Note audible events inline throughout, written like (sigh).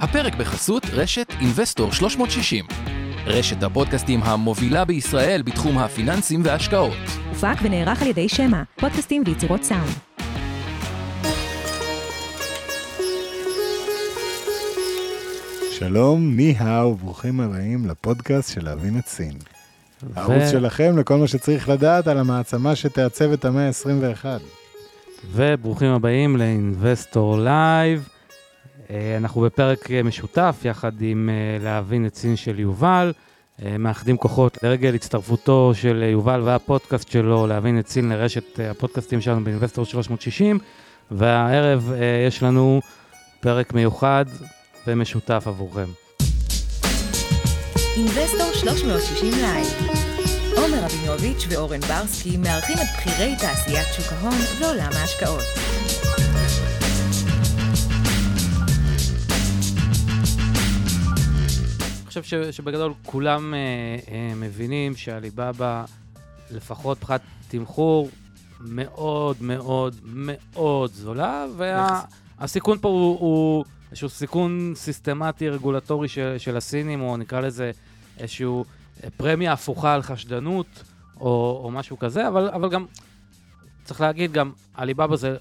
הפרק בחסות רשת אינבסטור 360. רשת הפודקאסטים המובילה בישראל בתחום הפיננסים וההשקעות. הופק ונערך על ידי שמע, פודקאסטים ויצירות סאונד. שלום, ני-האו, ברוכים הבאים לפודקאסט של להבין את סין. הערוץ שלכם לכל מה שצריך לדעת על המעצמה שתעצב את המאה ה-21. וברוכים הבאים לאינבסטור לייב. אה, אנחנו בפרק אה, משותף יחד עם אה, להבין את סין של יובל. מאחדים כוחות לרגל הצטרפותו של יובל והפודקאסט שלו להבין את סין לרשת הפודקאסטים שלנו באינבסטור 360. והערב יש לנו פרק מיוחד ומשותף עבורכם. אינבסטור 360 לייב עומר רבינוביץ' ואורן ברסקי מארחים את בכירי תעשיית שוק ההון ועולם ההשקעות. חושב ש, שבגדול כולם אה, אה, מבינים שעליבאבא, לפחות מבחינת תמחור, מאוד מאוד מאוד זולה, והסיכון פה הוא, הוא איזשהו סיכון סיסטמטי רגולטורי של, של הסינים, או נקרא לזה איזשהו אה, פרמיה הפוכה על חשדנות, או, או משהו כזה, אבל, אבל גם, צריך להגיד גם, עליבאבא זה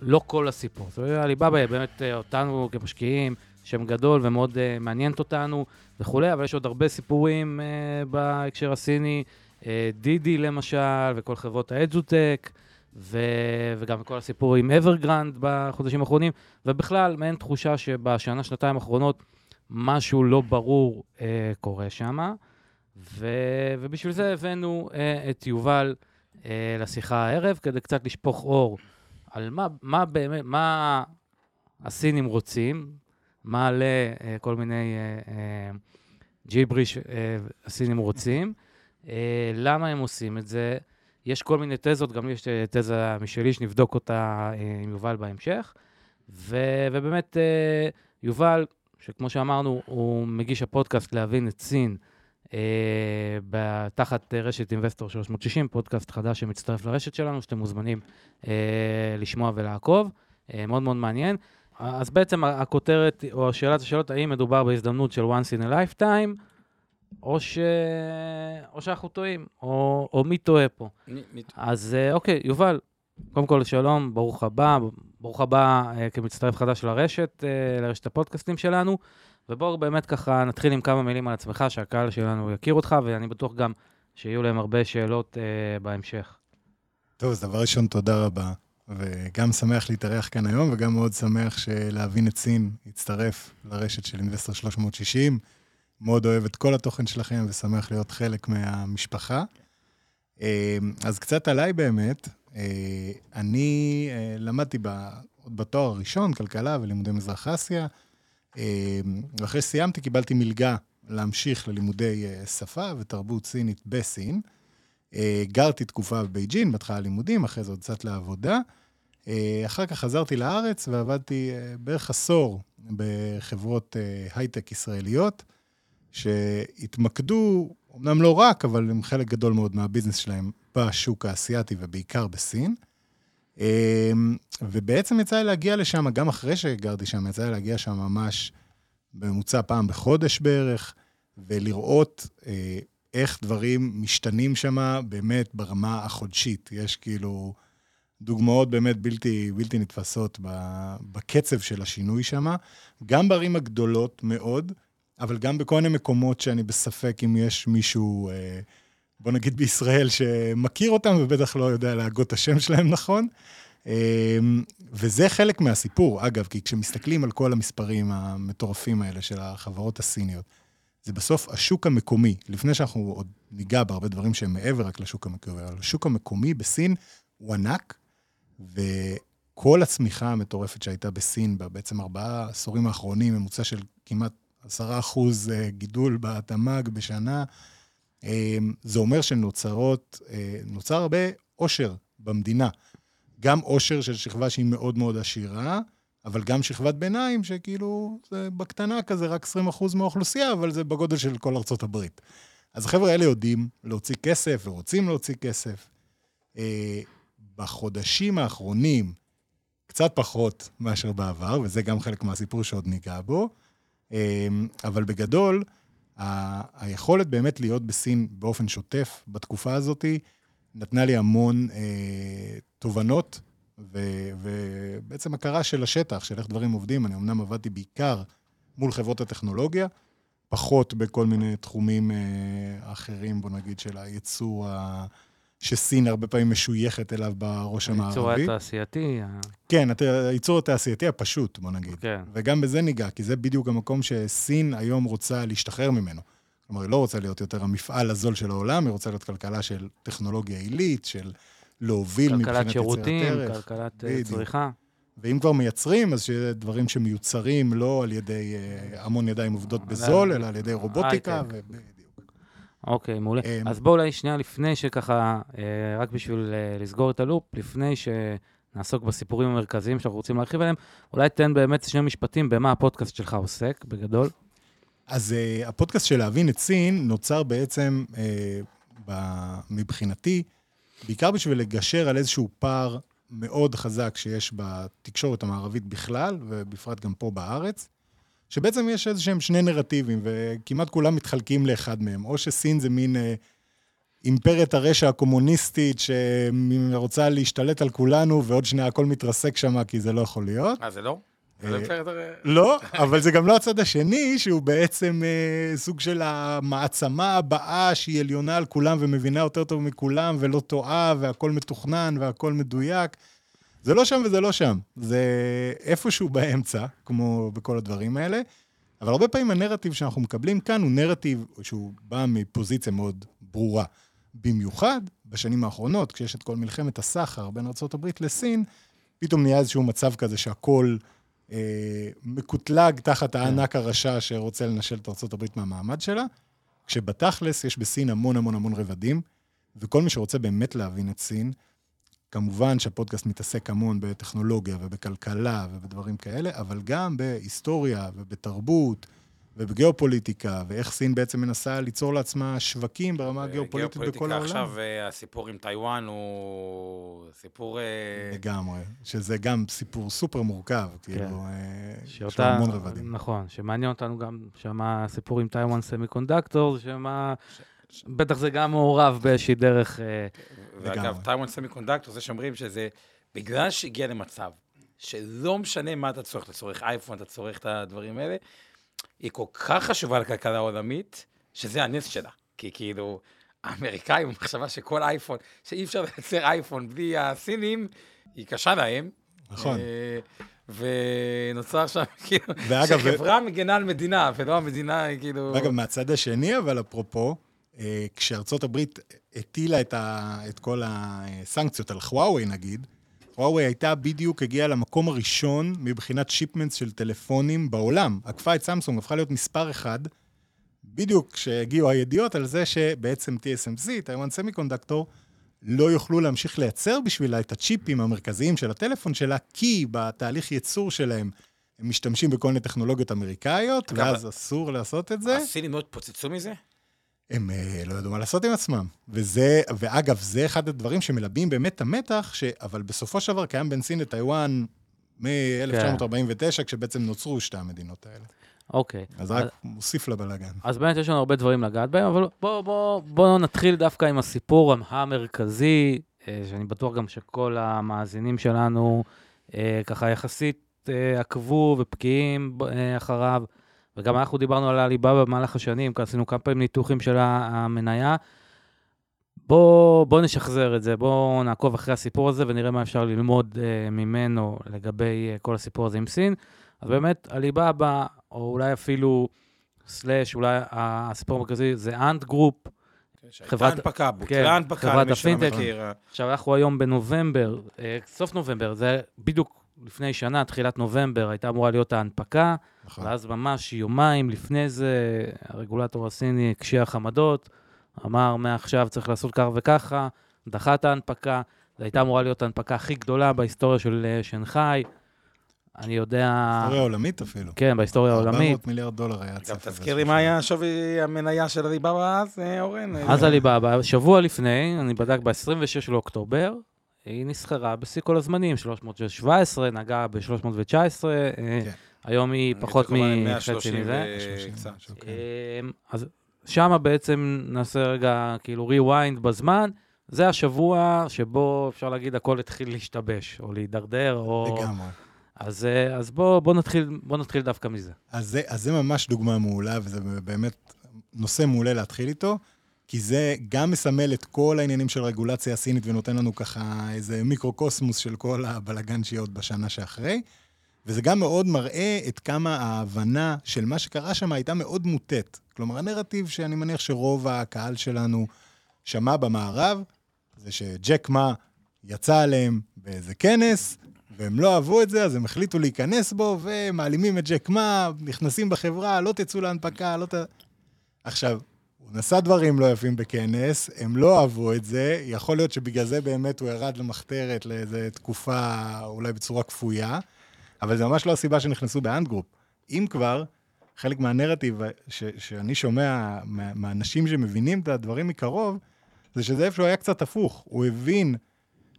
לא כל הסיפור. זאת אומרת, עליבאבא באמת אה, אותנו כמשקיעים, שם גדול ומאוד uh, מעניינת אותנו וכולי, אבל יש עוד הרבה סיפורים uh, בהקשר הסיני, uh, דידי למשל, וכל חברות האדזוטק, ו- וגם כל הסיפור עם אברגרנד בחודשים האחרונים, ובכלל, מעין תחושה שבשנה, שנתיים האחרונות, משהו לא ברור uh, קורה שם, ו- ובשביל זה הבאנו uh, את יובל uh, לשיחה הערב, כדי קצת לשפוך אור על מה, מה באמת, מה הסינים רוצים, מעלה אה, כל מיני אה, אה, ג'יבריש הסינים רוצים. למה הם עושים את זה? יש כל מיני תזות, גם לי יש תזה משלי שנבדוק אותה עם יובל בהמשך. ו- ובאמת, יובל, שכמו שאמרנו, הוא מגיש הפודקאסט להבין את סין אה, תחת רשת אינבסטור 360, פודקאסט חדש שמצטרף לרשת שלנו, שאתם מוזמנים אה, לשמוע ולעקוב. מאוד מאוד מעניין. אז בעצם הכותרת, או השאלת השאלות, האם מדובר בהזדמנות של once in a lifetime, או, ש... או שאנחנו טועים, או, או מי טועה פה. מי, מי... אז אה, אוקיי, יובל, קודם כל שלום, ברוך הבא, ברוך הבא אה, כמצטרף חדש לרשת, אה, לרשת הפודקאסטים שלנו, ובואו באמת ככה נתחיל עם כמה מילים על עצמך, שהקהל שלנו יכיר אותך, ואני בטוח גם שיהיו להם הרבה שאלות אה, בהמשך. טוב, אז דבר ראשון, תודה רבה. וגם שמח להתארח כאן היום, וגם מאוד שמח שלהבין את סין יצטרף לרשת של אינבסטר 360. מאוד אוהב את כל התוכן שלכם ושמח להיות חלק מהמשפחה. אה, אז קצת עליי באמת. אה, אני אה, למדתי עוד בתואר הראשון, כלכלה ולימודי מזרח אסיה, ואחרי שסיימתי קיבלתי מלגה להמשיך ללימודי שפה ותרבות סינית בסין. גרתי תקופה בבייג'ין, בהתחלה לימודים, אחרי זה עוד קצת לעבודה. אה, אחר כך חזרתי לארץ ועבדתי אה, בערך עשור בחברות אה, הייטק ישראליות, שהתמקדו, אמנם לא רק, אבל הם חלק גדול מאוד מהביזנס שלהם בשוק האסייתי ובעיקר בסין. ובעצם יצא לי להגיע לשם, גם אחרי שגרתי שם, יצא לי להגיע שם ממש בממוצע פעם בחודש בערך, ולראות איך דברים משתנים שם באמת ברמה החודשית. יש כאילו... דוגמאות באמת בלתי, בלתי נתפסות בקצב של השינוי שם, גם בערים הגדולות מאוד, אבל גם בכל מיני מקומות שאני בספק אם יש מישהו, אה, בוא נגיד בישראל, שמכיר אותם ובטח לא יודע להגות את השם שלהם נכון. אה, וזה חלק מהסיפור, אגב, כי כשמסתכלים על כל המספרים המטורפים האלה של החברות הסיניות, זה בסוף השוק המקומי, לפני שאנחנו עוד ניגע בהרבה דברים שהם מעבר רק לשוק המקומי, אבל השוק המקומי בסין הוא ענק, וכל הצמיחה המטורפת שהייתה בסין, בעצם ארבעה עשורים האחרונים, ממוצע של כמעט עשרה אחוז אה, גידול בתמ"ג בשנה, אה, זה אומר שנוצרות, אה, נוצר הרבה עושר במדינה. גם עושר של שכבה שהיא מאוד מאוד עשירה, אבל גם שכבת ביניים, שכאילו, זה בקטנה כזה, רק 20% מהאוכלוסייה, אבל זה בגודל של כל ארצות הברית. אז החבר'ה האלה יודעים להוציא כסף ורוצים להוציא כסף. בחודשים האחרונים, קצת פחות מאשר בעבר, וזה גם חלק מהסיפור שעוד ניגע בו, אמ, אבל בגדול, ה- היכולת באמת להיות בסין באופן שוטף בתקופה הזאת, נתנה לי המון אה, תובנות, ו- ובעצם הכרה של השטח, של איך דברים עובדים. אני אמנם עבדתי בעיקר מול חברות הטכנולוגיה, פחות בכל מיני תחומים אה, אחרים, בוא נגיד, של הייצור, ה... שסין הרבה פעמים משויכת אליו בראש הייצור המערבי. התעשייתי, ה- כן, הייצור התעשייתי הפשוט, בוא נגיד. כן. וגם בזה ניגע, כי זה בדיוק המקום שסין היום רוצה להשתחרר ממנו. כלומר, היא לא רוצה להיות יותר המפעל הזול של העולם, היא רוצה להיות כלכלה של טכנולוגיה עילית, של להוביל מבחינת כלכלת יצירת שירותים, ערך. כלכלת אה, בדיוק. צריכה. ואם כבר מייצרים, אז שיהיה דברים שמיוצרים לא על ידי אה, המון ידיים עובדות בזול, אלא על ידי רובוטיקה. אוקיי, מעולה. אמ, אז בואו אולי שנייה לפני שככה, אה, רק בשביל אה, לסגור את הלופ, לפני שנעסוק בסיפורים המרכזיים שאנחנו רוצים להרחיב עליהם, אולי תן באמת שני משפטים במה הפודקאסט שלך עוסק, בגדול. אז uh, הפודקאסט של להבין את סין נוצר בעצם, uh, ב- מבחינתי, בעיקר בשביל לגשר על איזשהו פער מאוד חזק שיש בתקשורת המערבית בכלל, ובפרט גם פה בארץ, שבעצם יש איזה שהם שני נרטיבים, וכמעט כולם מתחלקים לאחד מהם. או שסין זה מין uh, אימפריית הרשע הקומוניסטית שרוצה להשתלט על כולנו, ועוד שנייה הכל מתרסק שם, כי זה לא יכול להיות. אה, זה לא? אה, לא לא, אבל זה גם לא הצד השני, שהוא בעצם אה, סוג של המעצמה הבאה שהיא עליונה על כולם ומבינה יותר טוב מכולם, ולא טועה, והכל מתוכנן והכל מדויק. זה לא שם וזה לא שם. זה איפשהו באמצע, כמו בכל הדברים האלה. אבל הרבה פעמים הנרטיב שאנחנו מקבלים כאן הוא נרטיב שהוא בא מפוזיציה מאוד ברורה. במיוחד בשנים האחרונות, כשיש את כל מלחמת הסחר בין ארה"ב לסין, פתאום נהיה איזשהו מצב כזה שהכל אה, מקוטלג תחת הענק הרשע שרוצה לנשל את ארה"ב מהמעמד שלה, כשבתכלס יש בסין המון המון המון רבדים, וכל מי שרוצה באמת להבין את סין, כמובן שהפודקאסט מתעסק המון בטכנולוגיה ובכלכלה ובדברים כאלה, אבל גם בהיסטוריה ובתרבות ובגיאופוליטיקה, ואיך סין בעצם מנסה ליצור לעצמה שווקים ברמה הגיאופוליטית בכל גיאופוליטיקה העולם. עכשיו, אה, הסיפור עם טיוואן הוא סיפור... אה, לגמרי, שזה גם סיפור סופר מורכב, כאילו, אה, יש לו שאותה, המון רבדים. נכון, שמעניין אותנו גם שמה הסיפור עם טיוואן Semiconductor, שמה, בטח זה גם מעורב באיזושהי דרך, אה, ואגב. טיוואן סמי קונדקטור, זה שאומרים שזה בגלל שהגיע למצב שלא משנה מה אתה צורך, אתה צורך אייפון, אתה צורך את הדברים האלה, היא כל כך חשובה לכלכלה העולמית, שזה הנס שלה. כי כאילו, האמריקאים, המחשבה שכל אייפון, שאי אפשר לייצר אייפון בלי הסינים, היא קשה להם. נכון. אה, ונוצר שם, (laughs) כאילו, ואגב, שחברה מגנה על מדינה, ולא המדינה, היא כאילו... ואגב, מהצד השני, אבל אפרופו, כשארצות הברית הטילה את, ה, את כל הסנקציות על חוואוי, נגיד, חוואוי הייתה בדיוק, הגיעה למקום הראשון מבחינת shipments של טלפונים בעולם. עקפה את סמסונג, הפכה להיות מספר אחד, בדיוק כשהגיעו הידיעות על זה שבעצם TSMC, טיוואן Semiconductor, לא יוכלו להמשיך לייצר בשבילה את הצ'יפים המרכזיים של הטלפון שלה, כי בתהליך ייצור שלהם הם משתמשים בכל מיני טכנולוגיות אמריקאיות, ואז אסור לעשות את זה. הסינים לא התפוצצו מזה? הם אה, לא ידעו מה לעשות עם עצמם. וזה, ואגב, זה אחד הדברים שמלבים באמת את המתח, ש... אבל בסופו של דבר קיים בין סין לטיוואן מ-1949, כשבעצם נוצרו שתי המדינות האלה. אוקיי. אז רק מוסיף לבלאגן. אז באמת יש לנו הרבה דברים לגעת בהם, אבל בואו בוא, בוא נתחיל דווקא עם הסיפור המרכזי, אה, שאני בטוח גם שכל המאזינים שלנו אה, ככה יחסית עקבו ובקיאים אחריו, וגם אנחנו דיברנו על העליבאבא במהלך השנים, כי עשינו כמה פעמים ניתוחים של המניה. בואו בוא נשחזר את זה, בואו נעקוב אחרי הסיפור הזה ונראה מה אפשר ללמוד אה, ממנו לגבי אה, כל הסיפור הזה עם סין. אז באמת, עליבאבא, או אולי אפילו, סלאש, אולי הסיפור המרכזי זה Ant Group. חברת- חברת הנפקה, בוטלה הנפקה, למי שלא. מכיר. עכשיו, אנחנו היום בנובמבר, אה, סוף נובמבר, זה בדיוק לפני שנה, תחילת נובמבר, הייתה אמורה להיות ההנפקה, נכון. ואז ממש יומיים לפני זה, הרגולטור הסיני הקשיח עמדות, אמר, מעכשיו צריך לעשות כך וככה, דחה את ההנפקה, זו הייתה אמורה להיות ההנפקה הכי גדולה בהיסטוריה של אה, שנגחאי. אני יודע... היסטוריה עולמית אפילו. כן, בהיסטוריה העולמית. 400 מיליארד דולר היה הצפי. גם הזה תזכיר לי של מה. היה שווי המניה של עליבאבא אז, אה, אורן? אז עליבאבא, שבוע לפני, אני בדק ב-26 לאוקטובר, היא נסחרה בשיא כל הזמנים, 317, נגעה ב-319, כן. היום היא פחות מחצי מזה. וקצת. אוקיי. אמ, אז שמה בעצם נעשה רגע כאילו rewind בזמן. זה השבוע שבו אפשר להגיד הכל התחיל להשתבש, או להידרדר, או... לגמרי. אז, אה, אז בוא, בוא, נתחיל, בוא נתחיל דווקא מזה. אז זה, אז זה ממש דוגמה מעולה, וזה באמת נושא מעולה להתחיל איתו, כי זה גם מסמל את כל העניינים של רגולציה הסינית ונותן לנו ככה איזה מיקרוקוסמוס של כל הבלגן שיהיה עוד בשנה שאחרי. וזה גם מאוד מראה את כמה ההבנה של מה שקרה שם הייתה מאוד מוטית. כלומר, הנרטיב שאני מניח שרוב הקהל שלנו שמע במערב, זה שג'ק מה יצא עליהם באיזה כנס, והם לא אהבו את זה, אז הם החליטו להיכנס בו, ומעלימים את ג'ק מה, נכנסים בחברה, לא תצאו להנפקה, לא ת... עכשיו, הוא נשא דברים לא יפים בכנס, הם לא אהבו את זה, יכול להיות שבגלל זה באמת הוא ירד למחתרת לאיזו תקופה, אולי בצורה כפויה, אבל זה ממש לא הסיבה שנכנסו באנט גרופ. אם כבר, חלק מהנרטיב ש- שאני שומע מה- מהאנשים שמבינים את הדברים מקרוב, זה שזה איפשהו היה קצת הפוך. הוא הבין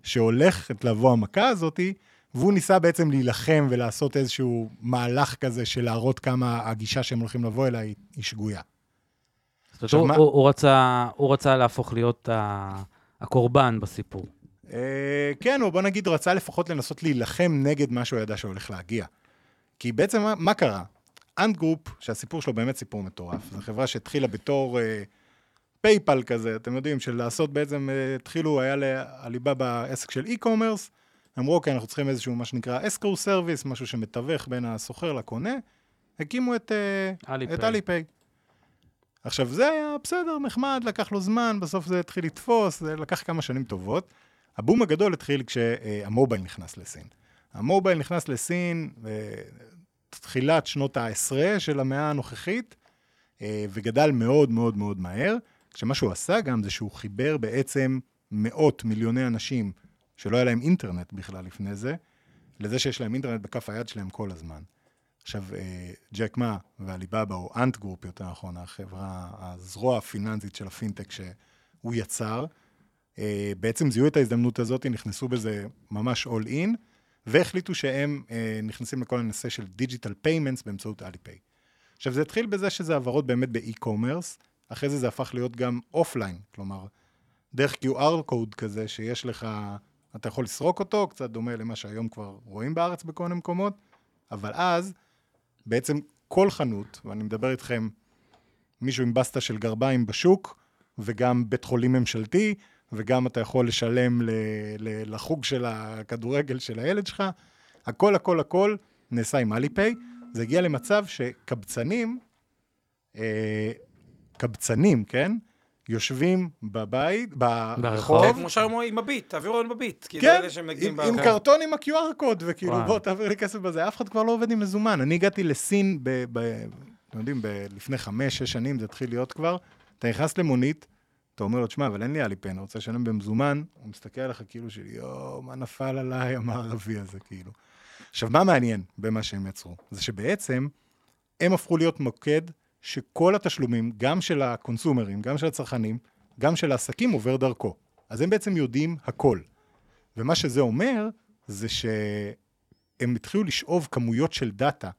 שהולכת לבוא המכה הזאתי, והוא ניסה בעצם להילחם ולעשות איזשהו מהלך כזה של להראות כמה הגישה שהם הולכים לבוא אליה היא, שגויה. זאת אומרת, הוא, הוא, הוא, רצה, הוא רצה להפוך להיות ה, הקורבן בסיפור. אה, כן, או בוא נגיד, הוא רצה לפחות לנסות להילחם נגד מה שהוא ידע שהולך להגיע. כי בעצם, מה, מה קרה? אנט גרופ, שהסיפור שלו באמת סיפור מטורף, זו חברה שהתחילה בתור אה, PayPal כזה, אתם יודעים, של לעשות בעצם, אה, התחילו, היה לעליבאבא עסק של e-commerce, אמרו, אוקיי, אנחנו צריכים איזשהו, מה שנקרא escrow service, משהו שמתווך בין הסוחר לקונה, הקימו את, אה, אליפיי. עכשיו, זה היה בסדר, נחמד, לקח לו זמן, בסוף זה התחיל לתפוס, זה לקח כמה שנים טובות. הבום הגדול התחיל כשהמובייל נכנס לסין. המובייל נכנס לסין בתחילת שנות העשרה של המאה הנוכחית, אה, וגדל מאוד מאוד מאוד מהר, כשמה שהוא עשה גם זה שהוא חיבר בעצם מאות מיליוני אנשים שלא היה להם אינטרנט בכלל לפני זה, לזה שיש להם אינטרנט בכף היד שלהם כל הזמן. עכשיו, אה, ג'ק מה ועליבאבא, או אנט גרופ יותר נכון, החברה, הזרוע הפיננסית של הפינטק שהוא יצר, אה, בעצם זיהו את ההזדמנות הזאת, נכנסו בזה ממש all in, והחליטו שהם אה, נכנסים לכל הנושא של digital payments באמצעות אליפיי. עכשיו, זה התחיל בזה שזה העברות באמת ב e-commerce, אחרי זה זה הפך להיות גם offline, כלומר, דרך QR code כזה שיש לך, אתה יכול לסרוק אותו, קצת דומה למה שהיום כבר רואים בארץ בכל מיני מקומות, אבל אז, בעצם כל חנות, ואני מדבר איתכם, מישהו עם בסטה של גרביים בשוק, וגם בית חולים ממשלתי, וגם אתה יכול לשלם ל- ל- לחוג של הכדורגל של הילד שלך, הכל, הכל, הכל נעשה עם אליפיי. זה הגיע למצב שקבצנים, אה, קבצנים, כן? יושבים בבית, ברחוב, ברחוב. כמו שהיום עם הביט, תעבירו לנו בביט. כאילו, כן, עם, עם. קרטון עם ה-QR קוד, וכאילו, וואו. בוא תעביר לי כסף בזה. אף אחד כבר לא עובד עם מזומן. אני הגעתי לסין, ב, ב, אתם יודעים, ב, לפני חמש, שש שנים, זה התחיל להיות כבר. אתה נכנס למונית, אתה אומר לו, תשמע, אבל אין לי אליפן, אני רוצה לשלם במזומן. הוא מסתכל עליך כאילו של, יואו, מה נפל עליי (laughs) המערבי הזה, כאילו. עכשיו, מה מעניין במה שהם יצרו? זה שבעצם הם הפכו להיות מוקד שכל התשלומים, גם של הקונסומרים, גם של הצרכנים, גם של העסקים, עובר דרכו. אז הם בעצם יודעים הכל. ומה שזה אומר, זה שהם התחילו לשאוב כמויות של דאטה,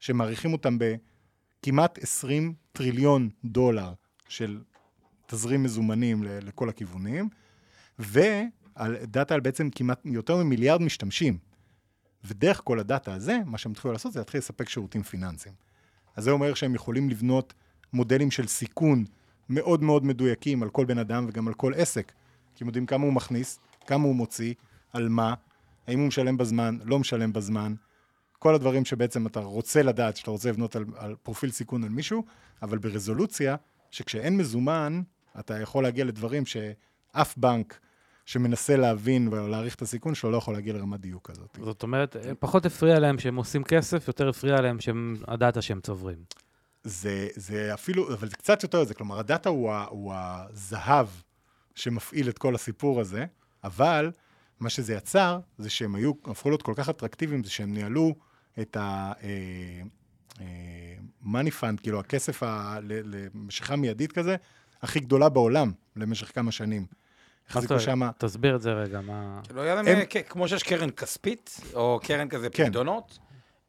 שמעריכים אותם בכמעט 20 טריליון דולר של תזרים מזומנים לכל הכיוונים, ודאטה על בעצם כמעט יותר ממיליארד משתמשים. ודרך כל הדאטה הזה, מה שהם התחילו לעשות זה להתחיל לספק שירותים פיננסיים. אז זה אומר שהם יכולים לבנות מודלים של סיכון מאוד מאוד מדויקים על כל בן אדם וגם על כל עסק. כי הם יודעים כמה הוא מכניס, כמה הוא מוציא, על מה, האם הוא משלם בזמן, לא משלם בזמן. כל הדברים שבעצם אתה רוצה לדעת, שאתה רוצה לבנות על, על פרופיל סיכון על מישהו, אבל ברזולוציה, שכשאין מזומן, אתה יכול להגיע לדברים שאף בנק שמנסה להבין ולהעריך את הסיכון שלו לא יכול להגיע לרמת דיוק כזאת. זאת אומרת, פחות הפריע להם שהם עושים כסף, יותר הפריע להם שהם, הדאטה שהם צוברים. זה, זה אפילו, אבל זה קצת יותר זה, כלומר, הדאטה הוא, ה, הוא הזהב שמפעיל את כל הסיפור הזה, אבל מה שזה יצר, זה שהם היו, הפכו להיות כל כך אטרקטיביים, זה שהם ניהלו את ה-money fund, כאילו הכסף ה- למשיכה מיידית כזה, הכי גדולה בעולם למשך כמה שנים. החזיקו? שם, תסביר את זה רגע, מה... לא היה להם, אה, כמו שיש קרן כספית, או קרן כזה כן. פקדונות,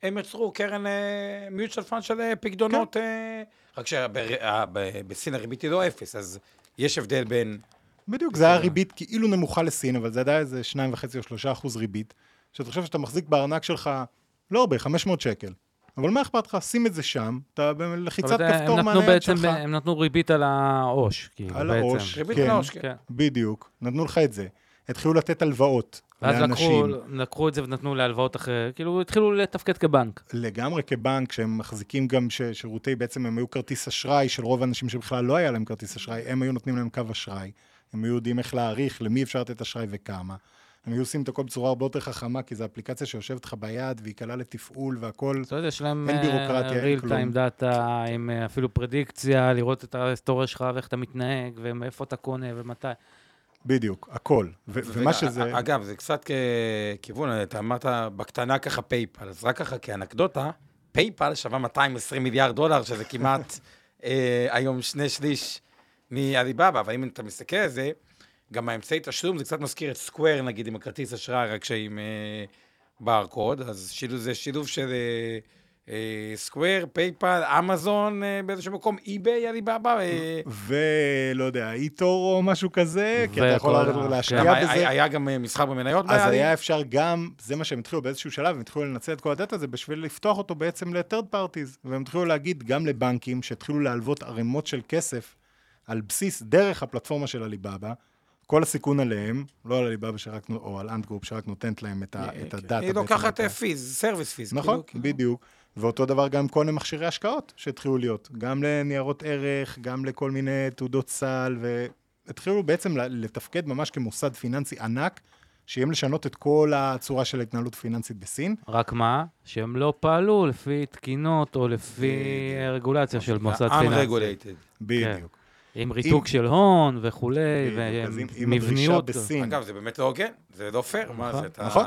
הם יצרו קרן mutual fund של אה, פקדונות, אה, רק שבסין הריבית היא לא אפס, אז יש הבדל בין... בדיוק, זה היה ריבית כאילו נמוכה לסין, אבל זה עדיין איזה 2.5 או 3 אחוז ריבית, שאתה חושב שאתה מחזיק בארנק שלך, לא הרבה, 500 שקל. אבל מה אכפת לך? שים את זה שם, אתה בלחיצת זה- כפתור הם נתנו מהנייד בעצם, שלך. הם נתנו ריבית על העו"ש, כאילו, על בעצם. העו"ש, ריבית כן, על העו"ש, כן. כן. בדיוק, נתנו לך את זה. התחילו לתת הלוואות ואז לקחו, לאנשים. לקחו את זה ונתנו להלוואות אחרי, כאילו התחילו לתפקד כבנק. לגמרי כבנק, שהם מחזיקים גם ש- שירותי, בעצם הם היו כרטיס אשראי של רוב האנשים שבכלל לא היה להם כרטיס אשראי, הם היו נותנים להם קו אשראי. הם היו יודעים איך להעריך, למי אפשר לתת אשראי וכמה. הם היו עושים את הכל בצורה הרבה יותר חחמה, כי זו אפליקציה שיושבת לך ביד, והיא קלה לתפעול והכל. אתה יודע, יש להם אין בירוקרטיה, אין real כלום. time דאטה, עם אה, אפילו פרדיקציה, לראות את ההיסטוריה שלך ואיך אתה מתנהג, ואיפה אתה קונה ומתי. בדיוק, הכל. ו- ומה שזה... אגב, זה קצת בכיוון, אתה אמרת בקטנה ככה PayPal, אז רק ככה כאנקדוטה, PayPal שווה 220 מיליארד דולר, שזה כמעט (laughs) אה, היום שני שליש מעליבאבא, אבל אם אתה מסתכל על זה, גם האמצעי תשלום, זה קצת מזכיר את Square, נגיד, עם הכרטיס אשראי, רק שעם אה, ברקוד, אז שילוב, זה שילוב של אה, אה, Square, PayPal, אמזון אה, באיזשהו מקום, eBay, עליבאבא. אה, ולא יודע, eToro או משהו כזה, כי אתה יכול כן. להשקיע היה, בזה. היה, היה גם אה, מסחר במניות אז בעלים. היה אפשר גם, זה מה שהם התחילו באיזשהו שלב, הם התחילו לנצל את כל הדאטה הזה בשביל לפתוח אותו בעצם ל-third parties, והם התחילו להגיד גם לבנקים שהתחילו להלוות ערימות של כסף על בסיס, דרך הפלטפורמה של עליבאבא, כל הסיכון עליהם, לא על עליבאבא שרק, או על אנט גרופ שרק נותנת להם את, ה, את הדאטה. היא לוקחת אה, fees, service fees. נכון, כאילו, בדיוק. ואותו דבר גם כל מיני מכשירי השקעות שהתחילו להיות, גם לניירות ערך, גם לכל מיני תעודות סל, והתחילו בעצם לתפקד ממש כמוסד פיננסי ענק, שאיים לשנות את כל הצורה של ההתנהלות הפיננסית בסין. רק מה? שהם לא פעלו לפי תקינה או לפי רגולציה של מוסד פיננסי. Unregulated. בדיוק. עם ריתוק של הון וכולי, עם- עם הדרישה המבנית. בסין. אגב, זה באמת לא הוגן, זה לא פייר, מה נכון. זה, אתה נכון.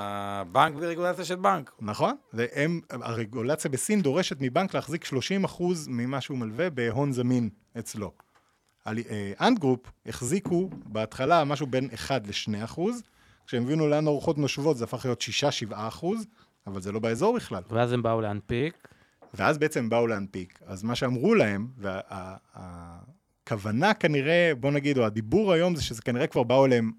בנק ברגולציה של בנק. נכון, והם, הרגולציה בסין דורשת מבנק להחזיק 30% ממה שהוא מלווה בהון זמין אצלו. אנט גרופ החזיקו בהתחלה משהו בין 1 ל-2 אחוז, כשהם הבינו לאן הרוחות נושבות זה הפך להיות 6-7 אחוז, אבל זה לא באזור בכלל. ואז הם באו להנפיק. ואז בעצם באו להנפיק. אז מה שאמרו להם, והכוונה כנראה, בוא נגיד, או הדיבור היום זה שזה כנראה כבר באו אליהם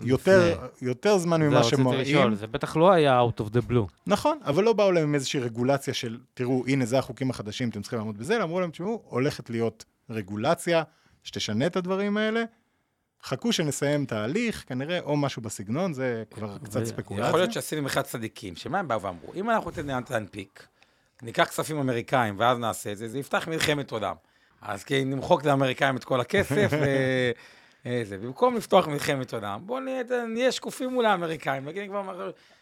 יותר, יותר זמן זה ממה רציתי שמראים. לשאול, זה בטח לא היה out of the blue. נכון, אבל לא באו להם עם איזושהי רגולציה של, תראו, הנה, זה החוקים החדשים, אתם צריכים לעמוד בזה, אלא אמרו להם, תשמעו, הולכת להיות רגולציה שתשנה את הדברים האלה, חכו שנסיים את ההליך, כנראה, או משהו בסגנון, זה כבר קצת ספקולציה. יכול להיות שהסינים אחד צדיקים, שמה הם באו ואמרו? אם אנחנו להנפיק, ניקח כספים אמריקאים ואז נעשה את זה, זה יפתח מלחמת עולם. אז כי נמחוק לאמריקאים את כל הכסף, ו... (laughs) אה, זה. במקום לפתוח מלחמת עולם, בואו נהיה, נהיה שקופים מול האמריקאים, נגיד כבר מה...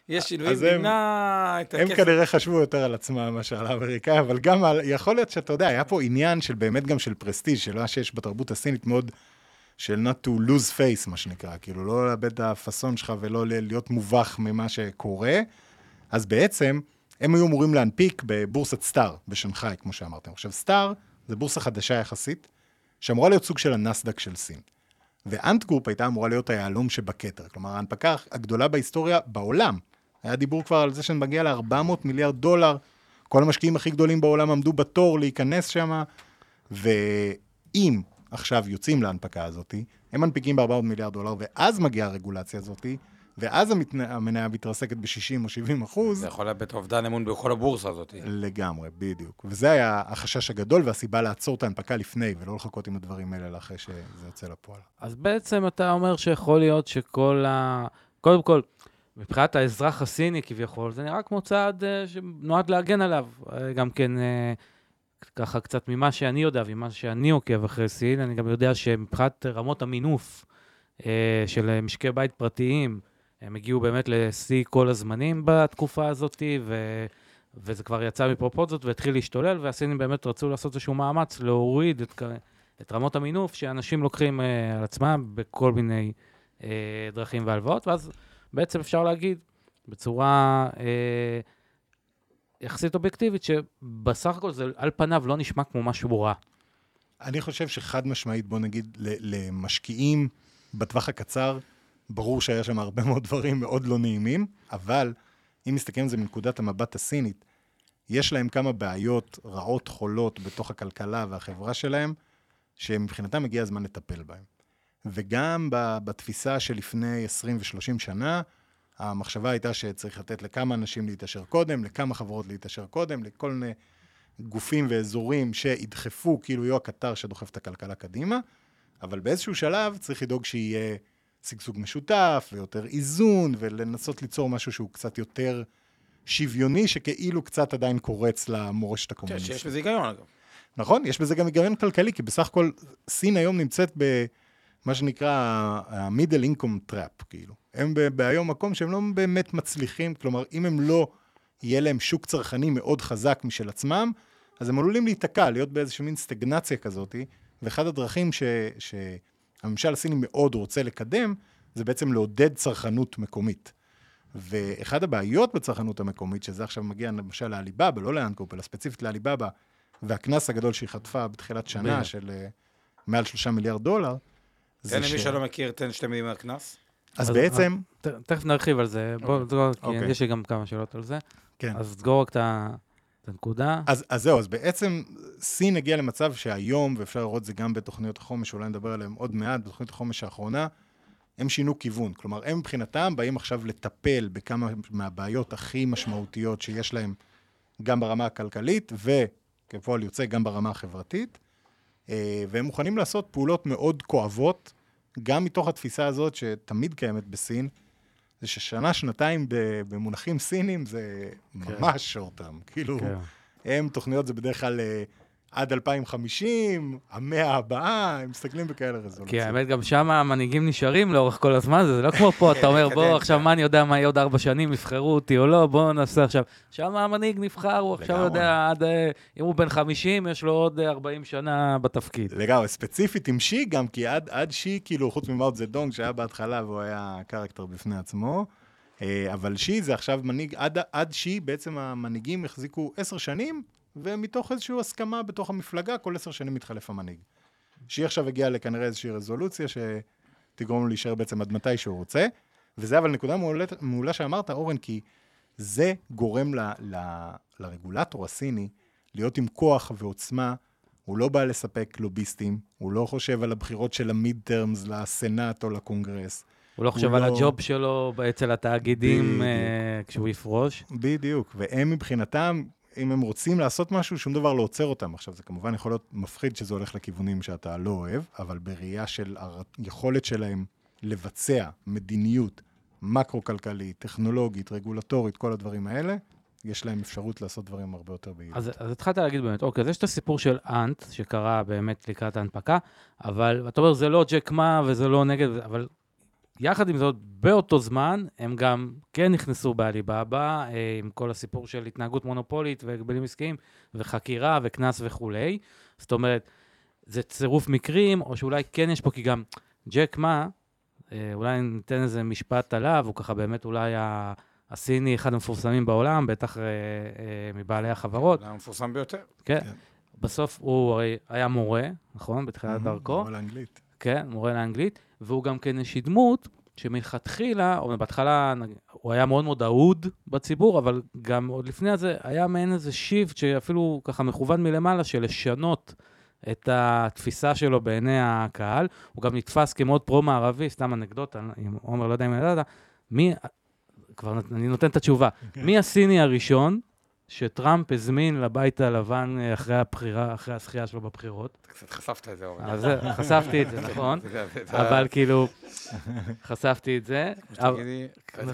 יש שינויים, הם- נמנע את הם הכסף. כנראה חשבו יותר על עצמם מאשר על האמריקאי, אבל גם על, יכול להיות שאתה יודע, היה פה עניין של באמת גם של פרסטיג', של מה שיש בתרבות הסינית מאוד, של not to lose face, מה שנקרא, כאילו לא לאבד את הפאסון שלך ולא להיות מובך ממה שקורה. אז בעצם, הם היו אמורים להנפיק בבורסת סטאר בשנגחאי, כמו שאמרתם. עכשיו, סטאר זה בורסה חדשה יחסית, שאמורה להיות סוג של הנסדק של סין. ואנט גרופ הייתה אמורה להיות היהלום שבכתר. כלומר, ההנפקה הגדולה בהיסטוריה בעולם. היה דיבור כבר על זה שנגיע ל-400 מיליארד דולר. כל המשקיעים הכי גדולים בעולם עמדו בתור להיכנס שם, ואם עכשיו יוצאים להנפקה הזאת, הם מנפיקים ב-400 מיליארד דולר, ואז מגיעה הרגולציה הזאת, ואז המתנ... המניה מתרסקת ב-60 או 70 אחוז. זה יכול לאבד אובדן אמון בכל הבורסה הזאת. לגמרי, בדיוק. וזה היה החשש הגדול והסיבה לעצור את ההנפקה לפני, ולא לחכות עם הדברים האלה אחרי שזה יוצא לפועל. אז בעצם אתה אומר שיכול להיות שכל ה... קודם כל, מבחינת האזרח הסיני כביכול, זה נראה כמו צעד אה, שנועד להגן עליו. אה, גם כן, אה, ככה קצת ממה שאני יודע וממה שאני עוקב אחרי סין, אני גם יודע שמבחינת רמות המינוף של משקי בית פרטיים, הם הגיעו באמת לשיא כל הזמנים בתקופה הזאת, ו... וזה כבר יצא מפרופורציות והתחיל להשתולל, והסינים באמת רצו לעשות איזשהו מאמץ להוריד את, את רמות המינוף שאנשים לוקחים אה, על עצמם בכל מיני אה, דרכים והלוואות, ואז בעצם אפשר להגיד בצורה אה, יחסית אובייקטיבית, שבסך הכל זה על פניו לא נשמע כמו משהו רע. אני חושב שחד משמעית, בוא נגיד, למשקיעים בטווח הקצר, ברור שהיה שם הרבה מאוד דברים מאוד לא נעימים, אבל אם מסתכלים על זה מנקודת המבט הסינית, יש להם כמה בעיות רעות חולות בתוך הכלכלה והחברה שלהם, שמבחינתם הגיע הזמן לטפל בהם. וגם בתפיסה שלפני 20 ו-30 שנה, המחשבה הייתה שצריך לתת לכמה אנשים להתעשר קודם, לכמה חברות להתעשר קודם, לכל מיני גופים ואזורים שידחפו, כאילו יהיו הקטר שדוחף את הכלכלה קדימה, אבל באיזשהו שלב צריך לדאוג שיהיה שגשוג משותף ויותר איזון, ולנסות ליצור משהו שהוא קצת יותר שוויוני, שכאילו קצת עדיין קורץ למורשת כן, הקומוניסטית. שיש בזה היגיון, אגב. נכון, יש בזה גם היגיון כלכלי, כי בסך הכל סין היום נמצאת במה שנקרא ה-middle income trap, כאילו. הם בהיום מקום שהם לא באמת מצליחים, כלומר, אם הם לא, יהיה להם שוק צרכני מאוד חזק משל עצמם, אז הם עלולים להיתקע, להיות באיזושהי מין סטגנציה כזאת, ואחד הדרכים ש, שהממשל הסיני מאוד רוצה לקדם, זה בעצם לעודד צרכנות מקומית. ואחד הבעיות בצרכנות המקומית, שזה עכשיו מגיע למשל לעליבאבא, לא לאנקופ, אלא ספציפית לעליבאבא, והקנס הגדול שהיא חטפה בתחילת שנה בדיוק. של אה, מעל שלושה מיליארד דולר, תן למי שלא מכיר, תן שתי מילים מהקנס. אז אז- בעצם, ת- תכף נרחיב על זה, בוא, תסגור, כי אוקיי. יש לי גם כמה שאלות על זה. כן. אז תסגור רק את ה- את הנקודה. אז, אז זהו, אז בעצם סין הגיעה למצב שהיום, ואפשר לראות את זה גם בתוכניות החומש, אולי נדבר עליהן עוד מעט, בתוכנית החומש האחרונה, הם שינו כיוון. כלומר, הם מבחינתם באים עכשיו לטפל בכמה מהבעיות הכי משמעותיות שיש להם, גם ברמה הכלכלית, וכפועל יוצא גם ברמה החברתית, אה, והם מוכנים לעשות פעולות מאוד כואבות, גם מתוך התפיסה הזאת שתמיד קיימת בסין, זה ששנה, שנתיים במונחים סינים זה ממש שורטם. כאילו, כן. הם, תוכניות זה בדרך כלל אה, עד 2050, המאה הבאה, הם מסתכלים בכאלה רזולוציות. כי האמת, גם שם המנהיגים נשארים לאורך כל הזמן, זה לא כמו פה, אתה אומר, בוא. עכשיו מה אני יודע מה יהיה עוד ארבע שנים, יבחרו אותי או לא, בואו נעשה עכשיו. שם המנהיג נבחר, הוא עכשיו. יודע, עד, אה, אם הוא בן 50, יש לו עוד אה, 40 שנה בתפקיד. לגמרי, ספציפית עם שי גם, כי עד, עד שי, כאילו, חוץ ממאוט זדונג, שהיה בהתחלה והוא היה קרקטר בפני עצמו, אה, אבל שי זה עכשיו מנהיג, עד, עד שי בעצם המנהיגים החזיקו עשר שנים, ומתוך איזושהי הסכמה בתוך המפלגה, כל עשר שנים מתחלף המנהיג. שי עכשיו הגיע לכנראה איזושהי רזולוציה שתגרום לו להישאר בעצם עד מתי שהוא רוצה, וזה אבל נקודה מעולה, מעולה שאמרת, אורן, כי זה גורם ל, ל, לרגולטור הסיני להיות עם כוח ועוצמה הוא לא בא לספק לוביסטים, הוא לא חושב על הבחירות של המיד טרמס לסנאט או לקונגרס. הוא לא חושב הוא על לא- הג'וב שלו אצל התאגידים. אה, כשהוא יפרוש. בדיוק, והם מבחינתם, אם הם רוצים לעשות משהו, שום דבר לא עוצר אותם. עכשיו, זה כמובן יכול להיות מפחיד שזה הולך לכיוונים שאתה לא אוהב, אבל בראייה של היכולת שלהם לבצע מדיניות מקרו-כלכלית, טכנולוגית, רגולטורית, כל הדברים האלה, יש להם אפשרות לעשות דברים הרבה יותר ביעילות. אז, אז התחלת להגיד באמת, אוקיי, אז יש את הסיפור של אנט, שקרה באמת לקראת ההנפקה, אבל אתה אומר, זה לא ג'ק מה וזה לא נגד, אבל יחד עם זאת, באותו זמן, הם גם כן נכנסו בעליבאבא, אה, עם כל הסיפור של התנהגות מונופולית והגבלים עסקיים, וחקירה וקנס וכולי. זאת אומרת, זה צירוף מקרים, או שאולי כן יש פה, כי גם ג'ק מה, אה, אולי ניתן איזה משפט עליו, הוא ככה באמת אולי ה... הסיני אחד המפורסמים בעולם, בטח אה, אה, מבעלי החברות. זה המפורסם ביותר. כן. כן. בסוף הוא הרי היה מורה, נכון? בתחילת דרכו. מורה לאנגלית. כן, מורה לאנגלית, והוא גם כן איזושהי דמות שמלכתחילה, או בהתחלה הוא היה מאוד מאוד אהוד בציבור, אבל גם עוד לפני זה היה מעין איזה שיפט שאפילו ככה מכוון מלמעלה של לשנות את התפיסה שלו בעיני הקהל. הוא גם נתפס כמאוד פרו-מערבי, סתם אנקדוטה, אם עומר, לא יודע אם ידעת, מי, כבר אני נותן את התשובה, מי הסיני הראשון שטראמפ הזמין לבית הלבן אה, אחרי הבחירה, אחרי הזכייה שלו בבחירות? קצת חשפת את זה, אורן. אז זה- חשפתי את זה, (laughs) נכון. אבל כאילו, (laughs) חשפתי את זה.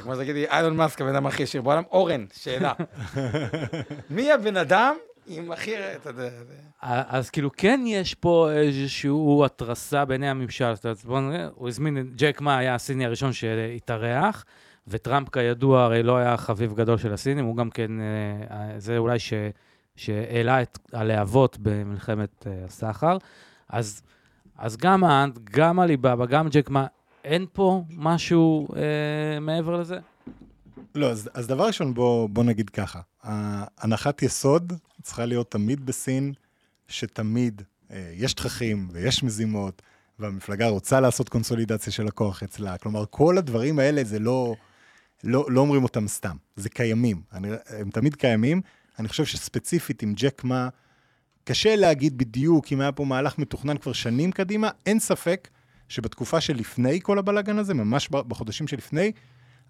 כמו שתגידי, אילון מאסק, הבן אדם הכי עשיר בעולם. אורן, שאלה. (laughs) מי הבן אדם עם הכי... אז כאילו, כן יש פה איזושהי התרסה בעיני הממשל. הוא הזמין, ג'ק מה היה הסיני הראשון שהתארח, וטראמפ כידוע הרי לא היה חביב גדול של הסינים, הוא גם כן, אה, זה אולי ש... שהעלה את הלהבות במלחמת אה, הסחר. אז, אז גם האנט, גם עליבאבא, גם ג'ק מה, אין פה משהו אה, מעבר לזה? לא, אז, אז דבר ראשון, בוא, בוא נגיד ככה. הנחת יסוד צריכה להיות תמיד בסין, שתמיד אה, יש תככים ויש מזימות, והמפלגה רוצה לעשות קונסולידציה של הכוח אצלה. כלומר, כל הדברים האלה זה לא, לא, לא אומרים אותם סתם, זה קיימים. אני, הם תמיד קיימים, אני חושב שספציפית עם ג'ק מה, קשה להגיד בדיוק אם היה פה מהלך מתוכנן כבר שנים קדימה, אין ספק שבתקופה שלפני כל הבלאגן הזה, ממש בחודשים שלפני,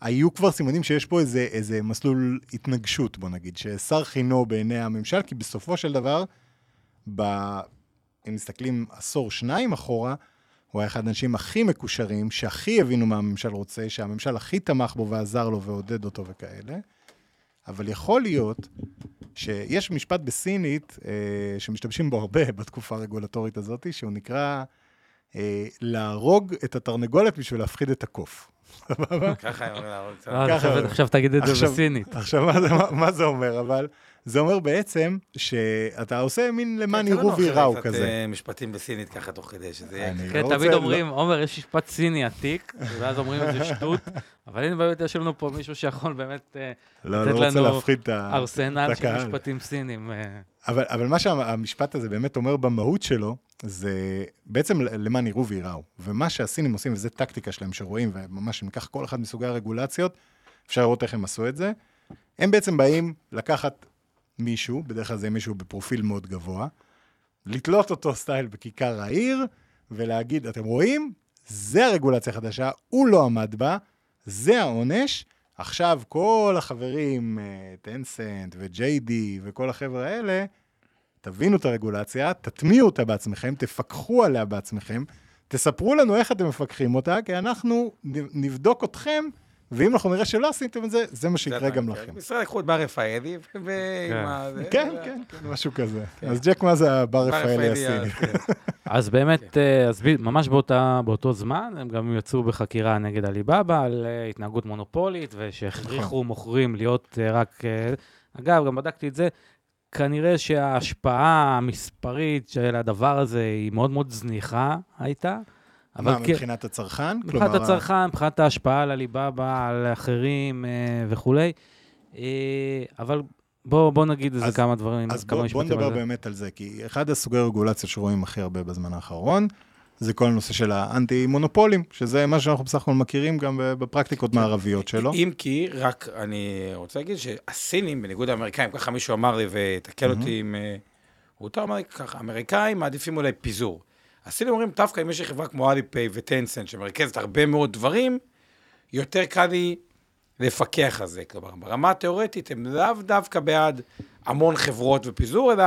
היו כבר סימנים שיש פה איזה, איזה מסלול התנגשות, בוא נגיד, ששר חינו בעיני הממשל, כי בסופו של דבר, ב... אם מסתכלים עשור, שניים אחורה, הוא היה אחד האנשים הכי מקושרים, שהכי הבינו מה הממשל רוצה, שהממשל הכי תמך בו ועזר לו ועודד אותו וכאלה. אבל יכול להיות שיש משפט בסינית אה, שמשתמשים בו הרבה בתקופה הרגולטורית הזאת, שהוא נקרא אה, להרוג את התרנגולת בשביל להפחיד את הקוף. (laughs) סבבה? ככה הם אומרים להרוג את אה, עכשיו תגיד את זה בסינית. עכשיו, מה זה אומר? אבל זה אומר בעצם שאתה עושה מין למען יראו ויראו כזה. קצת אה, משפטים בסינית ככה תוך כדי שזה יהיה... כן, לא תמיד אומרים, עומר, יש משפט סיני עתיק, ואז אומרים איזה (laughs) שטות, אבל הנה באמת יש לנו פה מישהו שיכול באמת אה, לא, לא לתת לנו ארסנל של משפטים סינים. אה. אבל מה שהמשפט הזה באמת אומר במהות שלו, זה בעצם למען יראו ויראו. ומה שהסינים עושים, וזו טקטיקה שלהם שרואים, וממש אם ניקח כל אחד מסוגי הרגולציות, אפשר לראות איך הם עשו את זה. הם בעצם באים לקחת מישהו, בדרך כלל זה מישהו בפרופיל מאוד גבוה, לתלות אותו סטייל בכיכר העיר, ולהגיד, אתם רואים? זה הרגולציה החדשה, הוא לא עמד בה, זה העונש. עכשיו כל החברים, טנסנט ו-JD וכל החבר'ה האלה, תבינו את הרגולציה, תטמיעו אותה בעצמכם, תפקחו עליה בעצמכם, תספרו לנו איך אתם מפקחים אותה, כי אנחנו נבדוק אתכם ואם אנחנו נראה שלא עשיתם את זה, זה מה שיקרה גם לכם. ישראל לקחו את בר רפאלי, ועם כן. ה... כן, כן, כן, משהו כזה. כן. אז ג'ק, מה זה הבר רפאלי הסיני? (laughs) אז באמת, כן. אה, אז ממש באותו זמן, הם גם יצאו בחקירה נגד עליבאבא על אה, התנהגות מונופולית, ושהכריחו נכון. מוכרים להיות אה, רק... אגב, גם בדקתי את זה, כנראה שההשפעה המספרית של הדבר הזה היא מאוד מאוד זניחה הייתה. מה, מבחינת הצרכן? מבחינת כלומר... הצרכן, מבחינת ההשפעה על הליבאבא, על אחרים אה, וכולי. אה, אבל בואו בוא נגיד איזה כמה דברים, אז כמה בוא, בוא נדבר באמת על זה, כי אחד הסוגי הרגולציה שרואים הכי הרבה בזמן האחרון, זה כל הנושא של האנטי-מונופולים, שזה מה שאנחנו בסך הכל מכירים גם בפרקטיקות כן. מערביות שלו. אם כי, רק אני רוצה להגיד שהסינים, בניגוד לאמריקאים, ככה מישהו אמר לי, ותקל אותי אם... אה, הוא אמר לי ככה, אמריקאים מעדיפים אולי פיזור. הסינים אומרים, דווקא אם יש לי חברה כמו אליפיי וטנסנט, שמרכזת הרבה מאוד דברים, יותר קל לי לפקח על זה. כלומר, ברמה התיאורטית, הם לאו דווקא בעד המון חברות ופיזור, אלא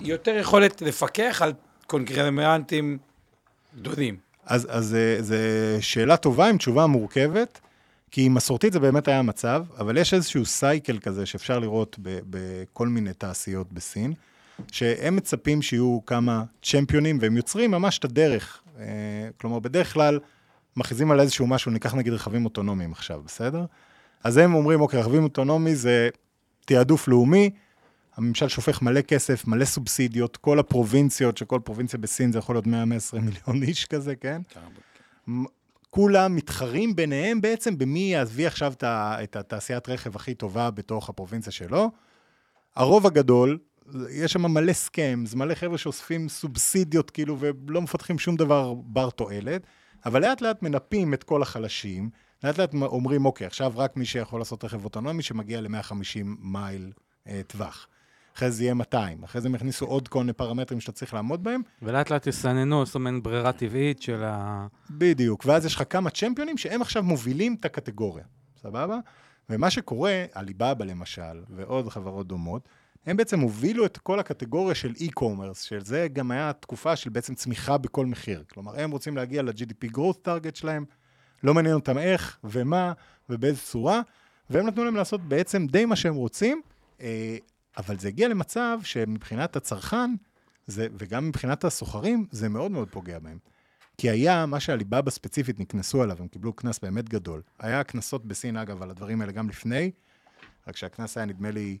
יותר יכולת לפקח על קונגרמנטים גדולים. אז, אז זו שאלה טובה עם תשובה מורכבת, כי מסורתית זה באמת היה המצב, אבל יש איזשהו סייקל כזה שאפשר לראות בכל מיני תעשיות בסין. שהם מצפים שיהיו כמה צ'מפיונים, והם יוצרים ממש את הדרך. אה, כלומר, בדרך כלל מכריזים על איזשהו משהו, ניקח נגיד רכבים אוטונומיים עכשיו, בסדר? אז הם אומרים, אוקיי, רכבים אוטונומי זה תעדוף לאומי, הממשל שופך מלא כסף, מלא סובסידיות, כל הפרובינציות, שכל פרובינציה בסין זה יכול להיות 100-120 מיליון איש כזה, כן? כולם מתחרים ביניהם בעצם במי יביא עכשיו את התעשיית רכב הכי טובה בתוך הפרובינציה שלו. הרוב הגדול יש שם מלא scams, מלא חבר'ה שאוספים סובסידיות כאילו ולא מפתחים שום דבר בר תועלת, אבל לאט לאט מנפים את כל החלשים, לאט לאט אומרים, אוקיי, עכשיו רק מי שיכול לעשות רכב אוטונומי שמגיע ל-150 מייל אה, טווח. אחרי זה יהיה 200, אחרי זה הם יכניסו עוד כל מיני פרמטרים שאתה צריך לעמוד בהם. ולאט לאט יסננו, זאת אומרת, ברירה טבעית של ה... בדיוק, ואז יש לך כמה champion ים שהם עכשיו מובילים את הקטגוריה, סבבה? ומה שקורה, עליבאבא למשל, ועוד חברות דומות, הם בעצם הובילו את כל הקטגוריה של e-commerce, שזה גם היה תקופה של בעצם צמיחה בכל מחיר. כלומר, הם רוצים להגיע ל-GDP growth target שלהם, לא מעניין אותם איך ומה ובאיזה צורה, והם נתנו להם לעשות בעצם די מה שהם רוצים, אה, אבל זה הגיע למצב שמבחינת הצרכן, זה, וגם מבחינת הסוחרים, זה מאוד מאוד פוגע בהם. כי היה, מה שעליבאבא ספציפית נקנסו עליו, הם קיבלו קנס באמת גדול. היה קנסות בסין, אגב, על הדברים האלה גם לפני, רק שהקנס היה, נדמה לי,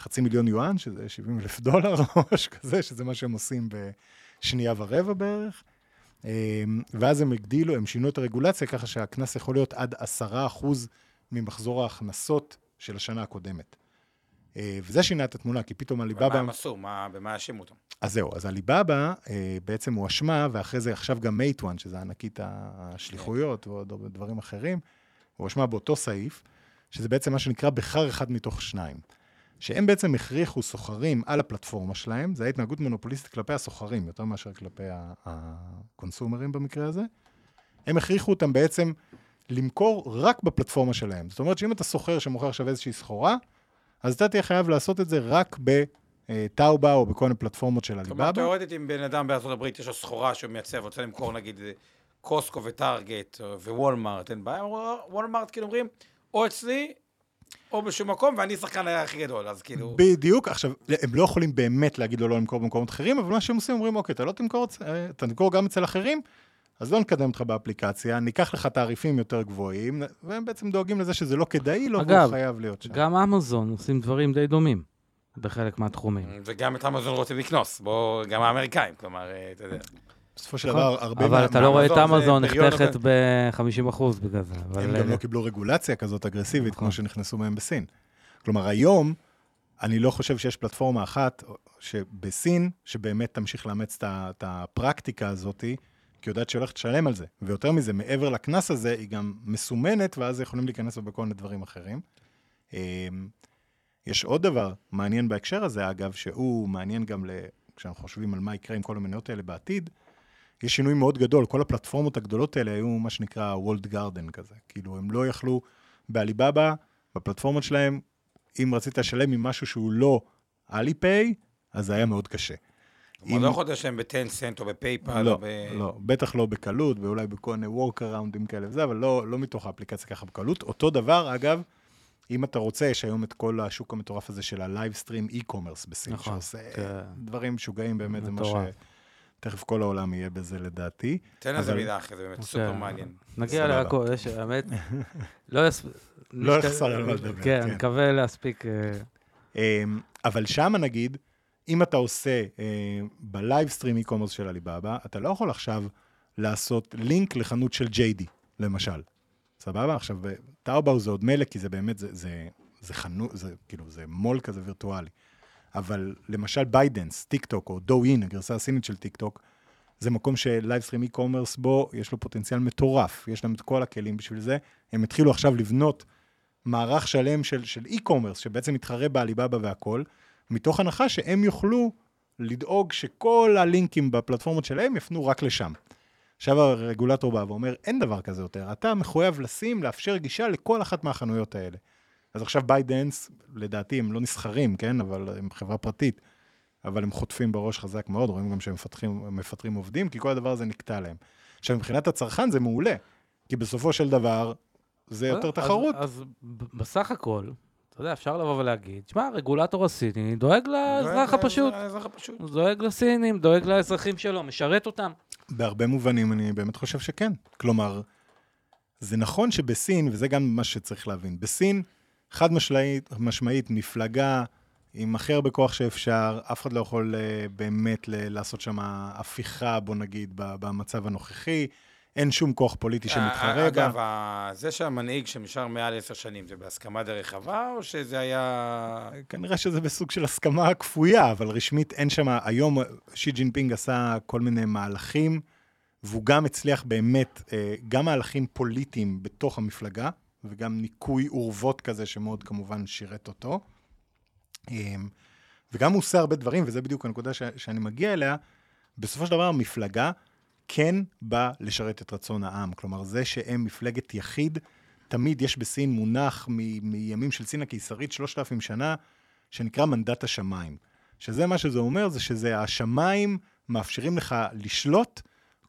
חצי מיליון יואן, שזה 70 אלף (laughs) דולר או משהו כזה, שזה מה שהם עושים בשנייה ורבע בערך. אמ, ואז הם הגדילו, הם שינו את הרגולציה ככה שהקנס יכול להיות עד עשרה אחוז ממחזור ההכנסות של השנה הקודמת. אה, וזה שינה את התמונה, כי פתאום עליבאבא... מה הם עשו? במה האשימו אותם? אז זהו, אז עליבאבא אה, בעצם הואשמה, ואחרי זה עכשיו גם מייטואן, שזה ענקית השליחויות ועוד דברים אחרים, הואשמה באותו סעיף, שזה בעצם מה שנקרא בחר אחד מתוך שניים. שהם בעצם הכריחו סוחרים על הפלטפורמה שלהם, זו הייתה התנהגות מונופוליסטית כלפי הסוחרים, יותר מאשר כלפי ה consumer ים במקרה הזה. הם הכריחו אותם בעצם למכור רק בפלטפורמה שלהם. זאת אומרת שאם אתה סוחר שמוכר עכשיו איזושהי סחורה, אז אתה תהיה חייב לעשות את זה רק בטאובה או בכל מיני פלטפורמות של כלומר, עליבאבא. תיאורטית, אם בן אדם בארצות הברית יש לו סחורה שהוא מייצב, רוצה למכור נגיד קוסקו וטארגט ווולמארט, אין בעיה, וולמארט כאילו אומרים, או אצלי, או בשום מקום, ואני שחקן הכי גדול, אז כאילו... בדיוק, עכשיו, הם לא יכולים באמת להגיד לו לא למכור במקומות אחרים, אבל מה שהם עושים, אומרים, אוקיי, אתה לא תמכור, אה, אתה תמכור גם אצל אחרים, אז לא נקדם אותך באפליקציה, ניקח לך תעריפים יותר גבוהים, והם בעצם דואגים לזה שזה לא כדאי לו, והוא אגב, חייב להיות שם. גם אמזון עושים דברים די דומים בחלק מהתחומים. וגם את אמזון רוצים לקנוס, בוא, גם האמריקאים, כלומר, אה, אתה יודע. בסופו של דבר, הרבה. אבל מה- אתה לא רואה את אמזון נחתכת אבל- ב-50% בגלל זה. אבל, הם גם אה, לא קיבלו רגולציה כזאת אגרסיבית, נכון. כמו שנכנסו מהם בסין. כלומר, היום, אני לא חושב שיש פלטפורמה אחת שבסין, שבאמת תמשיך לאמץ את הפרקטיקה הזאת, כי היא יודעת שהיא הולכת לשלם על זה. ויותר מזה, מעבר לקנס הזה, היא גם מסומנת, ואז יכולים להיכנס בה בכל מיני דברים אחרים. אמ, יש עוד דבר מעניין בהקשר הזה, אגב, שהוא מעניין גם ל... כשאנחנו חושבים על מה יקרה עם כל המניות האלה בעתיד, יש שינוי מאוד גדול, כל הפלטפורמות הגדולות האלה היו מה שנקרא וולד גרדן כזה. כאילו, הם לא יכלו, בעליבאבא, בפלטפורמות שלהם, אם רצית לשלם עם משהו שהוא לא אליפיי, אז זה היה מאוד קשה. כלומר, לא יכול להיות שהם בטנסנט או בפייפל לא, או ב... לא, בטח לא בקלות, ואולי בכל מיני workaroundים כאלה וזה, אבל לא, לא מתוך האפליקציה ככה בקלות. אותו דבר, אגב, אם אתה רוצה, יש היום את כל השוק המטורף הזה של ה livestream e-commerce בסין, נכון, שעושה כן. דברים משוגעים באמת, זה מה מטורף. ש... תכף כל העולם יהיה בזה לדעתי. תן לזה מילה אחרי זה, באמת אוקיי. סופר מעניין. נגיע. להכל, יש, האמת, (laughs) לא יספ... לא יחסר על מה לדבר, כן, כן. מקווה להספיק. אה, אמ, אבל שמה נגיד, אם אתה עושה אה, ב livestream e-commerce של עליבאבא, אתה לא יכול עכשיו לעשות לינק לחנות של JD, למשל. סבבה? עכשיו, Taobao זה עוד מילא, כי זה באמת, זה, זה, זה חנות, זה כאילו, זה mall כזה וירטואלי. אבל למשל ByteDance, TikTok, או Douyin, הגרסה הסינית של טיק טוק, זה מקום ש live stream e-commerce בו, יש לו פוטנציאל מטורף, יש להם את כל הכלים בשביל זה. הם התחילו עכשיו לבנות מערך שלם של, של e-commerce, שבעצם מתחרה בעליבאבא והכל, מתוך הנחה שהם יוכלו לדאוג שכל הלינקים בפלטפורמות שלהם יפנו רק לשם. עכשיו הרגולטור בא ואומר, אין דבר כזה יותר, אתה מחויב לשים, לאפשר גישה לכל אחת מהחנויות האלה. אז עכשיו ByteDance, לדעתי הם לא נסחרים, כן? אבל הם חברה פרטית, אבל הם חוטפים בראש חזק מאוד, רואים גם שהם מפתחים, מפטרים עובדים, כי כל הדבר הזה נקטע להם. עכשיו, מבחינת הצרכן זה מעולה, כי בסופו של דבר, זה יותר אז- תחרות. אז ב- בסך הכל, אתה יודע, אפשר לבוא ולהגיד, שמע, הרגולטור הסיני דואג לאזרח הפשוט. לאזרח הפשוט. דואג לסינים, דואג לאזרחים שלו, משרת אותם. בהרבה מובנים אני באמת חושב שכן. כלומר, זה נכון שבסין, וזה גם מה שצריך להבין, בסין, חד משמעית, משמעית מפלגה עם הכי הרבה כוח שאפשר, אף אחד לא יכול אה, באמת לעשות שם הפיכה, בוא נגיד, ב- במצב הנוכחי. אין שום כוח פוליטי שמתחרה בה. אה, אגב, זה שהמנהיג שנשאר מעל עשר שנים, זה בהסכמה די רחבה, או שזה היה... כנראה שזה בסוג של הסכמה כפויה, אבל רשמית אין שם, היום שי ג'ינפינג עשה כל מיני מהלכים, והוא גם הצליח באמת, אה, גם מהלכים פוליטיים בתוך המפלגה, וגם ניקוי אורוות כזה, שמאוד כמובן שירת אותו. אה, וגם הוא עושה הרבה דברים, וזה בדיוק הנקודה ש- שאני מגיע אליה, בסופו של דבר המפלגה כן באה לשרת את רצון העם. כלומר, זה שהם מפלגת יחיד, תמיד יש בסין מונח מ- מימים של סין הקיסרית, 3,000 שנה, שנקרא מנדט השמיים. שזה מה שזה אומר, זה שזה השמיים מאפשרים לך לשלוט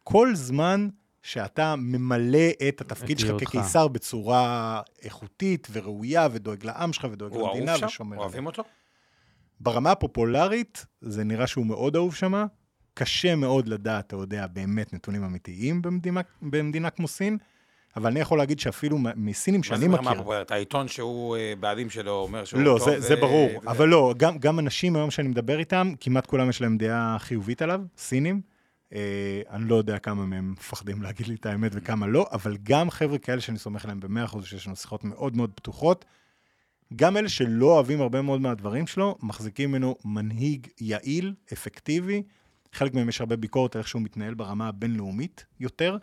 כל זמן שאתה ממלא את התפקיד שלך. כקיסר בצורה איכותית וראויה, ודואג לעם שלך, ודואג הוא למדינה, אהוב שם? ושומר עליה. אוהבים אותו? ברמה הפופולרית, זה נראה שהוא מאוד אהוב שמה. קשה מאוד לדעת, אתה יודע, באמת נתונים אמיתיים במדינה, במדינה כמו סין, אבל אני יכול להגיד שאפילו מסינים מה שאני זה ברמה מכיר... הפופולרית? העיתון שהוא אה, בעלים שלו אומר שהוא לא, טוב, זה, זה ברור, זה- אבל לא, גם, גם אנשים היום שאני מדבר איתם, כמעט כולם יש להם דעה חיובית עליו, סינים. אה, אני לא יודע כמה מהם מפחדים להגיד לי את האמת וכמה לא, אבל גם חבר'ה כאלה שאני סומך עליהם ב-100% שיש לנו שיחות מאוד מאוד פתוחות, גם אלה שלא אוהבים הרבה מאוד מהדברים שלו, מחזיקים ממנו מנהיג יעיל, אפקטיבי. חלק מהם יש הרבה ביקורת על איך שהוא מתנהל ברמה הבינלאומית יותר,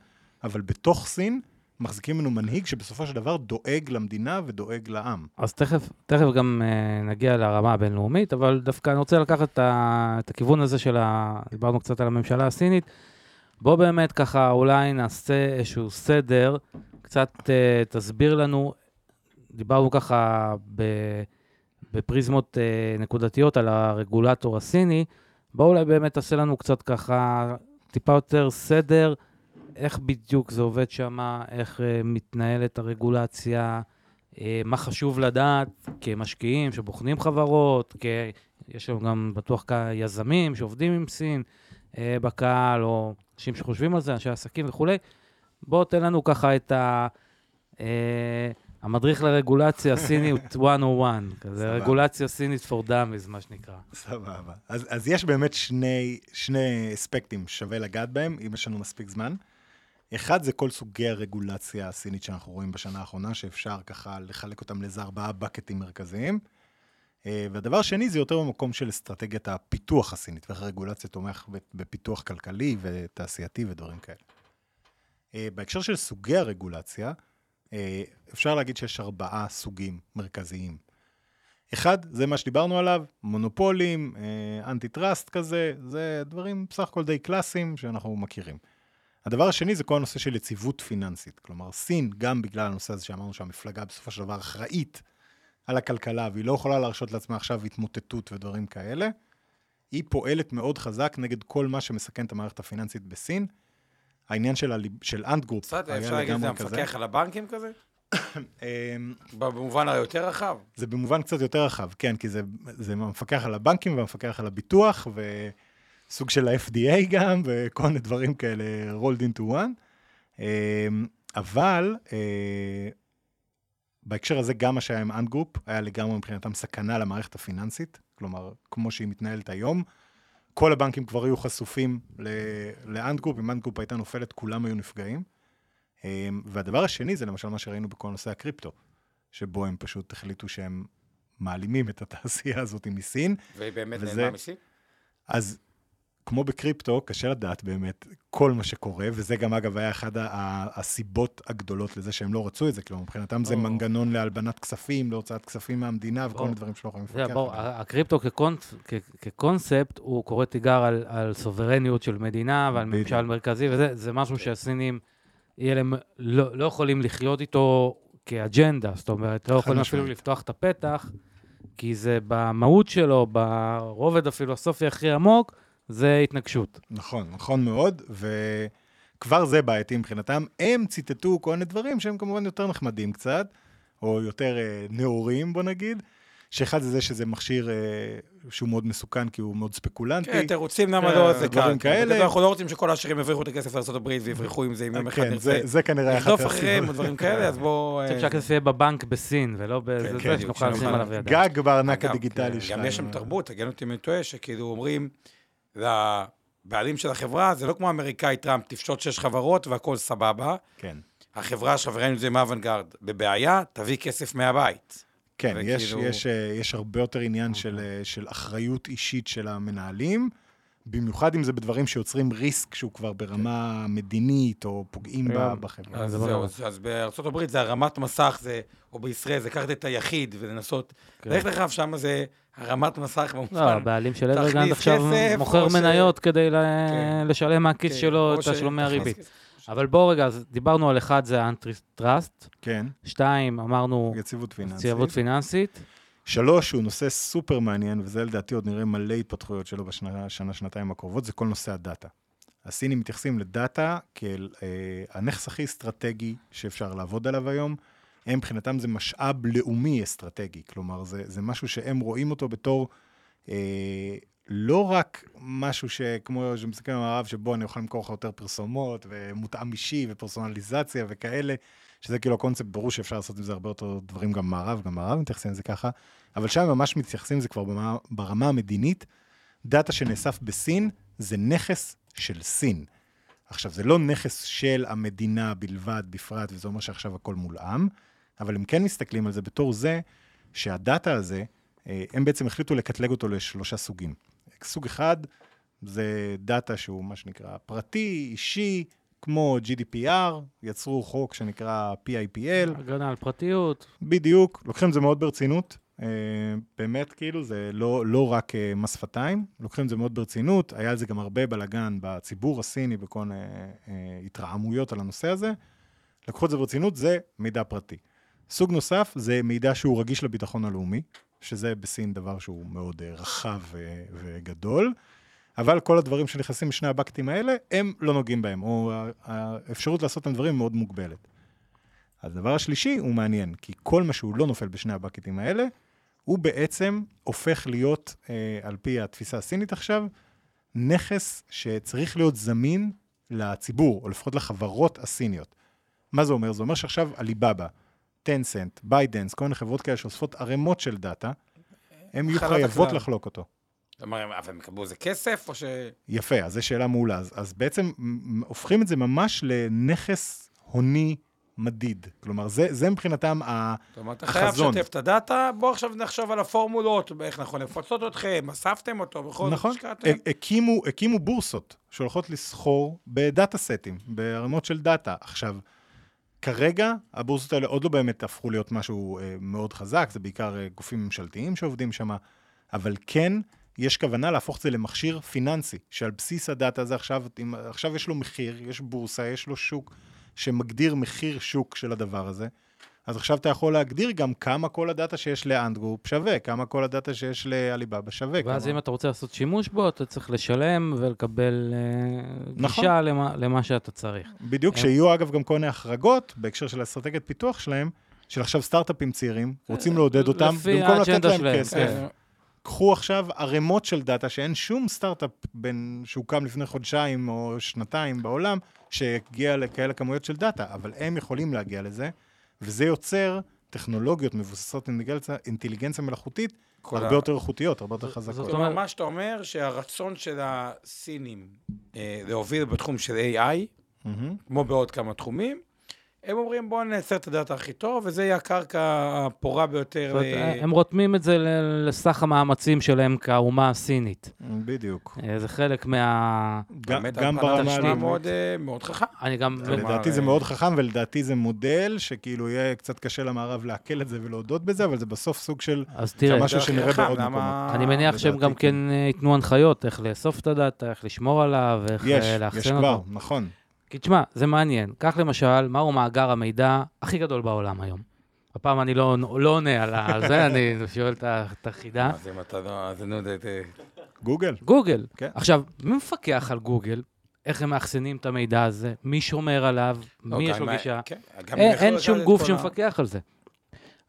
אבל בתוך סין, מחזיקים ממנו מנהיג שבסופו של דבר דואג למדינה ודואג לעם. אז תכף, תכף גם uh, נגיע לרמה הבינלאומית, אבל דווקא אני רוצה לקחת את, ה, את הכיוון הזה של ה... דיברנו קצת על הממשלה הסינית. בוא באמת ככה אולי נעשה איזשהו סדר, קצת uh, תסביר לנו, דיברנו ככה ב, בפריזמות uh, נקודתיות על הרגולטור הסיני, בוא אולי באמת תעשה לנו קצת ככה טיפה יותר סדר. איך בדיוק זה עובד שם, איך uh, מתנהלת הרגולציה, uh, מה חשוב לדעת כמשקיעים שבוחנים חברות, כי יש לנו גם בטוח כיזמים שעובדים עם סין uh, בקהל, או אנשים שחושבים על זה, אנשי עסקים וכולי. בוא תן לנו ככה את ה... המדריך לרגולציה הסינית 101, כזה רגולציה סינית for dummies, מה שנקרא. סבבה. אז, אז יש באמת שני, שני אספקטים שווה לגעת בהם, אם יש לנו מספיק זמן. אחד זה כל סוגי הרגולציה הסינית שאנחנו רואים בשנה האחרונה, שאפשר ככה לחלק אותם לאיזה ארבעה בקטים מרכזיים. אה, והדבר השני זה יותר במקום של אסטרטגיית הפיתוח הסינית, ואיך הרגולציה תומך בפיתוח כלכלי ותעשייתי ודברים כאלה. אה, בהקשר של סוגי הרגולציה, אה, אפשר להגיד שיש ארבעה סוגים מרכזיים. אחד, זה מה שדיברנו עליו, מונופולים, antitrust כזה, זה דברים בסך הכל די קלאסיים שאנחנו מכירים. הדבר השני זה כל הנושא של יציבות פיננסית. כלומר, סין, גם בגלל הנושא הזה שאמרנו שהמפלגה בסופו של דבר אחראית על הכלכלה, והיא לא יכולה להרשות לעצמה עכשיו התמוטטות ודברים כאלה, היא פועלת מאוד חזק נגד כל מה שמסכן את המערכת הפיננסית בסין. העניין של, הליב, של Ant Group בסדר, אפשר להגיד שזה המפקח על הבנקים כזה? (coughs) אמ, במובן היותר רחב. זה במובן קצת יותר רחב, כן, כי זה, זה המפקח על הבנקים והמפקח על הביטוח, ו... סוג של ה-FDA גם, וכל מיני דברים כאלה rolled into one. אמ, אבל אה, בהקשר הזה, גם מה שהיה עם אנגרופ, היה לגמרי מבחינתם סכנה למערכת הפיננסית, כלומר, כמו שהיא מתנהלת היום. כל הבנקים כבר היו חשופים ל Ant Group, אם Ant Group הייתה נופלת, כולם היו נפגעים. אמ, והדבר השני זה למשל מה שראינו בכל נושא הקריפטו, שבו הם פשוט החליטו שהם מעלימים את התעשייה הזאת מסין. והיא באמת וזה... נעלמה מסין? אז כמו בקריפטו, קשה לדעת באמת כל מה שקורה, וזה גם, אגב, היה אחת הסיבות הגדולות לזה שהם לא רצו את זה, כלומר, מבחינתם זה מנגנון להלבנת כספים, להוצאת כספים מהמדינה, וכל מיני דברים שלא יכולים לפקח. בואו, הקריפטו כקונספט, הוא קורא תיגר על סוברניות של מדינה ועל ממשל מרכזי, וזה משהו שהסינים, יהיה להם, לא, לא יכולים לחיות איתו כאג'נדה, זאת אומרת, לא יכולים אפילו לפתוח את הפתח, כי זה במהות שלו, ברובד הפילוסופי הכי עמוק, זה התנגשות. נכון, נכון מאוד, וכבר זה בעייתי מבחינתם. הם ציטטו כל מיני דברים שהם כמובן יותר נחמדים קצת, או יותר אה, נאורים, בוא נגיד. שאחד זה זה שזה מכשיר אה, שהוא מאוד מסוכן, כי הוא מאוד ספקולנטי. כן, תירוצים למה לא זה כאן. דברים כאלה. אנחנו לא רוצים שכל העשירים יבריחו את הכסף לארה"ב ויברחו עם זה, אם יום אחד כן, נרצה. זה כנראה אחת הסיבות. אחרים או דברים כאלה, אז בואו... אני חושב שהכסף יהיה בבנק בסין, ולא כן, כן, שנוכל לשים עליו ידיים. גג בארנק הדיגיטלי שלנו. גם יש שם תרבות, תגן אותי אם אני טועה, שכאילו אומרים... לבעלים של החברה, זה לא כמו האמריקאי טראמפ, תפשוט שש חברות והכל סבבה. כן. החברה וראינו את זה עם Evergrande, בבעיה, תביא כסף מהבית. כן, וכאילו... יש, יש, אה, יש הרבה יותר עניין של, אוקיי. אה, של אחריות אישית של המנהלים, במיוחד אם זה בדברים שיוצרים risk שהוא כבר ברמה כן. מדינית, או פוגעים בחברה. אז זהו, אז, אז בארצות הברית זה הרמת מסך, זה, או בישראל זה לקחת את היחיד ולנסות, כן. לך לך, שם זה הרמת מסך במובן. לא, הבעלים של Evergrande עכשיו מוכר מניות כדי כן. לשלם מהכיס שלו את תשלומי הריבית. אבל בואו רגע, אז דיברנו על אחד, זה ה antitrust. כן. שתיים, אמרנו... יציבות פיננסית. יציבות פיננסית. שלוש, הוא נושא סופר מעניין, וזה לדעתי עוד נראה מלא התפתחויות שלו בשנה, שנה, שנתיים הקרובות, זה כל נושא הדאטה. הסינים מתייחסים לדאטה כאל אה, הנכס הכי אסטרטגי שאפשר לעבוד עליו היום. הם, מבחינתם זה משאב לאומי אסטרטגי. כלומר, זה, זה משהו שהם רואים אותו בתור אה, לא רק משהו שכמו שמסתכל במערב, שבו אני יכול למכור לך יותר פרסומות, ומותאם אישי, ופרסונליזציה וכאלה, שזה כאילו הקונספט, ברור שאפשר לעשות עם זה הרבה יותר דברים גם במערב, גם במערב מתייחסים לזה ככה, אבל שם ממש מתייחסים לזה כבר ברמה, ברמה המדינית. דאטה שנאסף בסין זה נכס של סין. עכשיו, זה לא נכס של המדינה בלבד, בפרט, וזה אומר שעכשיו הכל מולאם, אבל הם כן מסתכלים על זה בתור זה שהדאטה הזה, אה, הם בעצם החליטו לקטלג אותו לשלושה סוגים. סוג אחד זה דאטה שהוא מה שנקרא פרטי, אישי, כמו GDPR, יצרו חוק שנקרא PIPL, הגנה על פרטיות. בדיוק, לוקחים את זה מאוד ברצינות. אה, באמת, כאילו, זה לא, לא רק אה, מס שפתיים, לוקחים את זה מאוד ברצינות. היה על זה גם הרבה בלאגן בציבור הסיני וכל מיני אה, התרעמויות על הנושא הזה. לקחו את זה ברצינות, זה מידע פרטי. סוג נוסף זה מידע שהוא רגיש לביטחון הלאומי, שזה בסין דבר שהוא מאוד אה, רחב אה, וגדול, אבל כל הדברים שנכנסים משני ה buckets האלה, הם לא נוגעים בהם, או האפשרות לעשות את הדברים מאוד מוגבלת. הדבר השלישי הוא מעניין, כי כל מה שהוא לא נופל בשני ה buckets האלה, הוא בעצם הופך להיות, אה, על פי התפיסה הסינית עכשיו, נכס שצריך להיות זמין לציבור, או לפחות לחברות הסיניות. מה זה אומר? זה אומר שעכשיו עליבאבא, Tencent, ByteDance, כל מיני חברות כאלה שאוספות ערימות של דאטה, הן יהיו חייבות הכלל. לחלוק אותו. אומרת, אבל הם יקבלו איזה כסף, או ש... יפה, אז זו שאלה מעולה. אז, אז בעצם הופכים את זה ממש לנכס הוני מדיד. כלומר, זה, זה מבחינתם ה... זאת אומרת, אתה חייב החזון. לשתף את הדאטה, בואו עכשיו נחשוב על הפורמולות, איך נכון לפצות אתכם, אספתם אותו, בכל זאת נכון, השקעתם. הקימו, הקימו בורסות שהולכות לסחור בדאטה סטים, בערימות של דאטה. עכשיו, כרגע הבורסות האלה עוד לא באמת הפכו להיות משהו אה, מאוד חזק, זה בעיקר אה, גופים ממשלתיים שעובדים שם, אבל כן יש כוונה להפוך את זה למכשיר פיננסי, שעל בסיס הדאטה הזה עכשיו, אם, עכשיו יש לו מחיר, יש בורסה, יש לו שוק שמגדיר מחיר שוק של הדבר הזה. אז עכשיו אתה יכול להגדיר גם כמה כל הדאטה שיש ל Ant Group שווה, כמה כל הדאטה שיש לעליבאבא שווה. ואז כמה... אם אתה רוצה לעשות שימוש בו, אתה צריך לשלם ולקבל אה, נכון. גישה למה, למה שאתה צריך. בדיוק, הם- שיהיו אגב גם כל מיני החרגות בהקשר של אסטרטגיית פיתוח שלהם, של עכשיו סטארט-אפים צעירים, רוצים לעודד אותם, במקום לתת להם שלהם, כסף, כן. קחו עכשיו ערימות של דאטה שאין שום סטארט-אפ, שהוקם לפני חודשיים או שנתיים בעולם, שהגיע לכאלה כמויות של דאטה, אבל הם יכולים להגיע לזה, וזה יוצר טכנולוגיות מבוססות אינטליגנציה, אינטליגנציה מלאכותית, הרבה ה- יותר איכותיות, הרבה יותר זאת חזקות. אומרת- כלומר, מה שאתה אומר, שהרצון של הסינים אה, להוביל בתחום של AI, מהמם. כמו בעוד כמה תחומים, הם אומרים, בואו נייצר את הדאטה הכי טוב, וזה יהיה הקרקע הפורה ביותר. זאת אומרת, ל- הם רותמים את זה ל- לסך המאמצים שלהם כאומה הסינית. בדיוק. אה, זה חלק מה... גם גם ברמה הלאומית. מאוד, אה, מאוד חכם. אני גם... לדעתי זה אה, מאוד חכם, ולדעתי זה מודל שכאילו יהיה קצת קשה למערב לעכל את זה ולהודות בזה, אבל זה בסוף סוג של... אז תראה, משהו שנראה בעוד למה- מקומות. אני מניח שהם גם כן. כן אה, ייתנו הנחיות איך לאסוף את הדאטה, איך לשמור עליו, איך יש, אה, יש לאחסן כבר, אותו. נכון. כי תשמע, זה מעניין. קח למשל, מהו מאגר המידע הכי גדול בעולם היום? הפעם אני לא, לא עונה על ה- זה, (laughs) אני שואל את החידה. אז אם אתה לא... אז נו, ד- ד- גוגל. גוגל. כן. עכשיו, מי מפקח על גוגל? איך הם מאחסנים את המידע הזה? מי שומר עליו? לא, מי יש גם לו גישה? כן, גם אין, שום גוף שמפקח על זה.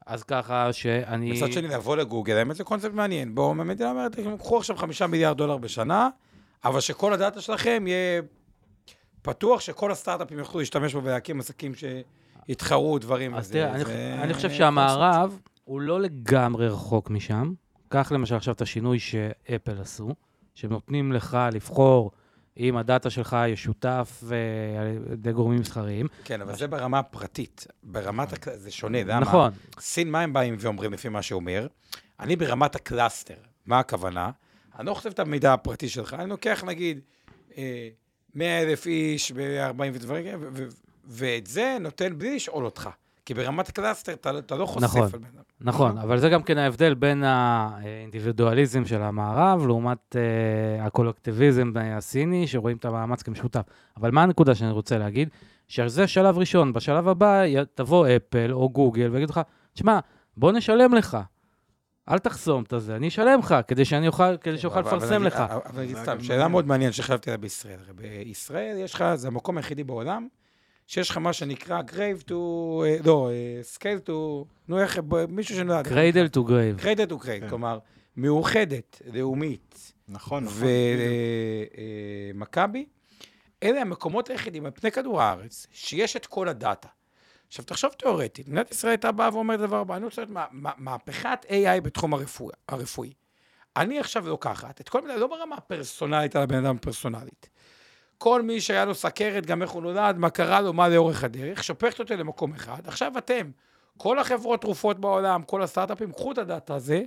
אז ככה שאני... מצד שני, לבוא לגוגל, האמת זה קונספט מעניין. בואו, המדינה אומרת, קחו עכשיו חמישה מיליארד דולר בשנה, אבל שכל הדאטה שלכם יהיה פתוח, שכל הסטארט-אפים יוכלו להשתמש בו ולהקים עסקים שיתחרו דברים. אז תראה, אני, זה אני חושב קונספט. שהמערב הוא לא לגמרי רחוק משם. קח למשל עכשיו את השינוי שאפל עשו, שהם נותנים לך לבחור אם הדאטה שלך ישותף אה, על ידי גורמים מסחריים. כן, אבל זה ברמה הפרטית. ברמת, הק- זה שונה, למה? נכון. סין, מה הם באים ואומרים לפי מה שאומר? אני ברמת ה cluster. מה הכוונה? אני לא חושב את המידע הפרטי שלך, אני לוקח נגיד אה, 100 אלף איש ב-40 ודברים כאלה, ו- ואת זה נותן בלי לשאול אותך. כי ברמת ה cluster אתה, אתה לא חושף נכון. על בן אדם. נכון, אבל זה גם כן ההבדל בין האינדיבידואליזם של המערב לעומת אה, הקולקטיביזם הסיני, שרואים את המאמץ כמשותף. אבל מה הנקודה שאני רוצה להגיד? שזה שלב ראשון. בשלב הבא תבוא אפל או גוגל ויגידו לך, תשמע, בוא נשלם לך. אל תחסום את הזה, אני אשלם לך, כדי שאני אוכל, כדי שאוכל אבל- אבל לפרסם לך. אבל נגיד סתם, שאלה. מאוד מעניינת שחשבתי עליה בישראל. בישראל יש לך, זה המקום היחידי בעולם, שיש לך מה שנקרא grave to, אה, לא, אה, scale to, נו איך, ב- מישהו שנולד. cradle to grave. cradle to cradle, כן. כלומר, מאוחדת, לאומית, נכון, נכון. ומכבי, אלה המקומות היחידים על פני כדור הארץ, שיש את כל הדאטה. עכשיו, תחשוב תיאורטית, מדינת ישראל הייתה באה ואומרת דבר הבא, אני רוצה להיות מה- מה- מהפכת AI בתחום הרפואי. הרפואי. אני עכשיו לוקחת את כל מיני, לא ברמה הפרסונלית על הבן אדם הפרסונלית. כל מי שהיה לו סכרת, גם איך הוא נולד, מה קרה לו, מה לאורך הדרך, שופכת אותו למקום אחד. עכשיו אתם, כל החברות תרופות בעולם, כל הסטארט-אפים, קחו את הדאטה הזה,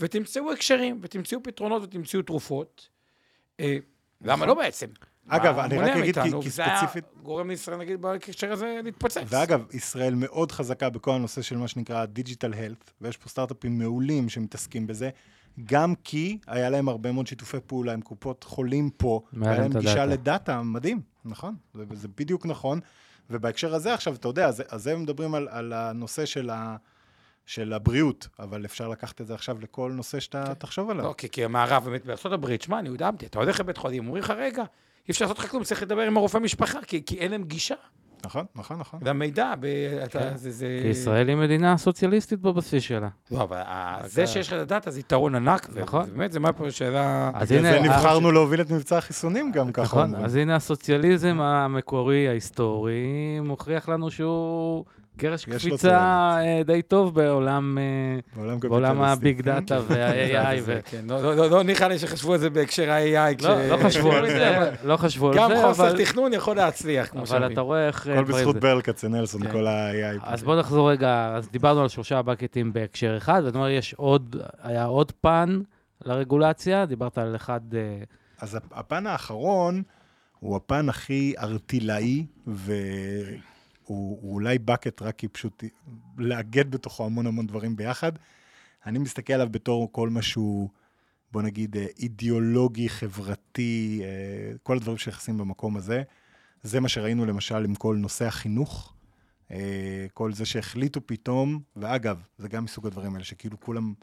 ותמצאו הקשרים, ותמצאו פתרונות ותמצאו תרופות. אה, למה לא בעצם? אגב, אני רק אגיד, כי- מאיתנו, כי היה ספציפית- גורם לישראל, נגיד, בהקשר הזה להתפוצץ. ואגב, ישראל מאוד חזקה בכל הנושא של מה שנקרא digital health, ויש פה סטארט-אפים מעולים שמתעסקים בזה, גם כי היה להם הרבה מאוד שיתופי פעולה עם קופות חולים פה, היה והיה להם גישה. לדאטה, מדהים, נכון, זה, זה בדיוק נכון. ובהקשר הזה עכשיו, אתה יודע, אז, אז הם מדברים על, על הנושא של, ה, של הבריאות, אבל אפשר לקחת את זה עכשיו לכל נושא שאתה תחשוב עליו. לא, כי, כי המערב באמת בארצות הברית, שמע, אני הודעמתי, אתה הולך לבית חולים, אומרים לך, רגע, אי אפשר לעשות לך כלום, צריך לדבר עם הרופא משפחה, כי, כי אין להם גישה נכון, נכון, נכון. למידע, ב, אתה, כן. זה, זה... כי ישראל היא מדינה סוציאליסטית בבסיס שלה. לא, אבל זה שיש לך את הדאטה זה יתרון ענק, נכון. ובאמת, זה מה פה שאלה... אז הנה, זה ה- נבחרנו להוביל את מבצע החיסונים גם ככה. נכון. אז הנה הסוציאליזם המקורי, ההיסטורי, מוכיח לנו שהוא לו קפיצה אה, די טוב בעולם אה, בעולם. הביג דאטה (laughs) וה-AI. כן, לא- לא- לא- לא נראה לי שחשבו על זה בהקשר ה-AI. כש- לא, חשבו על (laughs) זה, אבל- לא חשבו על גם זה, חוסר אבל- תכנון יכול להצליח, כמו אבל שאומרים. אתה רואה איך... אה, הכל בזכות זה. ברל כצנלסון, כן. כל ה-AI. אז בואו נחזור רגע, אז דיברנו על שלושה בקטים בהקשר אחד, ואתה אומר, יש עוד, היה עוד פן לרגולציה, דיברת על אחד, אז הפ- הפן האחרון הוא הפן הכי ארטילאי, והוא הוא אולי bucket רק כי פשוט לאגד בתוכו המון המון דברים ביחד. אני מסתכל עליו בתור כל מה שהוא, בוא נגיד, אה, אידיאולוגי, חברתי, אה, כל הדברים שנכנסים במקום הזה. זה מה שראינו למשל עם כל נושא החינוך. אה, כל זה שהחליטו פתאום, ואגב, זה גם מסוג הדברים האלה, שכאילו כולם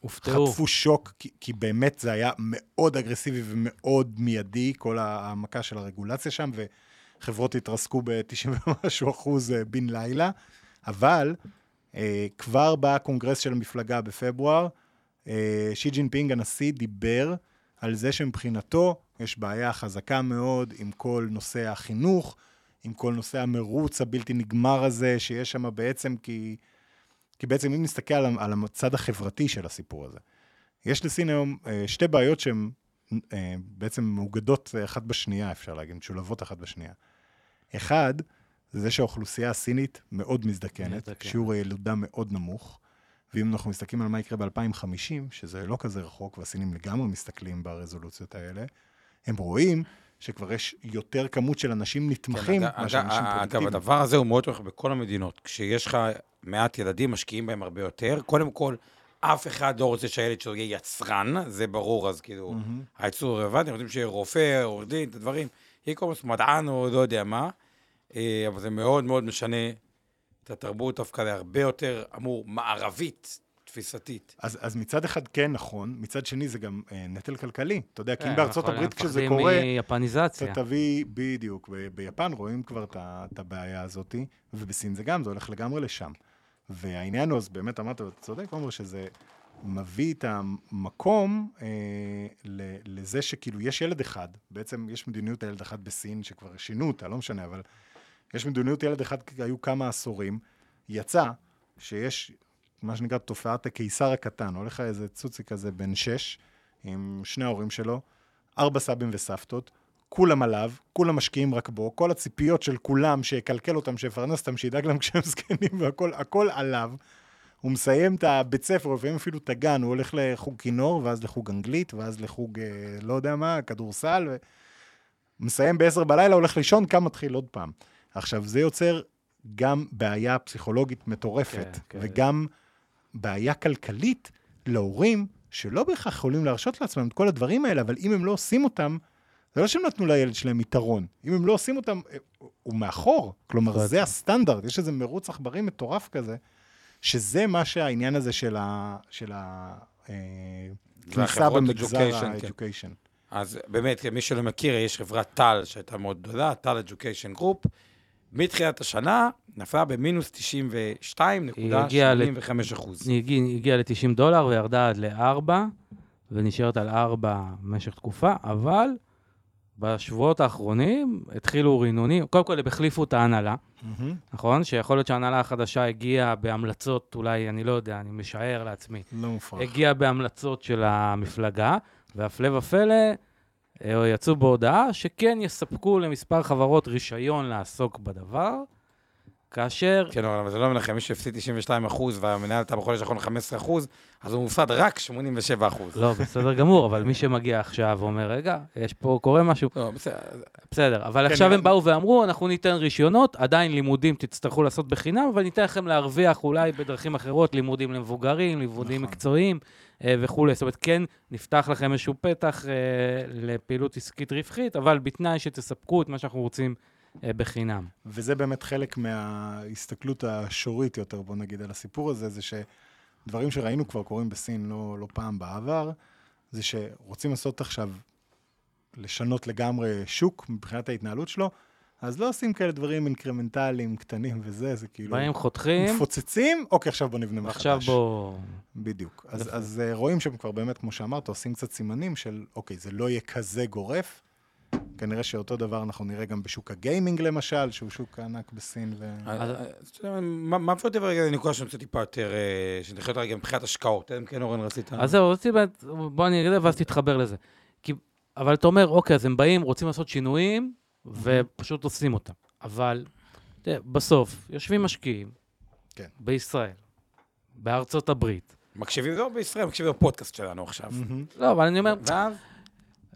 הופתעו. חטפו שוק, כי, כי באמת זה היה מאוד אגרסיבי ומאוד מיידי, כל המכה של הרגולציה שם, וחברות התרסקו ב-90 ומשהו אחוז אה, בן לילה, אבל אה, כבר בקונגרס של המפלגה בפברואר, אה, שי ג'ינפינג הנשיא דיבר על זה שמבחינתו יש בעיה חזקה מאוד עם כל נושא החינוך, עם כל נושא המרוץ הבלתי נגמר הזה שיש שם בעצם, כי... כי בעצם אם נסתכל על, על הצד החברתי של הסיפור הזה, יש לסין היום אה, שתי בעיות שהן אה, בעצם מאוגדות אה, אחת בשנייה, אפשר להגיד, משולבות אחת בשנייה. אחד, זה שהאוכלוסייה הסינית מאוד מזדקנת, מזדקנת. שיעור הילודה מאוד נמוך, ואם אנחנו מסתכלים על מה יקרה ב-2050, שזה לא כזה רחוק, והסינים לגמרי מסתכלים ברזולוציות האלה, הם רואים שכבר יש יותר כמות של אנשים נתמכים כן, מאשר אנשים אגב, פרודוקטיביים. הדבר הזה הוא מאוד הולך בכל המדינות. כשיש לך מעט ילדים, משקיעים בהם הרבה יותר. קודם כל, אף אחד לא רוצה שהילד שלו יהיה יצרן, זה ברור, אז כאילו, מהמם. הייצור רלוונטי, רוצים שיהיה רופא, עורך דין, את הדברים. מיני מדען או לא יודע מה, אה, אבל זה מאוד מאוד משנה את התרבות דווקא להרבה יותר, אמור, מערבית, תפיסתית. אז, אז מצד אחד כן נכון, מצד שני זה גם אה, נטל כלכלי. אתה יודע, כי אם כן, בארצות אנחנו הברית כשזה קורה, מיפניזציה. אתה תביא, בדיוק, ב- ביפן רואים כבר את הבעיה הזאת, ובסין זה גם, זה הולך לגמרי לשם. והעניין הוא, אז באמת אמרת, אתה צודק, עומר, שזה מביא את המקום אה, לזה שכאילו יש ילד אחד, בעצם יש מדיניות הילד אחד בסין, שכבר שינו אותה, לא משנה, אבל יש מדיניות ילד אחד, היו כמה עשורים, יצא שיש מה שנקרא תופעת הקיסר הקטן, הולך לך איזה צוצי כזה בן שש, עם שני ההורים שלו, ארבע סבים וסבתות, כולם עליו, כולם משקיעים רק בו, כל הציפיות של כולם, שיקלקל אותם, שיפרנס אותם, שידאג להם כשהם זקנים, והכל הכל עליו. הוא מסיים את הבית ספר, לפעמים אפילו את הגן, הוא הולך לחוג כינור, ואז לחוג אנגלית, ואז לחוג, אה, לא יודע מה, כדורסל, ו... מסיים בעשר בלילה, הולך לישון, קם, מתחיל עוד פעם. עכשיו, זה יוצר גם בעיה פסיכולוגית מטורפת, כן, כן. וגם בעיה כלכלית להורים שלא בהכרח יכולים להרשות לעצמם את כל הדברים האלה, אבל אם הם לא עושים אותם, זה לא שהם נתנו לילד שלהם יתרון. אם הם לא עושים אותם, אה, הוא מאחור. כלומר, נכון. זה הסטנדרט, יש איזה מרוץ עכברים מטורף כזה, שזה מה שהעניין הזה של ה... של ה... אה, כניסה במגזר education, כן. ה-education. אז באמת, מי שלא מכיר, יש חברת TAL שהייתה מאוד גדולה, TAL Education Group. מתחילת השנה נפלה במינוס היא הגיעה ל- 92.85 אחוז. היא הגיעה הגיעה ל-90 דולר וירדה עד ל-4, ונשארת על 4 במשך תקופה, אבל בשבועות האחרונים התחילו רינונים, קודם כל הם החליפו את ההנהלה, מהמם. נכון? שיכול להיות שההנהלה החדשה הגיעה בהמלצות, אולי, אני לא יודע, אני משער לעצמי, לא מופרך. הגיעה בהמלצות של המפלגה, והפלא ופלא, אה, יצאו בהודעה שכן יספקו למספר חברות רישיון לעסוק בדבר, כאשר... כן, אבל זה לא מנחם, מי שהפסיד 92 אחוז והמנהל הייתה בחודש האחרון 15 אחוז, אז הוא מופסד רק 87 אחוז. לא, בסדר גמור, אבל מי שמגיע עכשיו ואומר, רגע, יש פה, קורה משהו. לא, בסדר. בסדר, אבל כן, עכשיו הם באו ואמרו, אנחנו ניתן רישיונות, עדיין לימודים תצטרכו לעשות בחינם, אבל ניתן לכם להרוויח אולי בדרכים אחרות, לימודים למבוגרים, לימודים נכון. מקצועיים, מקצועיים וכולי. זאת אומרת, כן, נפתח לכם איזשהו פתח אה, לפעילות עסקית רווחית, אבל בתנאי שתספקו את מה שאנחנו רוצים אה, בחינם. וזה באמת חלק מההסתכלות השורית יותר, בוא נגיד, על הסיפור הזה, זה שדברים שראינו כבר קורים בסין לא, לא פעם בעבר, זה שרוצים לעשות עכשיו, לשנות לגמרי שוק מבחינת ההתנהלות שלו, אז לא עושים כאלה דברים אינקרמנטליים, קטנים וזה, זה כאילו... באים, חותכים, מפוצצים, אוקיי, עכשיו בוא נבנה מחדש. ועכשיו בוא... בדיוק. אז. אז uh, רואים שהם כבר באמת, כמו שאמרת, עושים קצת סימנים של, אוקיי, זה לא יהיה כזה גורף. כנראה שאותו דבר אנחנו נראה גם בשוק הגיימינג למשל, שהוא שוק ענק בסין. ו... מה מביא אותי רגע לנקודה שאני רוצה טיפה יותר, אה, שנלך יותר רגע מבחינת השקעות. אם כן, אורן, רצית... אז זהו, רציתי באמת, בוא אני אגיד ואז תתחבר לזה. כי, אבל אתה אומר, אוקיי, אז הם באים, רוצים לעשות שינויים, ופשוט עושים אותם. אבל, בסוף, יושבים משקיעים, כן. בישראל, בארצות הברית. מקשיבים לא בישראל, מקשיבים בפודקאסט שלנו עכשיו. לא, אבל אני אומר, ואז,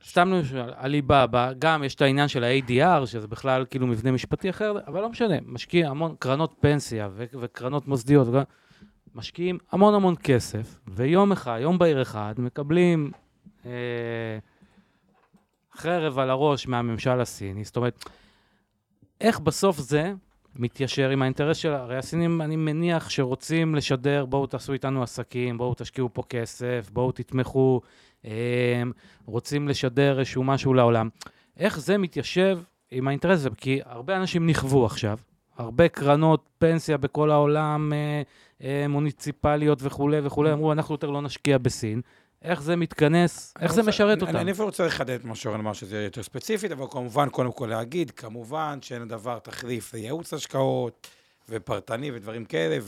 סתם למשל, עליבאבא, גם יש את העניין של ה-ADR, שזה בכלל כאילו מבנה משפטי אחר, אבל לא משנה, משקיע המון קרנות פנסיה ו- וקרנות מוסדיות, משקיעים המון המון כסף, ויום אחד, יום בהיר אחד, מקבלים אה, חרב על הראש מהממשל הסיני. זאת אומרת, איך בסוף זה מתיישר עם האינטרס של... הרי הסינים, אני מניח שרוצים לשדר, בואו תעשו איתנו עסקים, בואו תשקיעו פה כסף, בואו תתמכו, רוצים לשדר איזשהו משהו לעולם. איך זה מתיישב עם האינטרס הזה? כי הרבה אנשים נכוו עכשיו, הרבה קרנות פנסיה בכל העולם, אה, אה, מוניציפליות וכולי וכולי, אמרו, אנחנו יותר לא נשקיע בסין. איך זה מתכנס, איך זה רוצה- משרת אותם? אני אפילו רוצה לחדד את מה שאורן אמר, שזה יהיה יותר ספציפית, אבל כמובן, קודם כל להגיד, כמובן שאין הדבר תחליף לייעוץ השקעות ופרטני ודברים כאלה,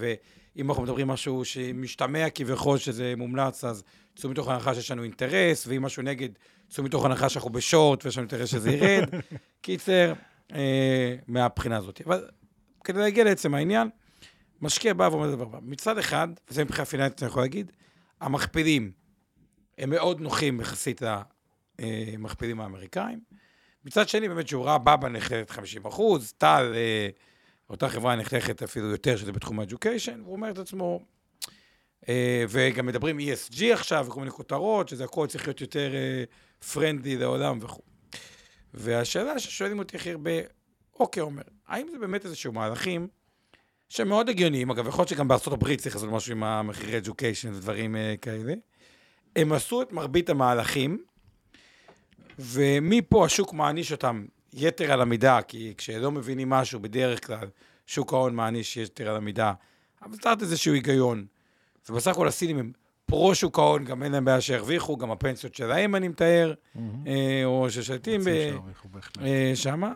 ואם אנחנו מדברים משהו שמשתמע כביכול שזה מומלץ, אז צאו מתוך הנחה שיש לנו אינטרס, ואם משהו נגד, צאו מתוך הנחה שאנחנו בשורט ויש לנו אינטרס שזה ירד. (laughs) קיצר, אה, מהבחינה הזאת. אבל כדי להגיע לעצם העניין, משקיע בא ואומר דבר הבא. מצד אחד, וזה מבחינה פיננסית אני יכול להגיד, המכפילים הם מאוד נוחים יחסית למכפילים האמריקאים. מצד שני, באמת שיעורה בבא נחלת 50 אחוז, טל, אה, אותה חברה נחלכת אפילו יותר, שזה בתחום ה-Education, והוא אומר את עצמו, אה, וגם מדברים ESG עכשיו, וכל מיני כותרות, שזה הכל צריך להיות יותר פרנדלי לעולם וכו'. והשאלה ששואלים אותי הכי הרבה, אוקיי, עומר, האם זה באמת איזשהו מהלכים שהם מאוד הגיוניים, אגב, יכול להיות שגם בארצות הברית צריך לעשות משהו עם המחירי education ודברים אה, כאלה. הם עשו את מרבית המהלכים, ומפה השוק מעניש אותם יתר על המידה, כי כשלא מבינים משהו, בדרך כלל שוק ההון מעניש יתר על המידה. אבל צריך איזשהו היגיון. אז בסך הכל הסינים הם פרו שוק ההון, גם אין להם בעיה שירוויחו, גם הפנסיות שלהם, אני מתאר, אה, או ששלטים ב... בהחלט. אה, שמה,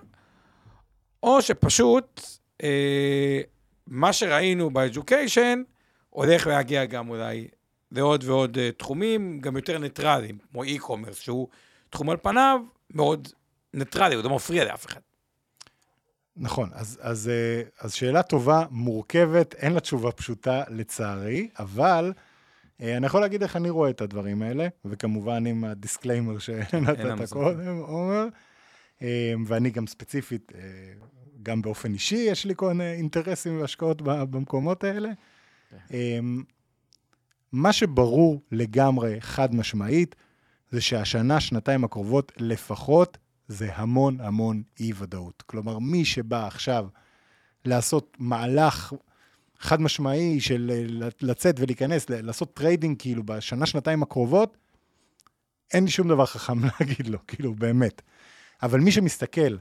או שפשוט אה, מה שראינו ב-Education הולך להגיע גם אולי לעוד ועוד תחומים, גם יותר ניטרליים, כמו e-commerce, שהוא תחום על פניו מאוד ניטרלי, הוא לא מפריע לאף אחד. נכון, אז, אז, אה, אז שאלה טובה, מורכבת, אין לה תשובה פשוטה לצערי, אבל אה, אני יכול להגיד איך אני רואה את הדברים האלה, וכמובן עם ה disclaimer שנתת קודם, עומר, אה, ואני גם ספציפית, גם באופן אישי, יש לי כל מיני אינטרסים והשקעות במקומות האלה. אה, מה שברור לגמרי, חד משמעית, זה שהשנה, שנתיים הקרובות, לפחות, זה המון המון אי-ודאות. כלומר, מי שבא עכשיו לעשות מהלך חד משמעי של אה, לצאת ולהיכנס, לעשות trading כאילו בשנה, שנתיים הקרובות, אין לי שום דבר חכם (laughs) להגיד לו, כאילו, באמת. אבל מי שמסתכל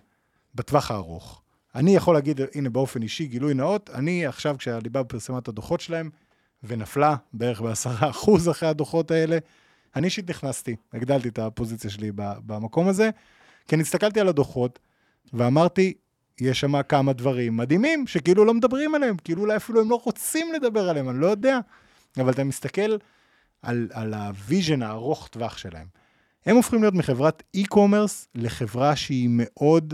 בטווח הארוך, אני יכול להגיד, הנה, באופן אישי, גילוי נאות, אני עכשיו, כשעליבאבא פרסמה את הדוחות שלהם, ונפלה בערך בעשרה אחוז אחרי הדוחות האלה, אני אישית נכנסתי, הגדלתי את הפוזיציה שלי במקום הזה, כי אני הסתכלתי על הדוחות, ואמרתי, יש שם כמה דברים מדהימים, שכאילו לא מדברים עליהם, כאילו אולי אפילו הם לא רוצים לדבר עליהם, אני לא יודע, אבל אתה מסתכל על, על ה vision הארוך טווח שלהם. הם הופכים להיות מחברת e-commerce לחברה שהיא מאוד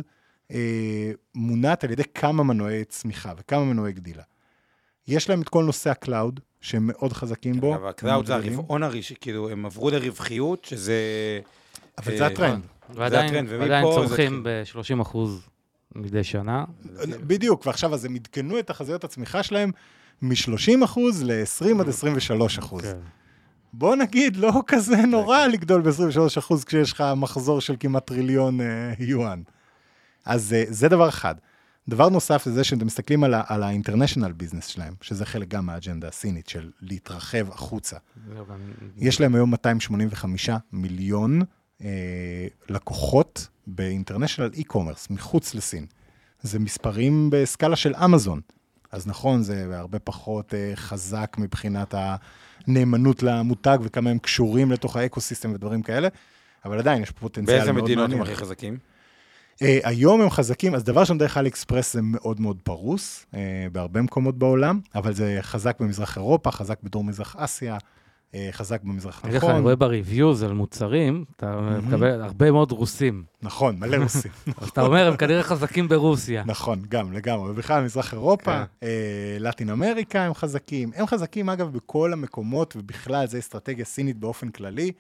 אה, מונעת על ידי כמה מנועי צמיחה וכמה מנועי גדילה. יש להם את כל נושא ה cloud, שהם מאוד חזקים בו. אבל ה cloud זה הרבעון הראשון, כאילו, הם עברו לרווחיות, שזה... אבל זה אה, הטרנד. ועדיין ועדיין זה צומחים ב-30 אחוז מדי שנה. בדיוק, ועכשיו אז הם עדכנו את תחזיות הצמיחה שלהם מ-30 אחוז ל-20 עד 23 אחוז. כן. בוא נגיד, לא כזה נורא לגדול ב-23 אחוז כשיש לך מחזור של כמעט טריליון אה, יואן. אז אה, זה דבר אחד. דבר נוסף זה שאתם מסתכלים על ה-international business שלהם, שזה חלק גם מהאג'נדה הסינית של להתרחב החוצה. גם- יש להם היום 285 מיליון אה, לקוחות ב international e-commerce, מחוץ לסין. זה מספרים בסקאלה של אמזון. אז נכון, זה הרבה פחות אה, חזק מבחינת הנאמנות למותג וכמה הם קשורים לתוך ה ecosystem ודברים כאלה, אבל עדיין יש פוטנציאל מאוד באיזה מעניין. מדינות הם הכי חזקים? אה, היום הם חזקים, אז דבר ראשון, דרך עלי אקספרס זה מאוד מאוד פרוס, אה, בהרבה מקומות בעולם, אבל זה חזק במזרח אירופה, חזק בדרום מזרח אסיה, אה, חזק במזרח אגיד לך, אני התיכון. רואה בריוויוז על מוצרים, אתה מקבל הרבה מאוד רוסים. נכון, מלא (laughs) רוסים. אז אתה אומר, הם כנראה חזקים ברוסיה. נכון, גם, לגמרי. ובכלל, מזרח אירופה, כן. אה, לטין אמריקה הם חזקים. הם חזקים, אגב, בכל המקומות, ובכלל, זו אסטרטגיה סינית באופן כללי.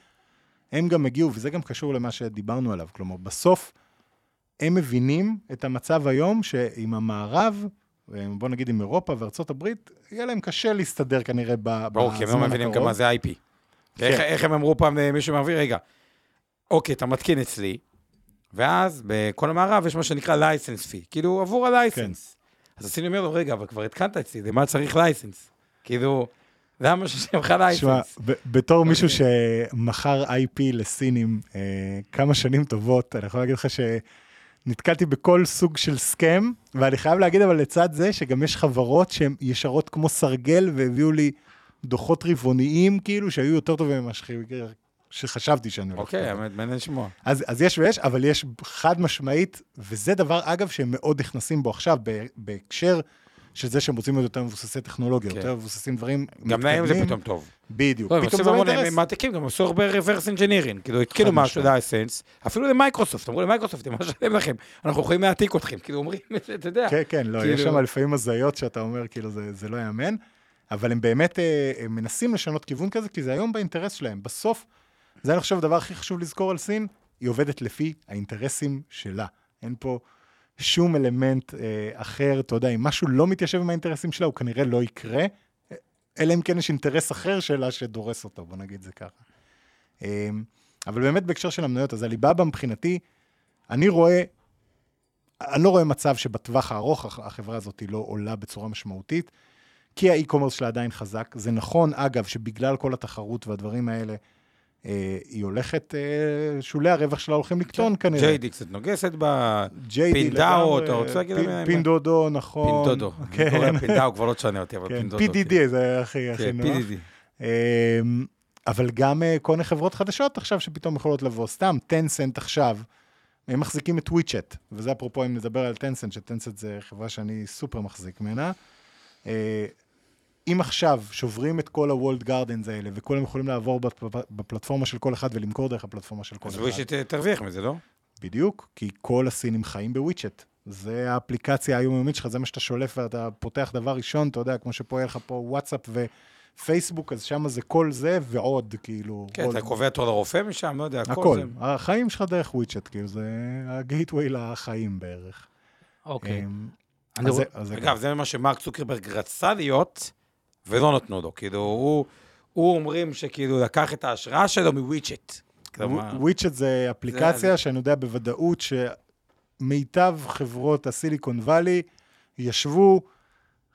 הם גם הגיעו, וזה גם קשור למה שדיברנו עליו. כלומר, בסוף, הם מבינים את המצב היום, שעם המערב, אה, בוא נגיד עם אירופה וארצות הברית, יהיה להם קשה להסתדר כנראה ב- ברור, כי הם לא בזמן מבינים גם הקרוב. מה זה IP. איך- כן. איך הם אמרו פעם, אה, מישהו מעביר, רגע, אוקיי, אתה מתקין אצלי, ואז בכל המערב יש מה שנקרא license fee, כאילו עבור ה license. כן. אז הסיני אומר לו, רגע, אבל כבר התקנת אצלי, למה צריך license? כאילו, למה שיש לך license? תשמע, בתור מישהו שמכר IP לסינים אה, כמה שנים טובות, אני יכול להגיד לך שנתקלתי בכל סוג של scam, ואני חייב להגיד אבל לצד זה שגם יש חברות שהן ישרות כמו סרגל והביאו לי דוחות רבעוניים, כאילו, שהיו יותר טובים ממה שח- שחשבתי שאני הולך אוקיי. האמת, מעניין לשמוע. אז, אז יש ויש, אבל יש חד משמעית, וזה דבר, אגב, שהם מאוד נכנסים בו עכשיו, בהקשר של זה שהם רוצים להיות יותר מבוססי טכנולוגיה, כן. יותר מבוססים דברים גם להם זה. פתאום טוב. בדיוק. לא, פתאום זה המון, האינטרס. הם מעתיקים, גם עשו הרבה reverse engineering, כאילו התקילו חד משהו משמעית. license, אפילו למייקרוסופט, אמרו למייקרוסופט, מה שלם לכם, אנחנו יכולים להעתיק אתכם, כאילו אומרים, (laughs) אתה יודע. כן, כן, לא, יש כאילו- שם לפעמים הזיות שאתה אומר, כאילו, זה, זה לא יאמן, אבל הם באמת אה, הם מנסים לשנות כיוון כזה, כי זה היום באינטרס שלהם. בסוף, זה אני חושב הדבר הכי חשוב לזכור על סין, היא עובדת לפי האינטרסים שלה. אין פה שום אלמנט אה, אחר, אתה יודע, אם משהו לא מתיישב עם האינטרסים שלה, הוא כנראה לא יקרה, אלא אם כן יש אינטרס אחר שלה שדורס אותו, בוא נגיד זה ככה. אה, אבל באמת בהקשר של המניות, אז הליבאבא מבחינתי, אני רואה אני לא רואה מצב שבטווח הארוך הח- החברה הזאת לא עולה בצורה משמעותית, כי ה e-commerce שלה עדיין חזק. זה נכון, אגב, שבגלל כל התחרות והדברים האלה, היא הולכת, אה, שולי הרווח שלה הולכים לקטון כנראה. JD קצת נוגסת בה, פינדאו, אתה רוצה להגיד להם? פינדודו, נכון. פינדודו. אני כן, קורא פינדאו, כבר לא תשנה אותי, אבל כן, פינדודו. PDD זה הכי הכי כן, נוח. PDD. אמ, אבל גם אה, כל מיני חברות חדשות עכשיו שפתאום יכולות לבוא. סתם, טנסנט עכשיו, הם מחזיקים את וויצ'ט, וזה אפרופו אם נדבר על טנסנט, שטנסנט זה חברה שאני סופר מחזיק ממנה. אם עכשיו שוברים את כל ה walled gardens האלה, וכולם יכולים לעבור בפ- בפלטפורמה של כל אחד ולמכור דרך הפלטפורמה של כל אחד. וויצ'ט תרוויח מזה, לא? בדיוק, כי כל הסינים חיים בוויצ'ט. זה האפליקציה היומיומית שלך, זה מה שאתה שולף ואתה פותח דבר ראשון, אתה יודע, כמו שפה יהיה לך פה וואטסאפ ופייסבוק, אז שם זה כל זה ועוד, כאילו. כן, עוד- אתה קובע תור לרופא משם, לא יודע, הכל הכל. זה. החיים שלך דרך וויצ'ט, כאילו, זה ה gateway לחיים בערך. אוקיי. אמ, אני אז זה- רוא- אז זה אגב, זה מה שמרק צוקרברג רצה להיות, ולא נתנו לו. כאילו, הוא, הוא אומרים שכאילו לקח את ההשראה שלו מוויצ'ט. וויצ'ט זה אפליקציה זה- שאני יודע בוודאות שמיטב חברות הסיליקון וואלי ישבו,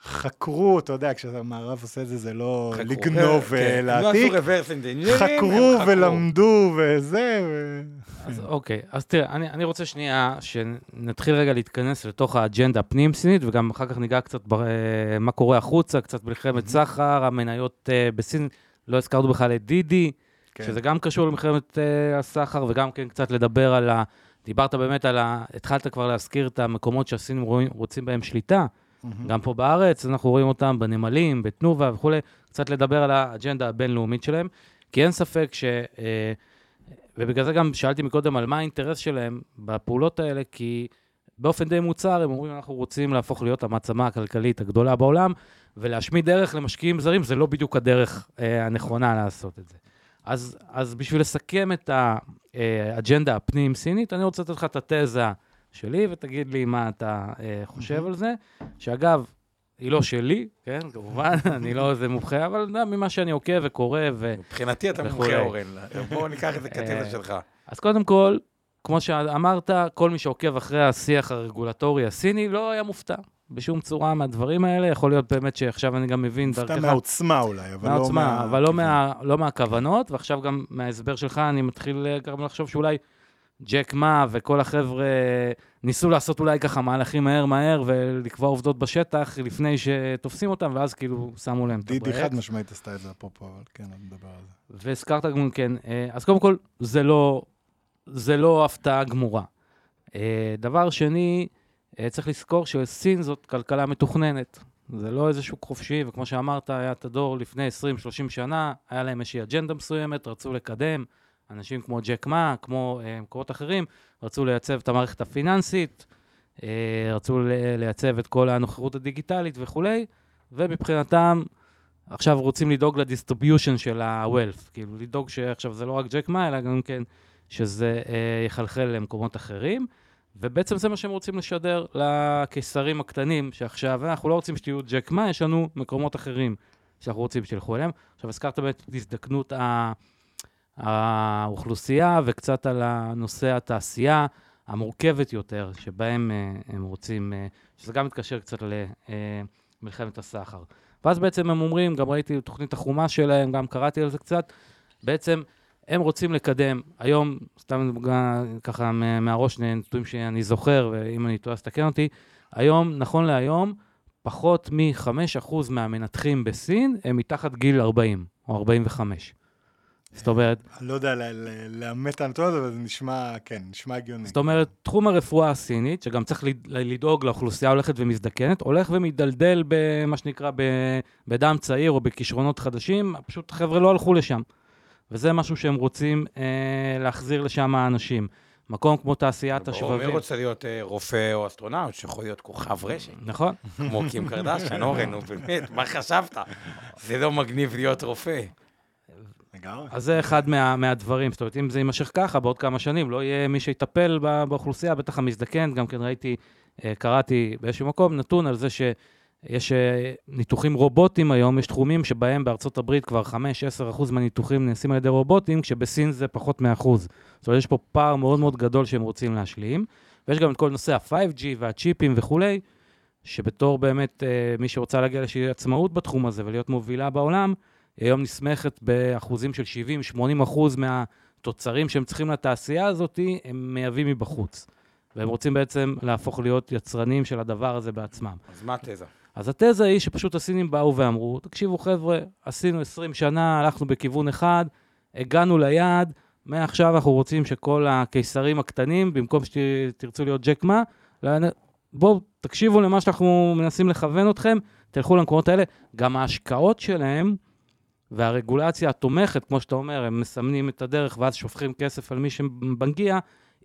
חקרו, אתה יודע, כשהמערב עושה את זה, זה לא חקרו. לגנוב כן, ולהעתיק. הם לא עשו reverse engineering, חקרו. ולמדו וזה, ו... אז אוקיי, אז תראה, אני, אני רוצה שנייה שנתחיל רגע להתכנס לתוך האג'נדה הפנים-סינית, וגם אחר כך ניגע קצת ב, אה, מה קורה החוצה, קצת מלחמת סחר, המניות אה, בסין, לא הזכרנו בכלל את דידי, כן. שזה גם קשור למלחמת אה, הסחר, וגם כן קצת לדבר על ה... דיברת באמת על ה... התחלת כבר להזכיר את המקומות שהסינים רוצים בהם שליטה, מהמם. גם פה בארץ, אנחנו רואים אותם בנמלים, בתנובה וכולי, קצת לדבר על האג'נדה הבינלאומית שלהם, כי אין ספק ש... אה, ובגלל זה גם שאלתי מקודם על מה האינטרס שלהם בפעולות האלה, כי באופן די מוצהר, הם אומרים, אנחנו רוצים להפוך להיות המעצמה הכלכלית הגדולה בעולם, ולהשמיד דרך למשקיעים זרים, זה לא בדיוק הדרך אה, הנכונה לעשות את זה. אז, אז בשביל לסכם את האג'נדה הפנים-סינית, אני רוצה לתת לך את התזה שלי, ותגיד לי מה אתה אה, חושב על זה, שאגב, היא לא שלי, כן, כמובן, (laughs) אני לא איזה מומחה, אבל אתה יודע, ממה שאני עוקב וקורא, ו... מבחינתי אתה. מומחה, אורן. בואו ניקח את הקטנה אה, שלך. אז קודם כל, כמו שאמרת, כל מי שעוקב אחרי השיח הרגולטורי הסיני לא היה מופתע בשום צורה מהדברים האלה. יכול להיות באמת שעכשיו אני גם מבין סתם דרכך, מהעוצמה אולי, אבל לא מהעוצמה, מה... אבל לא, מה, לא מהכוונות, ועכשיו גם מההסבר שלך אני מתחיל אה, גם לחשוב שאולי ג'ק מה וכל החבר'ה ניסו לעשות אולי ככה מהלכים מהר מהר ולקבוע עובדות בשטח לפני שתופסים אותם, ואז כאילו שמו להם את דידי הברקס. חד משמעית עשתה את זה אפרופו, אבל כן, אני מדבר על זה. והזכרת גם כן, אה, אז קודם כל, זה לא, זה לא הפתעה גמורה. אה, דבר שני, אה, צריך לזכור שסין זאת כלכלה מתוכננת. זה לא איזה שוק חופשי, וכמו שאמרת, היה את הדור לפני 20-30 שנה, היה להם איזושהי אג'נדה מסוימת, רצו לקדם. אנשים כמו ג'ק מה, כמו אה, מקומות אחרים, רצו לייצב את המערכת הפיננסית, אה, רצו לייצב את כל הנוכחות הדיגיטלית וכולי, ומבחינתם, עכשיו רוצים לדאוג לדיסטריביושן של ה-wealth, כאילו לדאוג שעכשיו זה לא רק ג'ק מה, אלא גם כן שזה אה, יחלחל למקומות אחרים, ובעצם זה מה שהם רוצים לשדר לקיסרים הקטנים, שעכשיו אנחנו לא רוצים שתהיו ג'ק מה, יש לנו מקומות אחרים שאנחנו רוצים שילכו אליהם. עכשיו, הזכרת באמת את הזדקנות ה- האוכלוסייה וקצת על הנושא התעשייה המורכבת יותר, שבהם אה, הם רוצים, אה, שזה גם מתקשר קצת למלחמת הסחר. ואז בעצם הם אומרים, גם ראיתי תוכנית החומש שלהם, גם קראתי על זה קצת, בעצם הם רוצים לקדם, היום, סתם ככה מה- מהראש נתונים שאני זוכר, ואם אני טועה אז תקן אותי, היום, נכון להיום, פחות מ-5% מהמנתחים בסין הם מתחת גיל 40 או 45. זאת אומרת, אני לא יודע לאמת את הנתון הזה, אבל זה נשמע, כן, נשמע הגיוני. זאת אומרת, תחום הרפואה הסינית, שגם צריך לד- לדאוג לאוכלוסייה הולכת ומזדקנת, הולך ומדלדל במה שנקרא בדם צעיר או בכישרונות חדשים, פשוט חבר'ה לא הלכו לשם. וזה משהו שהם רוצים אה, להחזיר לשם האנשים. מקום כמו תעשיית השבבים. מי רוצה להיות אה, רופא או אסטרונאוט שיכול להיות כוכב רשת? נכון. כמו קים קרדשן, אורן, נו באמת, מה חשבת? זה לא מגניב להיות רופא. לגמרי. אז זה אחד מה, מהדברים. זאת אומרת, אם זה יימשך ככה, בעוד כמה שנים לא יהיה מי שיטפל באוכלוסייה, בטח המזדקן. גם כן ראיתי, אה, קראתי באיזשהו מקום נתון על זה שיש אה, ניתוחים רובוטיים היום, יש תחומים שבהם בארצות הברית כבר 5-10% מהניתוחים נעשים על ידי רובוטים, כשבסין זה פחות מ-1%. זאת אומרת, יש פה פער מאוד מאוד גדול שהם רוצים להשלים. ויש גם את כל נושא ה-5G והצ'יפים וכולי, שבתור באמת אה, מי שרוצה להגיע לאיזושהי עצמאות בתחום הזה ולהיות מובילה בעולם, היום נסמכת באחוזים של 70-80 אחוז מהתוצרים שהם צריכים לתעשייה הזאת, הם מייבאים מבחוץ. והם רוצים בעצם להפוך להיות יצרנים של הדבר הזה בעצמם. אז מה התזה? אז התזה היא שפשוט הסינים באו ואמרו, תקשיבו חבר'ה, עשינו 20 שנה, הלכנו בכיוון אחד, הגענו ליעד, מעכשיו אנחנו רוצים שכל הקיסרים הקטנים, במקום שתרצו להיות ג'ק מה, בואו תקשיבו למה שאנחנו מנסים לכוון אתכם, תלכו למקומות האלה. גם ההשקעות שלהם והרגולציה התומכת, כמו שאתה אומר, הם מסמנים את הדרך ואז שופכים כסף על מי שמגיע,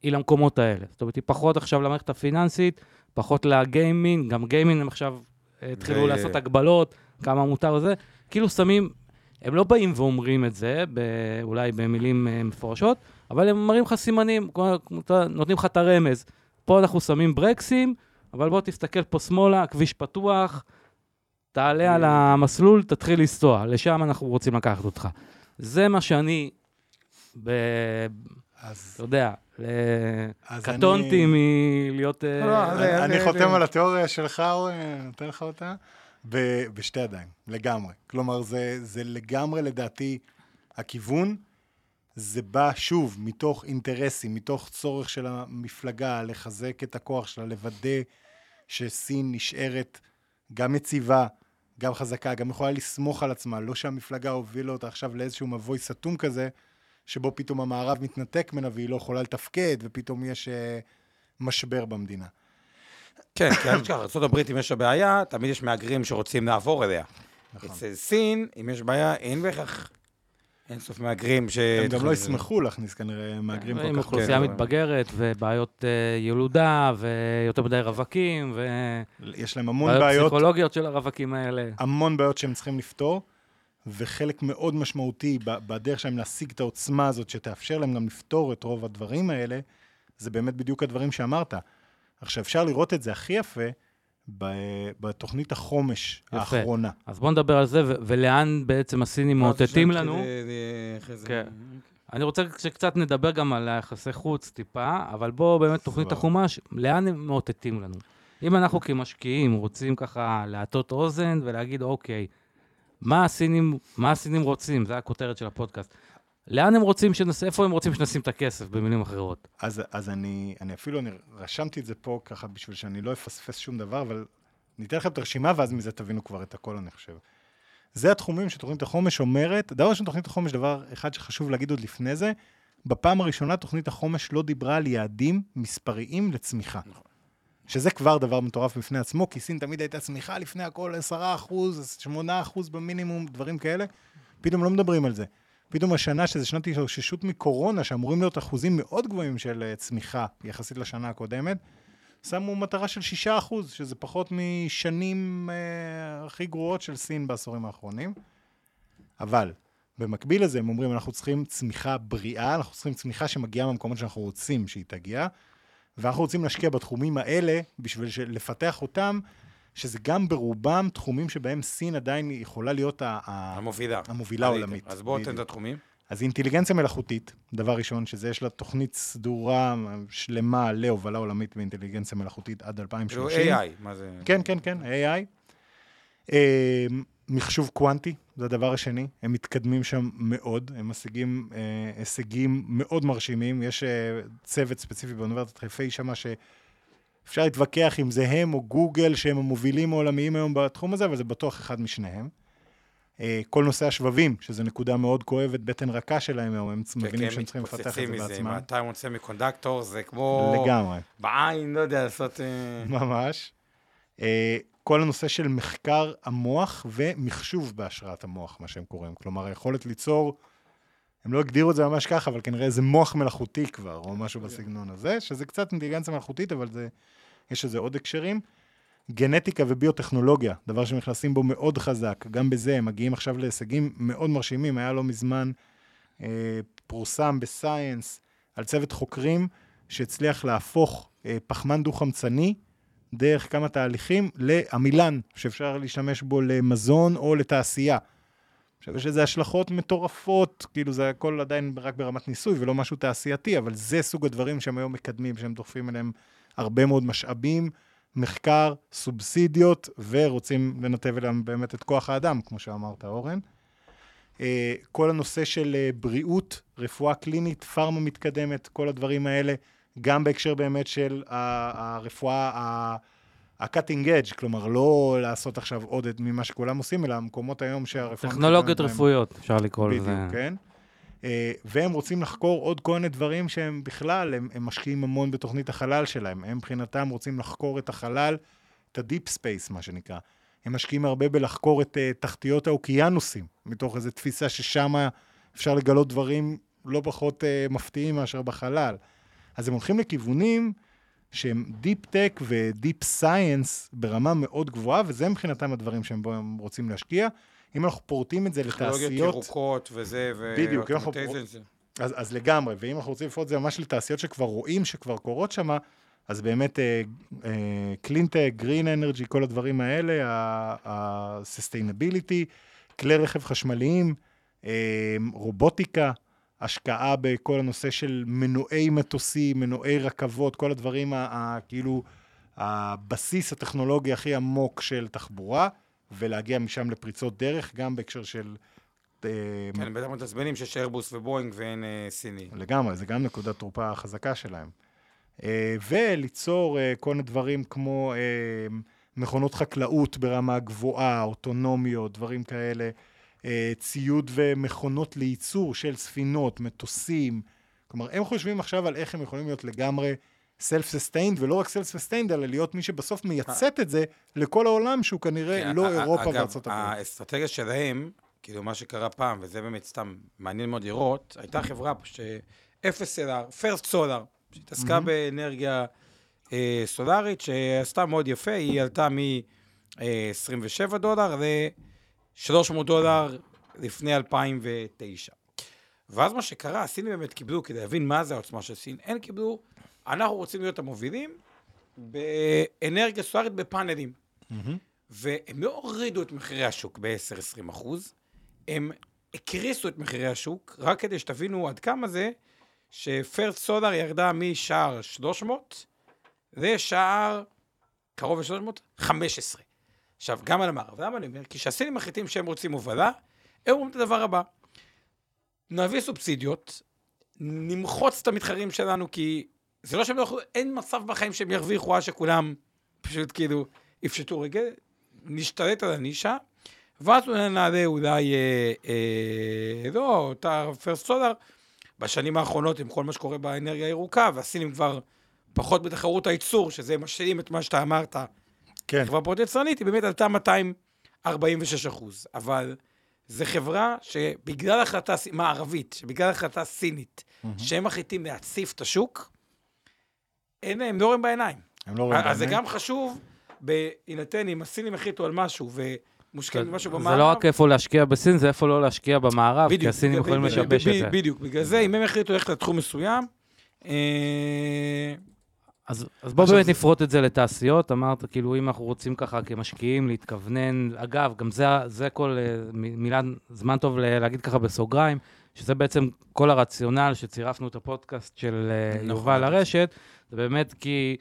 היא למקומות האלה. זאת אומרת, היא פחות עכשיו למערכת הפיננסית, פחות לגיימינג, גם גיימינג הם עכשיו אה, התחילו ו- לעשות הגבלות, כמה מותר וזה. כאילו שמים, הם לא באים ואומרים את זה, ב- אולי במילים אה, מפורשות, אבל הם מראים לך סימנים, נותנים לך את הרמז. פה אנחנו שמים ברקסים, אבל בוא תסתכל פה שמאלה, הכביש פתוח, תעלה על המסלול, תתחיל לנסוע, לשם אנחנו רוצים לקחת אותך. זה מה שאני, ב... אז, אתה יודע, ל- אז קטונתי אני- מלהיות... אה, לא, אז- אני- אני זה- חותם על התיאוריה שלך, אורן, נותן לך אותה, ב- בשתי ידיים, לגמרי. כלומר, זה, זה לגמרי, לדעתי, הכיוון. זה בא, שוב, מתוך אינטרסים, מתוך צורך של המפלגה לחזק את הכוח שלה, לוודא שסין נשארת גם יציבה, גם חזקה, גם יכולה לסמוך על עצמה, לא שהמפלגה הובילה אותה עכשיו לאיזשהו מבוי סתום כזה, שבו פתאום המערב מתנתק ממנה והיא לא יכולה לתפקד, ופתאום יש אה, משבר במדינה. כן, כי אל תשכח, ארה"ב, אם יש לה בעיה, תמיד יש מהגרים שרוצים לעבור אליה. נכון. אצל סין, אם יש בעיה, אין בהכרח אין סוף מהגרים ש... הם גם לא ישמחו להכניס כנראה מהגרים עם כל כך... אוכלוסייה כן, מתבגרת, ובעיות אה, ילודה, ויותר מדי רווקים, יש להם המון ובעיות בעיות, פסיכולוגיות של הרווקים האלה. המון בעיות שהם צריכים לפתור, וחלק מאוד משמעותי ב- בדרך שלהם להשיג את העוצמה הזאת, שתאפשר להם גם לפתור את רוב הדברים האלה, זה באמת בדיוק הדברים שאמרת. עכשיו, אפשר לראות את זה הכי יפה בתוכנית החומש יפה. האחרונה. אז בואו נדבר על זה, ו- ולאן בעצם הסינים מאותתים לנו. כן. אני רוצה שקצת נדבר גם על היחסי חוץ טיפה, אבל בואו באמת תוכנית. החומש, לאן הם מאותתים לנו? אם אנחנו כמשקיעים רוצים ככה להטות אוזן ולהגיד, אוקיי, מה הסינים, מה הסינים רוצים? זה הכותרת של הפודקאסט. לאן הם רוצים שנס... איפה הם רוצים שנשים את הכסף, במילים אחרות? אז, אז אני, אני אפילו, אני רשמתי את זה פה ככה בשביל שאני לא אפספס שום דבר, אבל ניתן לכם את הרשימה, ואז מזה תבינו כבר את הכל, אני חושב. זה התחומים שתוכנית החומש אומרת, דבר ראשון, תוכנית החומש, דבר אחד שחשוב להגיד עוד לפני זה, בפעם הראשונה תוכנית החומש לא דיברה על יעדים מספריים לצמיחה. שזה כבר דבר מטורף בפני עצמו, כי סין תמיד הייתה צמיחה לפני הכל 10 אחוז, 8 אחוז במינימום, דברים כאלה. פתאום לא מדברים על זה. פתאום השנה, שזה שנת התאוששות מקורונה, שאמורים להיות אחוזים מאוד גבוהים של אה, צמיחה יחסית לשנה הקודמת, שמו מטרה של 6 אחוז, שזה פחות משנים אה, הכי גרועות של סין בעשורים האחרונים. אבל במקביל לזה, הם אומרים, אנחנו צריכים צמיחה בריאה, אנחנו צריכים צמיחה שמגיעה מהמקומות שאנחנו רוצים שהיא תגיע, ואנחנו רוצים להשקיע בתחומים האלה בשביל לפתח אותם, שזה גם ברובם תחומים שבהם סין עדיין יכולה להיות ה- המובילה. המובילה. העולמית. אז בואו תן את. התחומים. אז אינטליגנציה מלאכותית, דבר ראשון, שזה יש לה תוכנית סדורה, שלמה להובלה עולמית באינטליגנציה מלאכותית עד כאילו 2030. AI, מה זה? כן, כן, כן, AI. אה, מחשוב קוונטי, זה הדבר השני, הם מתקדמים שם מאוד, הם משיגים אה, הישגים מאוד מרשימים, יש אה, צוות ספציפי באוניברסיטת חיפה שמה שאפשר להתווכח אם זה הם או גוגל שהם המובילים העולמיים היום בתחום הזה, אבל זה בטוח אחד משניהם. אה, כל נושא השבבים, שזו נקודה מאוד כואבת, בטן רכה שלהם היום, הם כן, מבינים כי שהם צריכים לפתח את זה מתפוצצים מזה, בעצמם. מהטיימון סמי קונדקטור זה כמו... לגמרי. בעין, לא יודע, לעשות... אה, (laughs) ממש. אה, כל הנושא של מחקר המוח ומחשוב בהשראת המוח, מה שהם קוראים. כלומר, היכולת ליצור, הם לא הגדירו את זה ממש ככה, אבל כנראה זה מוח מלאכותי כבר, או משהו בסגנון הזה, שזה קצת אינטליגנציה מלאכותית, אבל זה, יש לזה עוד הקשרים. גנטיקה וביוטכנולוגיה, דבר שנכנסים בו מאוד חזק, גם בזה הם מגיעים עכשיו להישגים מאוד מרשימים. היה לא מזמן אה, פורסם בסייאנס על צוות חוקרים שהצליח להפוך אה, פחמן דו-חמצני דרך כמה תהליכים לעמילן, שאפשר להשתמש בו למזון או לתעשייה. עכשיו, יש לזה השלכות מטורפות, כאילו זה הכל עדיין רק ברמת ניסוי ולא משהו תעשייתי, אבל זה סוג הדברים שהם היום מקדמים, שהם דוחפים אליהם הרבה מאוד משאבים, מחקר, סובסידיות, ורוצים לנתב אליהם באמת את כוח האדם, כמו שאמרת, אורן. אה, כל הנושא של אה, בריאות, רפואה קלינית, פארמה מתקדמת, כל הדברים האלה, גם בהקשר באמת של הרפואה, ה-cutting edge, כלומר, לא לעשות עכשיו עוד את ממה שכולם עושים, אלא המקומות היום שהרפואה... טכנולוגיות. רפואיות, אפשר לקרוא לזה. בדיוק, כן. אה, והם רוצים לחקור עוד כל מיני דברים שהם בכלל, הם, הם משקיעים המון בתוכנית החלל שלהם. הם מבחינתם רוצים לחקור את החלל, את ה-deep space, מה שנקרא. הם משקיעים הרבה בלחקור את uh, תחתיות האוקיינוסים, מתוך איזו תפיסה ששם אפשר לגלות דברים לא פחות uh, מפתיעים מאשר בחלל. אז הם הולכים לכיוונים שהם deep tech ו deep science ברמה מאוד גבוהה, וזה מבחינתם הדברים שהם הם רוצים להשקיע. אם אנחנו פורטים את זה טכנולוגיות לתעשיות... ירוקות וזה, ו... בדיוק, אנחנו. אז, אז לגמרי, ואם אנחנו רוצים לפרוט את זה ממש לתעשיות שכבר רואים שכבר קורות שם, אז באמת קלינטק, גרין אנרגי, כל הדברים האלה, ה-sustainability, כלי רכב חשמליים, אה, רובוטיקה, השקעה בכל הנושא של מנועי מטוסים, מנועי רכבות, כל הדברים, כאילו, הבסיס הטכנולוגי הכי עמוק של תחבורה, ולהגיע משם לפריצות דרך, גם בהקשר של... אה, כן, בטח מתעצבנים שיש איירבוס ובואינג ואין אה, סיני. לגמרי, זה גם נקודת תורפה חזקה שלהם. אה, וליצור כל מיני דברים כמו מכונות חקלאות ברמה גבוהה, אוטונומיות, דברים כאלה, ציוד ומכונות לייצור של ספינות, מטוסים. כלומר, הם חושבים עכשיו על איך הם יכולים להיות לגמרי self-sustained, ולא רק self-sustained, אלא להיות מי שבסוף מייצאת את זה לכל העולם, שהוא כנראה כן, לא א- א- אירופה אגב, וארצות הברית. האסטרטגיה שלהם, כאילו, מה שקרה פעם, וזה באמת סתם מעניין מאוד לראות, הייתה חברה שאפס סלאר, פרסט סולאר, שהתעסקה Mhm. באנרגיה אה, סולארית, שעשתה מאוד יפה, היא עלתה מ-27 דולר ל-300 דולר לפני 2009. ואז מה שקרה, הסינים באמת קיבלו, כדי להבין מה זה העוצמה של סין, הם קיבלו, אנחנו רוצים להיות המובילים באנרגיה סולארית בפאנלים. והם לא הורידו את מחירי השוק ב-10-20 אחוז, הם הקריסו את מחירי השוק, רק כדי שתבינו עד כמה זה, שפרסט סולאר ירדה משער 300 לשער קרוב ל-300, 15. עכשיו, גם על המערב. למה אני אומר? כי כשהסינים מחליטים שהם רוצים הובלה, הם אומרים את הדבר הבא, נביא סובסידיות, נמחוץ את המתחרים שלנו, כי זה לא שהם לא יכולים, אין מצב בחיים שהם ירוויחו עד שכולם פשוט כאילו יפשטו רגל, נשתלט על הנישה, ואז נעלה אולי, אה, אה, לא, אותה פרסט סולאר, בשנים האחרונות עם כל מה שקורה באנרגיה הירוקה, והסינים כבר פחות בתחרות הייצור, שזה משלים את מה שאתה אמרת, כן. חברה פחות יצרנית, היא באמת עלתה 246 אחוז. אבל זו חברה שבגלל החלטה מערבית, שבגלל החלטה סינית, שהם מחליטים להציף את השוק, אין להם, לא רואים בעיניים. הם לא רואים אז זה בעיניים. גם חשוב, בהינתן אם הסינים החליטו על משהו ומושקעים במשהו במערב. זה לא רק איפה להשקיע בסין, זה איפה לא להשקיע במערב, כי הסינים יכולים בדיוק, לשבש את בדיוק, זה. בדיוק, בגלל זה, אם הם החליטו ללכת לתחום מסוים, אה, אז, אז בוא באמת נפרוט את זה לתעשיות. אמרת, כאילו, אם אנחנו רוצים ככה כמשקיעים להתכוונן, אגב, גם זה, זה כל אה, מילה, זמן טוב להגיד ככה בסוגריים, שזה בעצם כל הרציונל שצירפנו את הפודקאסט של אה, נכון. יובל לרשת, זה באמת כי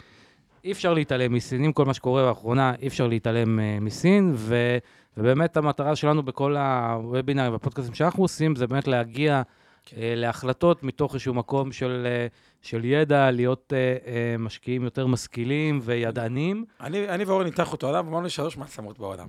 אי אפשר להתעלם מסין, עם כל מה שקורה לאחרונה, אי אפשר להתעלם אה, מסין, ו, ובאמת המטרה שלנו בכל הוובינרים והפודקאסטים שאנחנו עושים, זה באמת להגיע כן. אה, להחלטות מתוך איזשהו מקום של, אה, של ידע, להיות אה, משקיעים יותר משכילים וידענים. אני אני ואורן ניתח אותו עליו, אמרנו שיש מעצמות בעולם.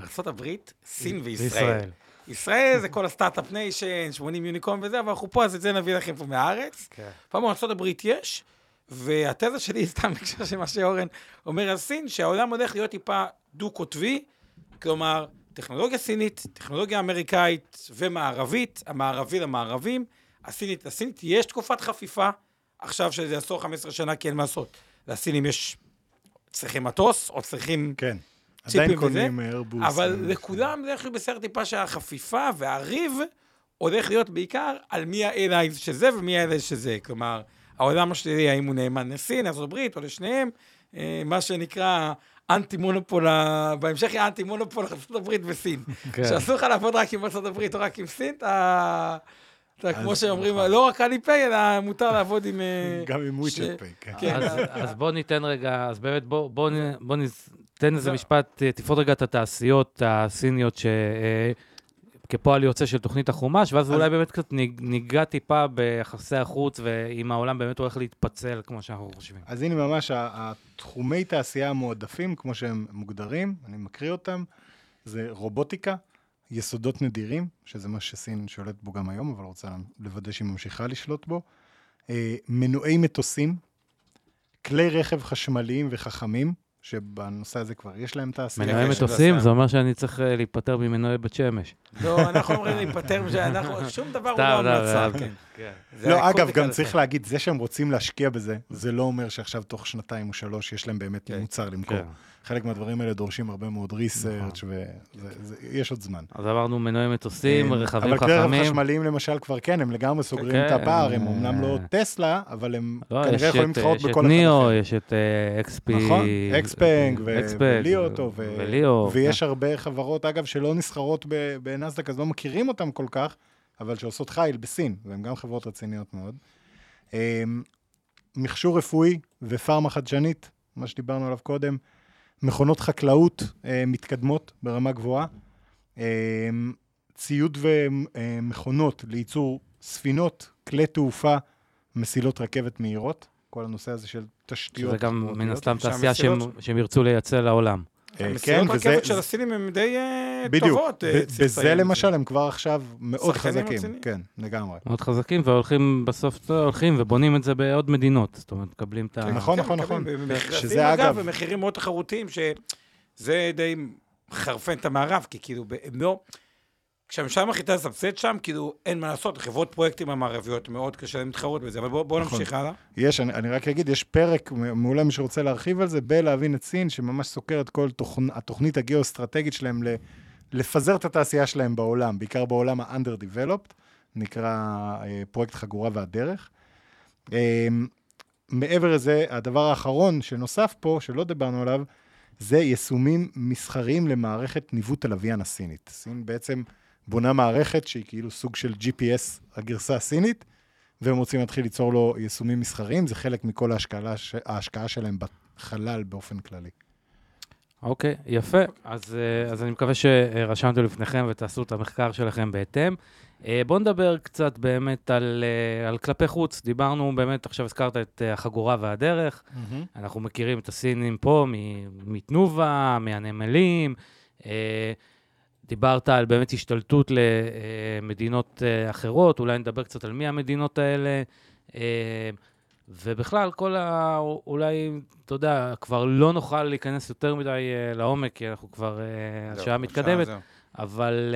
ארה"ב, סין וישראל. ישראל זה כל הסטארט-אפ nation, 80 יוניקורן וזה, אבל אנחנו פה, אז את זה נביא לכם פה מהארץ. כן. פעם בארצות הברית יש, והתזה שלי, (laughs) סתם בהקשר של מה שאורן אומר על סין, שהעולם הולך להיות טיפה דו-קוטבי, כלומר, טכנולוגיה סינית, טכנולוגיה אמריקאית ומערבית, המערבי למערבים, הסינית לסינית, יש תקופת חפיפה, עכשיו שזה עשור 15 שנה, כי אין מה לעשות. לסינים יש, צריכים מטוס, או צריכים כן. צ'יפים עדיין קונים איירבוס. אבל אה, לכולם זה הולך בסרט טיפה שהחפיפה והריב הולך להיות בעיקר על מי האלייז שזה ומי האלייז שזה. כלומר, העולם השלישי, האם הוא נאמן ללארצות הברית או לשניהם, אה, מה שנקרא אנטי מונופול, בהמשך יהיה אנטי מונופול (laughs) ארצות הברית וסין. כן. שאסור לך לעבוד רק עם ארצות הברית או רק עם סין, אתה... אתה כמו אז שאומרים, נכון. לא רק אליפיי, אלא מותר לעבוד עם... אה, (laughs) גם עם וויצ'ט פיי, כן. כן. אז, בוא ניתן רגע, אז באמת בוא, ניתן איזה זה- משפט, אה, תפרוט רגע את התעשיות הסיניות ש... כפועל יוצא של תוכנית החומש, ואז אז- אולי באמת קצת ניג- ניגע טיפה ביחסי החוץ, ואם העולם באמת הולך להתפצל, כמו שאנחנו חושבים. אז הנה ממש התחומי תעשייה המועדפים, כמו שהם מוגדרים, אני מקריא אותם, זה רובוטיקה, יסודות נדירים, שזה מה שסין שולט בו גם היום, אבל רוצה לוודא שהיא ממשיכה לשלוט בו, אה, מנועי מטוסים, כלי רכב חשמליים וחכמים, שבנושא הזה כבר יש להם תעשייה. מנועי כן, של מטוסים. זה אומר שאני צריך אה, להיפטר ממנועי בית שמש. לא, אנחנו אומרים להיפטר שום דבר הוא לא המלצה. לא, כן. זה לא, אגב, גם. צריך להגיד, זה שהם רוצים להשקיע בזה, זה לא אומר שעכשיו תוך שנתיים או שלוש יש להם באמת כן. מוצר למכור. כן. חלק מהדברים האלה דורשים הרבה מאוד ריסרצ' ויש עוד זמן. אז אמרנו מנועי מטוסים, אה, רכבים אבל כלי רכב חכמים. חשמליים למשל כבר כן, הם לגמרי סוגרים כן, את הפער, הם אה, אמנם לא טסלה, אבל הם לא, יש כנראה יכולים את, להתחרות יש את בכל אחד ניאו, אחר. יש את אה, אקספי. נכון, אקספנג וליאוטו, וליאו. ויש הרבה חברות, אגב, שלא נסחרות בנסדק, אז לא מכירים אותן כל כך, אבל שעושות חייל בסין, והן גם חברות רציניות מאוד. מכשור רפואי ופארמה חדשנית, מה שדיברנו עליו קודם, מכונות חקלאות אה, מתקדמות ברמה גבוהה, אמ, ציוד ומכונות לייצור ספינות, כלי תעופה, מסילות רכבת מהירות, כל הנושא הזה של תשתיות. שזה גם מן. הסתם תעשייה שהם שהם ירצו לייצא לעולם. אה, המסילות כן, וזה- רכבת של הסינים הן די אה, בדיוק, טובות. אה, ב- צריך בזה. למשל הם כבר עכשיו מאוד חזקים. רציניים. כן, לגמרי. מאוד חזקים, והולכים בסוף, הולכים ובונים את זה בעוד מדינות. זאת אומרת, מקבלים את ה... כן, נכון, כן, נכון, נכון. שזה אגב, אגב- במחירים מאוד תחרותיים, שזה די מחרפן את המערב, כי כאילו, הם לא... כשהממשלה מחליטה לסבסד שם, כאילו, אין מה לעשות, חברות פרויקטים המערביות מאוד קשה להן להתחרות בזה, אבל בואו בוא נכון. נמשיך הלאה. יש, אני, אני רק אגיד, יש פרק מעולה, מי שרוצה להרחיב על זה, בלהבין את סין, שממש סוקר את כל תוכנ... התוכנית הגיאו-אסטרטגית שלהם ל... לפזר את התעשייה שלהם בעולם, בעיקר בעולם ה-under-developed, נקרא אה, פרויקט חגורה והדרך. אה, מעבר לזה, הדבר האחרון שנוסף פה, שלא דיברנו עליו, זה יישומים מסחריים למערכת ניווט הלוויין הסינית. סין בעצם בונה מערכת שהיא כאילו סוג של GPS, הגרסה הסינית, והם רוצים להתחיל ליצור לו יישומים מסחריים, זה חלק מכל ההשקעה, ההשקעה שלהם בחלל באופן כללי. אוקיי, יפה. אז, אה, אז אני מקווה שרשמתם לפניכם ותעשו את המחקר שלכם בהתאם. אה, בואו נדבר קצת באמת על, אה, על כלפי חוץ. דיברנו באמת, עכשיו הזכרת את החגורה והדרך. אנחנו מכירים את הסינים פה מתנובה, מהנמלים. דיברת על באמת השתלטות למדינות אחרות, אולי נדבר קצת על מי המדינות האלה. ובכלל, כל ה... אולי, אתה יודע, כבר לא נוכל להיכנס יותר מדי uh, לעומק, כי אנחנו כבר, uh, השעה מתקדמת, אבל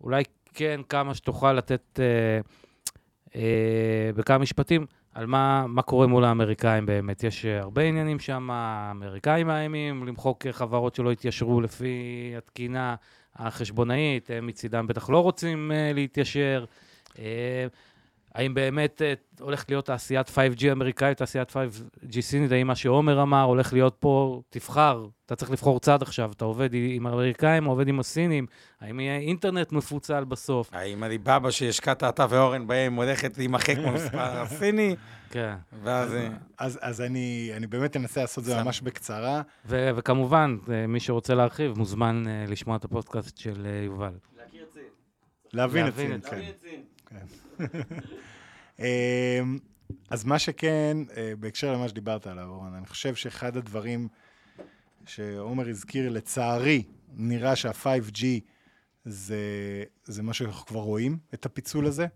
אולי כן כמה שתוכל לתת בכמה משפטים על מה, מה קורה מול האמריקאים באמת. יש הרבה עניינים שם, האמריקאים מאיימים למחוק חברות שלא התיישרו לפי התקינה החשבונאית, הם מצידם בטח לא רוצים uh, להתיישר. האם באמת uh, הולכת להיות תעשיית 5G אמריקאית, תעשיית 5G סינית, האם מה שעומר אמר הולך להיות פה, תבחר, אתה צריך לבחור צד עכשיו, אתה עובד עם האמריקאים עובד עם הסינים, האם יהיה אינטרנט מפוצל בסוף? האם עליבאבא שהשקעת אתה ואורן בהם הולכת להימחק במספר (laughs) הסיני? כן. ואז... אז, אז אני, אני באמת אנסה לעשות את זה ממש בקצרה. ו- וכמובן, אה, מי שרוצה להרחיב, מוזמן לשמוע את הפודקאסט של יובל. להכיר את סין. להבין את להבין סין, את כן. אמ, אז מה שכן, אה, בהקשר למה שדיברת עליו, אורן, אני חושב שאחד הדברים שעומר הזכיר, לצערי, נראה שה-5G זה, זה מה שאנחנו כבר רואים, את הפיצול הזה.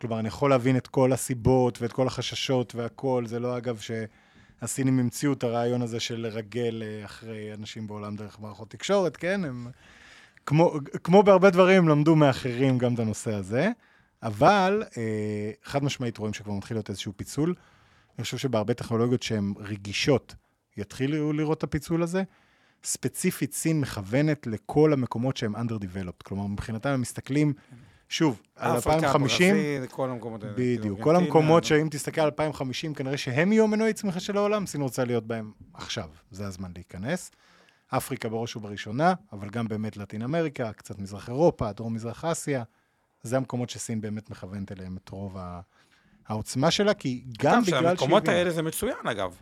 כלומר, אני יכול להבין את כל הסיבות ואת כל החששות והכל, זה לא אגב שהסינים המציאו את הרעיון הזה של לרגל אה, אחרי אנשים בעולם דרך מערכות תקשורת, כן? הם, כמו, כמו בהרבה דברים, למדו מאחרים גם את הנושא הזה. אבל אה, חד משמעית רואים שכבר מתחיל להיות איזשהו פיצול. אני חושב שבהרבה טכנולוגיות שהן רגישות, יתחילו לראות את הפיצול הזה. ספציפית, סין מכוונת לכל המקומות שהם underdeveloped. כלומר, מבחינתם הם מסתכלים, שוב, על 2050, כל המקומות האלה. בדיוק, כל המקומות שאם תסתכל על 2050, כנראה שהם יהיו מנועי צמיחה של העולם, סין רוצה להיות בהם עכשיו, זה הזמן להיכנס. אפריקה בראש ובראשונה, אבל גם באמת לטין אמריקה, קצת מזרח אירופה, דרום-מזרח אסיה. זה המקומות שסין באמת מכוונת אליהם את רוב ה... העוצמה שלה, כי גם בגלל שהמקומות הבינה- האלה זה מצוין, אגב.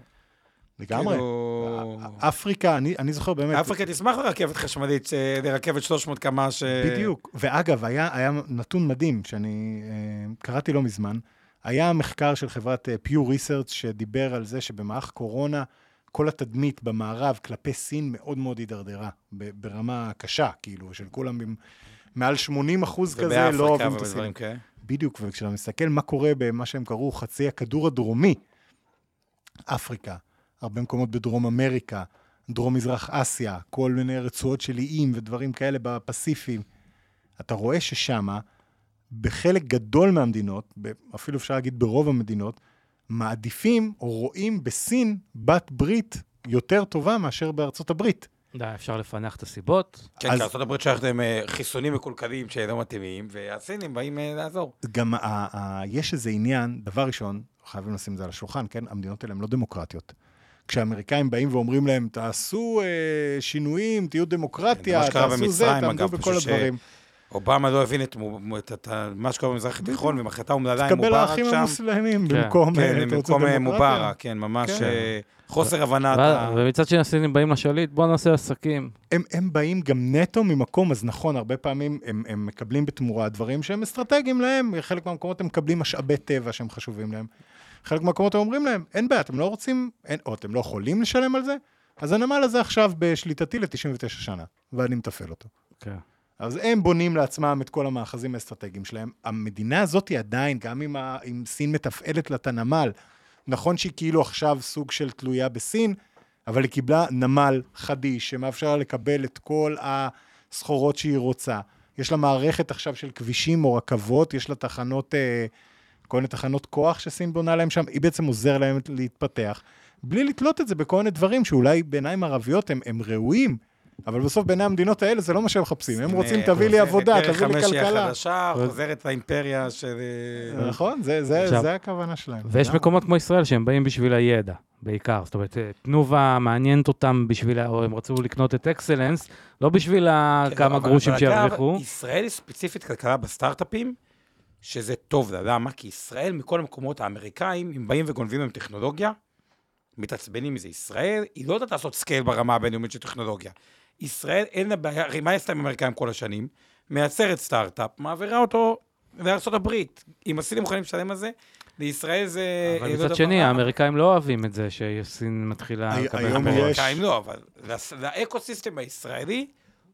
לגמרי. כאילו- אפריקה, אני, אני זוכר באמת... אפריקה תשמח לרכבת חשמלית, אה, לרכבת 300 קמ"ש. אה, בדיוק. ואגב, היה, היה נתון מדהים שאני אה, קראתי לא מזמן. היה מחקר של חברת Pew Research שדיבר על זה שבמערך קורונה, כל התדמית במערב כלפי סין מאוד מאוד הידרדרה, ברמה קשה, כאילו, של כולם עם מעל 80 אחוז כזה לא ובאפריקה אוהבים את הסינים. כאלה. בדיוק, וכשאתה מסתכל מה קורה במה שהם קראו חצי הכדור הדרומי, אפריקה, הרבה מקומות בדרום אמריקה, דרום-מזרח אסיה, כל מיני רצועות של איים ודברים כאלה בפסיפי, אתה רואה ששמה, בחלק גדול מהמדינות, אפילו אפשר להגיד ברוב המדינות, מעדיפים או רואים בסין בת ברית יותר טובה מאשר בארצות הברית. די, אפשר לפענח את הסיבות. כן, אז- כי ארה"ב שייכת להם אה, חיסונים מקולקלים שלא מתאימים, והסינים באים אה, לעזור. גם יש איזה עניין, דבר ראשון, חייבים לשים את זה על השולחן, כן? המדינות האלה הן לא דמוקרטיות. כשהאמריקאים באים ואומרים להם, תעשו אה, שינויים, תהיו דמוקרטיה, כן, תעשו זה, תעמדו בכל פשוט ש- הדברים. אובמה לא הבין את את- את מה שקורה במזרח התיכון, ומחלטה אומללה עם תקבל מובארק האחים שם. המוסלמים כן. במקום, אה, כן, במקום אה? מובארק, כן, ממש כן. אה, חוסר הבנת ו- ה... ומצד שני הסינים באים לשליט, בואו נעשה עסקים. הם, הם באים גם נטו ממקום, אז נכון, הרבה פעמים הם, הם מקבלים בתמורה דברים שהם אסטרטגיים להם, חלק מהמקומות הם מקבלים משאבי טבע שהם חשובים להם. חלק מהמקומות הם אומרים להם, אין בעיה, אתם לא רוצים, אין, או אתם לא יכולים לשלם על זה, אז הנמל הזה עכשיו בשליטתי ל-99 שנה, ואני מתפעל אותו. כן. אז הם בונים לעצמם את כל המאחזים האסטרטגיים שלהם. המדינה הזאת היא עדיין, גם אם, ה, אם סין מתפעלת לה את הנמל, נכון שהיא כאילו עכשיו סוג של תלויה בסין, אבל היא קיבלה נמל חדיש שמאפשר לה לקבל את כל הסחורות שהיא רוצה. יש לה מערכת עכשיו של כבישים או רכבות, יש לה תחנות, אה, כל מיני תחנות כוח שסין בונה להם שם, היא בעצם עוזר להם להתפתח, בלי לתלות את זה בכל מיני דברים שאולי בעיניים ערביות הם, הם ראויים, אבל בסוף בעיני המדינות האלה זה לא מה שהם מחפשים, הם רוצים, תביא לי עבודה, דרך תביא לי חמש היא כלכלה. החדשה, חוזרת לאימפריה של... נכון, זה, זה, עכשיו- זה הכוונה שלהם. ויש. מקומות כמו ישראל שהם באים בשביל הידע, בעיקר. זאת אומרת, אה, תנובה מעניינת אותם בשביל, או הם רצו לקנות את אקסלנס, לא בשביל כן, כמה אבל- גרושים שירוויחו. ישראל היא ספציפית כלכלה בסטארט-אפים, שזה טוב לה. למה? כי ישראל, מכל המקומות האמריקאים, אם באים וגונבים להם טכנולוגיה, מתעצבנים מזה. ישראל, היא לא יודעת לעשות scale ברמה הבינלאומית של טכנולוגיה. ישראל, אין לה בעיה, הרי מה היא עשתה עם האמריקאים כל השנים? מייצרת סטארט-אפ, מעבירה אותו לארה"ב. אם הסינים מוכנים לשלם על זה, לישראל זה... אבל מצד שני. האמריקאים לא אוהבים את זה שסין מתחילה לקבל... היום. יש- האמריקאים לא, אבל לאקו-סיסטם הישראלי,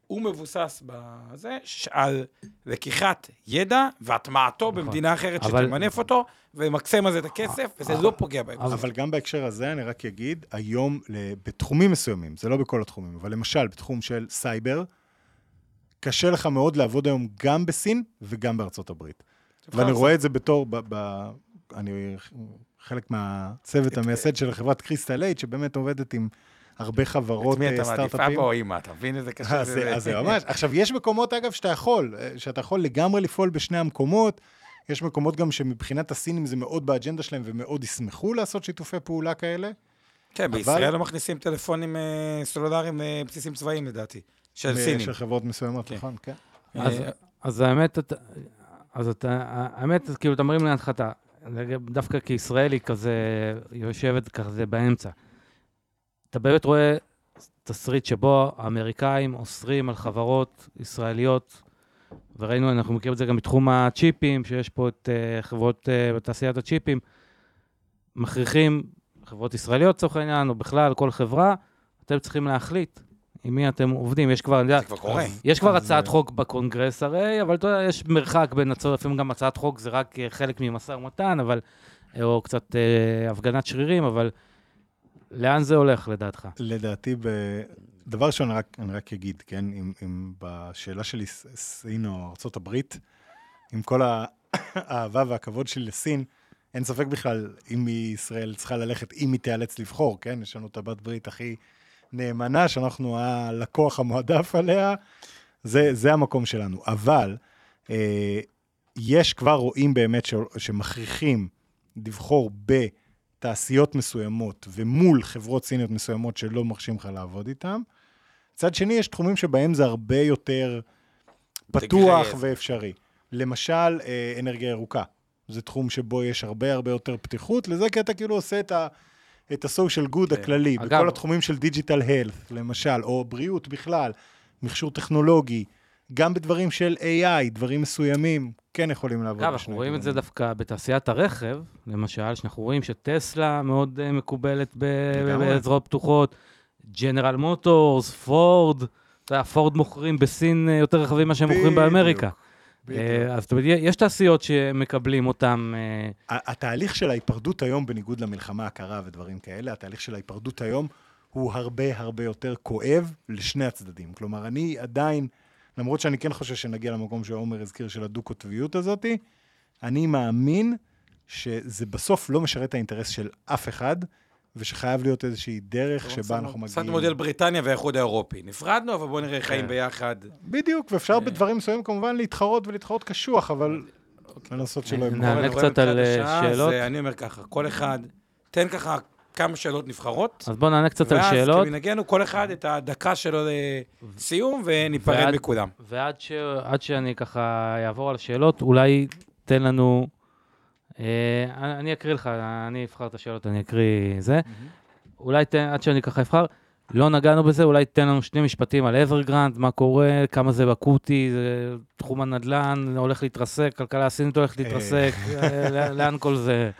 הוא מבוסס בזה, על לקיחת ידע והטמעתו במדינה אחרת נכון. אבל- שתמנף אותו, ומקסם על זה את הכסף, וזה לא פוגע בהם. אבל- אבל גם בהקשר הזה, אני רק אגיד, היום, ל- בתחומים מסוימים, זה לא בכל התחומים, אבל למשל, בתחום של סייבר, קשה לך מאוד לעבוד היום גם בסין וגם בארצות הברית. ואני רואה את זה בתור, ב, ב, אני חלק מהצוות המייסד של חברת קריסטל אייד, שבאמת עובדת עם הרבה חברות את מי אה, אתה מעדיף, סטארט-אפים. אבא או אמא? אתה מבין איזה קשה אז זה? אז זה ממש. (laughs) עכשיו, יש מקומות, אגב, שאתה יכול, אה, שאתה יכול לגמרי לפעול בשני המקומות. יש מקומות גם שמבחינת הסינים זה מאוד באג'נדה שלהם, ומאוד ישמחו לעשות שיתופי פעולה כאלה. כן, בישראל לא מכניסים טלפונים אה, סלולריים לבסיסים צבאיים, לדעתי. של סינים. של חברות מסוימות, כן. נכון, כן. אז, אה, אז האמת, אז אתה, האמת, כאילו, אתה מרים להנחתה. דווקא כי ישראל היא כזה, היא יושבת כזה באמצע. אתה באמת רואה תסריט שבו האמריקאים אוסרים על חברות ישראליות, וראינו, אנחנו מכירים את זה גם בתחום הצ'יפים, שיש פה את uh, חברות uh, בתעשיית הצ'יפים, מכריחים חברות ישראליות לצורך העניין, או בכלל כל חברה, אתם צריכים להחליט עם מי אתם עובדים. יש כבר, אני יודע, זה כבר קורה. יש כבר הצעת אה, חוק בקונגרס הרי, אבל אתה יודע, יש מרחק בין הצעות, לפעמים גם הצעת חוק זה רק אה, חלק ממשא ומתן, אבל, אה, או קצת אה, הפגנת שרירים, אבל לאן זה הולך לדעתך? לדעתי, ב... דבר ראשון, רק, אני רק אגיד, כן, אם, אם בשאלה שלי סין או ארה"ב, עם כל האהבה והכבוד שלי לסין, אין ספק בכלל אם ישראל צריכה ללכת, אם היא תיאלץ לבחור, כן? יש לנו את הבת ברית הכי נאמנה, שאנחנו הלקוח המועדף עליה, זה, זה המקום שלנו. אבל אה, יש כבר רואים באמת ש, שמכריחים לבחור בתעשיות מסוימות ומול חברות סיניות מסוימות שלא מרשים לך לעבוד איתן. מצד שני, יש תחומים שבהם זה הרבה יותר פתוח תגייס. ואפשרי. למשל, אה, אנרגיה ירוקה. זה תחום שבו יש הרבה הרבה יותר פתיחות לזה, כי אתה כאילו עושה את ה... את ה-social good כן. הכללי, אגב- בכל התחומים של דיג'יטל health, למשל, או בריאות בכלל, מכשור טכנולוגי, גם בדברים של AI, דברים מסוימים, כן יכולים לעבוד בשני אנחנו רואים את זה. דווקא בתעשיית הרכב, למשל, שאנחנו רואים שטסלה מאוד אה, מקובלת ב- לגמרי. בזרועות פתוחות, ג'נרל מוטורס, פורד, אתה יודע, פורד מוכרים בסין אה, יותר רכבים ממה שהם מוכרים באמריקה. אה, אז זאת אומרת, יש תעשיות שמקבלים אותם, התהליך של ההיפרדות היום, בניגוד למלחמה הקרה ודברים כאלה, התהליך של ההיפרדות היום הוא הרבה הרבה יותר כואב לשני הצדדים. כלומר, אני עדיין, למרות שאני כן חושב שנגיע למקום שעומר הזכיר של הדו-קוטביות הזאתי, אני מאמין שזה בסוף לא משרת את האינטרס של אף אחד, ושחייב להיות איזושהי דרך שבה אנחנו קצת מגיעים. מודל בריטניה והאיחוד האירופי. נפרדנו, אבל בואו נראה חיים כן. ביחד. בדיוק, ואפשר בדברים מסוימים כמובן להתחרות ולהתחרות קשוח, אבל לנסות שלא נענה אני רואה קצת על, אה, שאלות. אני אומר ככה, כל אחד, תן ככה כמה שאלות נבחרות. אז בואו נענה קצת על ואז שאלות, כמנהגנו, כל אחד את הדקה שלו לסיום, וניפרד ועד- מכולם. ועד ש... שאני ככה אעבור על השאלות, אולי תן לנו... אה, אני אקריא לך, אני אבחר את השאלות, אני אקריא זה. אולי תן, עד שאני ככה אבחר, לא נגענו בזה, אולי תן לנו שני משפטים על אברגרנד, מה קורה, כמה זה אקוטי, זה תחום הנדל"ן הולך להתרסק, כלכלה הסינית הולכת להתרסק, אה, לא- לאן כל זה?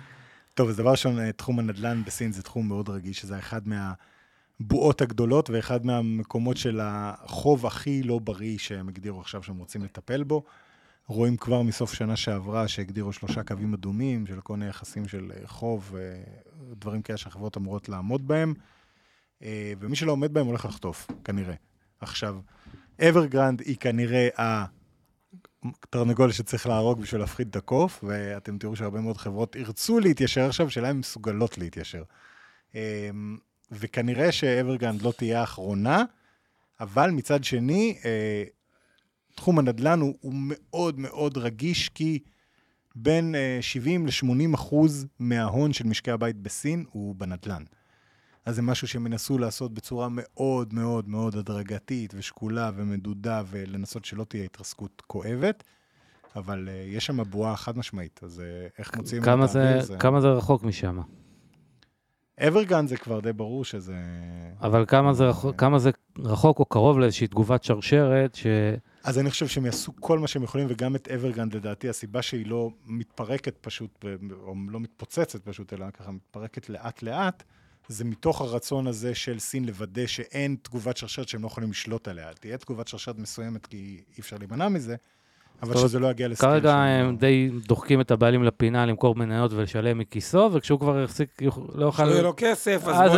טוב, אז דבר ראשון, אה, תחום הנדל"ן בסין זה תחום מאוד רגיש, שזה אחד מהבועות הגדולות ואחד מהמקומות של החוב הכי לא בריא שהם הגדירו עכשיו שהם רוצים לטפל בו. רואים כבר מסוף שנה שעברה שהגדירו שלושה קווים אדומים של כל מיני יחסים של אה, חוב, אה, דברים כאלה שהחברות אמורות לעמוד בהם, ומי שלא עומד בהם הולך לחטוף, כנראה. עכשיו, אברגרנד היא כנראה תרנגול שצריך להרוג בשביל להפחיד את הקוף, ואתם תראו שהרבה מאוד חברות ירצו להתיישר עכשיו, שאלה הן מסוגלות להתיישר. אמ, וכנראה ש אוורגרנד לא תהיה האחרונה, אבל מצד שני, אה, תחום הנדל"ן הוא, הוא מאוד מאוד רגיש, כי בין 70 ל-80 אחוז מההון של משקי הבית בסין הוא בנדל"ן. אז זה משהו שהם ינסו לעשות בצורה מאוד מאוד מאוד הדרגתית ושקולה ומדודה, ולנסות שלא תהיה התרסקות כואבת, אבל uh, יש שם בועה חד משמעית, אז uh, איך מוציאים כמה את זה, האוויר זה... כמה זה רחוק משם? אברגן זה כבר די ברור שזה... אבל כמה זה, רחוק, כמה זה רחוק או קרוב לאיזושהי תגובת שרשרת, ש... אז אני חושב שהם יעשו כל מה שהם יכולים, וגם את אברגן, לדעתי, הסיבה שהיא לא מתפרקת פשוט, או לא מתפוצצת פשוט, אלא ככה מתפרקת לאט-לאט, זה מתוך הרצון הזה של סין לוודא שאין תגובת שרשרת שהם לא יכולים לשלוט עליה. תהיה תגובת שרשרת מסוימת, כי אי אפשר להימנע מזה, אבל אומרת, שזה לא יגיע לסקייל. כרגע שם. הם די דוחקים את הבעלים לפינה למכור מניות ולשלם מכיסו, וכשהוא כבר יחזיק, לא יוכל... שלא יהיה לו כסף, אז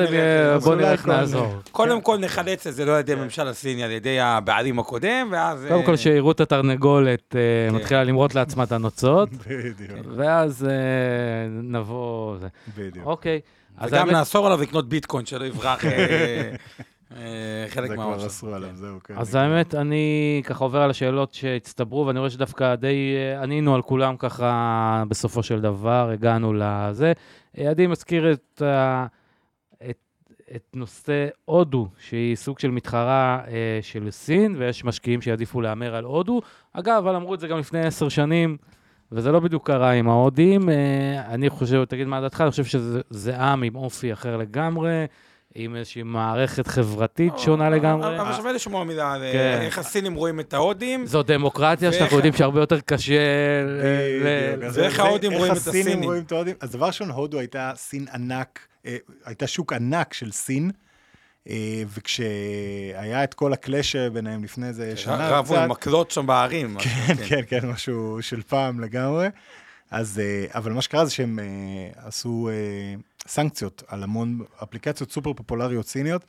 בוא כל- נעזור. קודם כל נחלץ את זה לא על ידי הממשל הסיני, על ידי הבעלים הקודם, ואז... קודם כל אה, שיראו את התרנגולת אה, כן. מתחילה למרוט לעצמה את הנוצות, (laughs) בדיוק, ואז אה, נבוא... בדיוק. אוקיי. אז וגם נאסור עליו לקנות ביטקוין, שלא יברח אה, (laughs) אה, חלק זה מהעושר. כבר אסרו עליו, זהו, כן. אז האמת, אני ככה עובר על השאלות שהצטברו, ואני רואה שדווקא די אה, ענינו על כולם ככה בסופו של דבר, הגענו לזה. עדי מזכיר את, את נושא הודו, שהיא סוג של מתחרה אה, של סין, ויש משקיעים שיעדיפו להמר על הודו. אגב, אבל אמרו את זה גם לפני עשר שנים, וזה לא בדיוק קרה עם ההודים. אה, אני חושב, תגיד מה דעתך, אני חושב שזה זה עם עם אופי אחר לגמרי. עם איזושהי מערכת חברתית שונה לגמרי. אבל שווה לשמוע מילה על אה, כן. איך הסינים רואים את ההודים. זו דמוקרטיה ואיך- שאנחנו יודעים שהרבה יותר קשה ואיך זה- ההודים רואים את איך הסינים הסינים? רואים את ההודים? אז דבר ראשון, הודו הייתה סין ענק, אה, הייתה שוק ענק של סין, אה, וכשהיה את כל הקלאש ביניהם לפני איזה שנה, רבו קצת- עם מקלות שם בערים. כן, כן, כן, משהו של פעם לגמרי. אז, אה, אבל מה שקרה זה שהם אה, עשו אה, סנקציות על המון אפליקציות סופר פופולריות סיניות,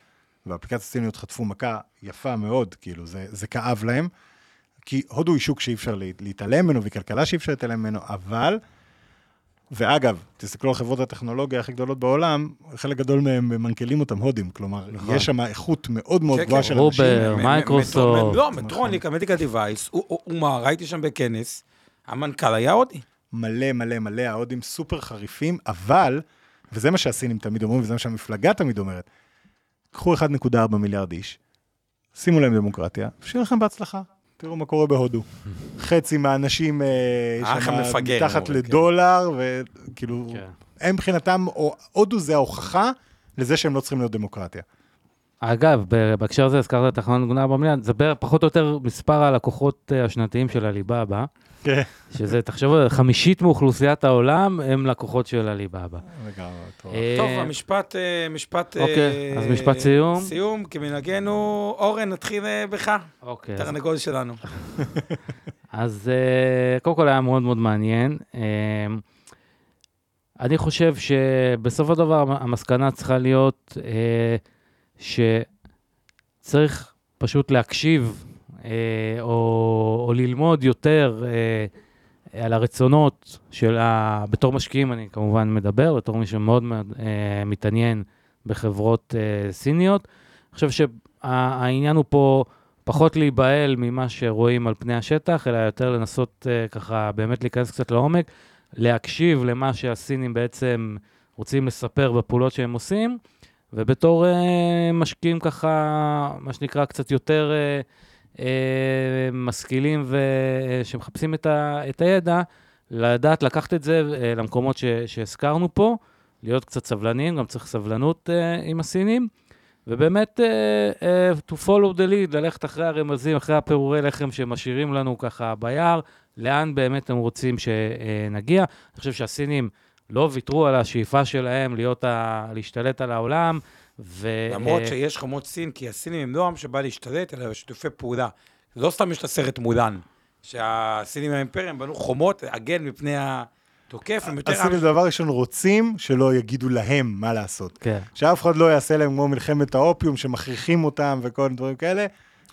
והאפליקציות סיניות חטפו מכה יפה מאוד, כאילו, זה, זה כאב להם. כי הודו היא שוק שאי אפשר לה- להתעלם ממנו, והיא כלכלה שאי אפשר להתעלם ממנו, אבל, ואגב, תסתכלו על חברות הטכנולוגיה הכי גדולות בעולם, חלק גדול מהם ממנכ"לים אותם הודים, כלומר, נכון. יש שם איכות מאוד מאוד כן, גבוהה כן. של אנשים. רובר, מייקרוסופט. לא, מדטרוניק, ה medical device, הוא מה, ראיתי שם בכנס, המנכ"ל היה הודי. מלא מלא מלא, ההודים סופר חריפים, אבל, וזה מה שהסינים תמיד אומרים, וזה מה שהמפלגה תמיד אומרת, קחו 1.4 מיליארד איש, שימו להם דמוקרטיה, ושיהיה לכם בהצלחה. תראו מה קורה בהודו. חצי מהאנשים אה, שם מתחת כן. לדולר, וכאילו, כן. הם מבחינתם, או- הודו זה ההוכחה לזה שהם לא צריכים להיות דמוקרטיה. אגב, ב- בהקשר הזה הזכרת את תחנות גונה זה בערך פחות או יותר מספר הלקוחות אה, השנתיים של עליבאבא, כן. שזה, תחשבו, חמישית מאוכלוסיית העולם הם לקוחות של עליבאבא. לגמרי, טוב. אה, טוב, המשפט, אה, משפט... אוקיי, אז משפט סיום. סיום, כמנהגנו. אורן, נתחיל בך, אוקיי, תרנגול שלנו. (laughs) אז קודם כל היה מאוד מאוד מעניין. אני חושב שבסופו של דבר המסקנה צריכה להיות אה, שצריך פשוט להקשיב אה, או, או ללמוד יותר אה, על הרצונות של ה... בתור משקיעים אני כמובן מדבר, בתור מי שמאוד מאוד אה, מתעניין בחברות אה, סיניות. אני חושב שהעניין הוא פה פחות להיבהל ממה שרואים על פני השטח, אלא יותר לנסות אה, ככה באמת להיכנס קצת לעומק, להקשיב למה שהסינים בעצם רוצים לספר בפעולות שהם עושים, ובתור אה, משקיעים ככה, מה שנקרא, קצת יותר אה, אה, משכילים ושמחפשים את, ה, את הידע, לדעת לקחת את זה אה, למקומות ש, שהזכרנו פה, להיות קצת סבלניים, גם צריך סבלנות אה, עם הסינים. ובאמת, uh, uh, to follow the lead, ללכת אחרי הרמזים, אחרי הפירורי לחם שמשאירים לנו ככה ביער, לאן באמת הם רוצים שנגיע. אני חושב שהסינים לא ויתרו על השאיפה שלהם להיות ה... להשתלט על העולם, ו... למרות שיש חומות סין, כי הסינים הם לא עם שבא להשתלט, אלא בשיתופי פעולה. לא סתם יש את הסרט מולן, שהסינים האימפריה, הם בנו חומות להגן מפני התוקף, הם יותר... הסינים דבר ראשון רוצים שלא יגידו להם מה לעשות. כן. שאף אחד לא יעשה להם כמו מלחמת האופיום, שמכריחים אותם וכל מיני דברים כאלה.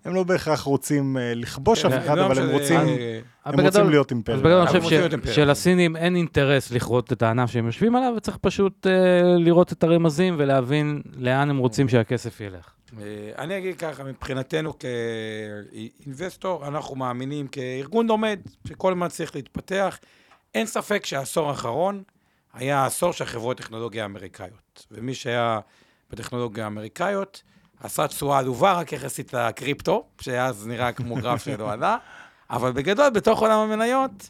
הם לא בהכרח רוצים אה, לכבוש אף כן, אחד, לא אבל הם רוצים, אה, הם רוצים להיות אז אימפריה. בגדול אני חושב. שלסינים אין אינטרס לכרות את הענף שהם יושבים עליו, וצריך פשוט אה, לראות את הרמזים ולהבין לאן הם רוצים שהכסף ילך. אני אגיד ככה, מבחינתנו כאינבסטור, אנחנו מאמינים כארגון לומד, שכל הזמן צריך להתפתח. אין ספק שהעשור האחרון היה העשור של חברות טכנולוגיה האמריקאיות. ומי שהיה בטכנולוגיה האמריקאיות, עשה תשואה עלובה רק יחסית לקריפטו, שאז נראה כמו גרף שלא עלה, (laughs) אבל בגדול, בתוך עולם המניות,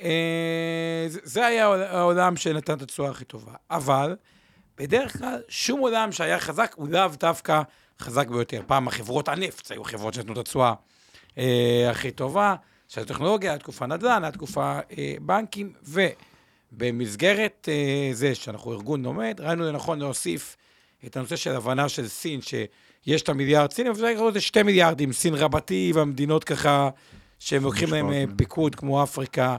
אה, זה- היה העולם שנתן את התשואה הכי טובה. אבל, בדרך כלל, שום עולם שהיה חזק הוא לאו דווקא חזק ביותר. פעם החברות הנפט היו חברות שנתנו את התשואה אה, הכי טובה, של הטכנולוגיה, היה תקופה נדל"ן, היה תקופה אה, בנקים, ובמסגרת אה, זה שאנחנו ארגון לומד, ראינו לנכון להוסיף את הנושא של הבנה של סין, שיש את המיליארד סינים, ואפשר לקרוא לזה שתי מיליארדים, סין רבתי, והמדינות ככה, שהם לוקחים להם אה, מהם. פיקוד, כמו אפריקה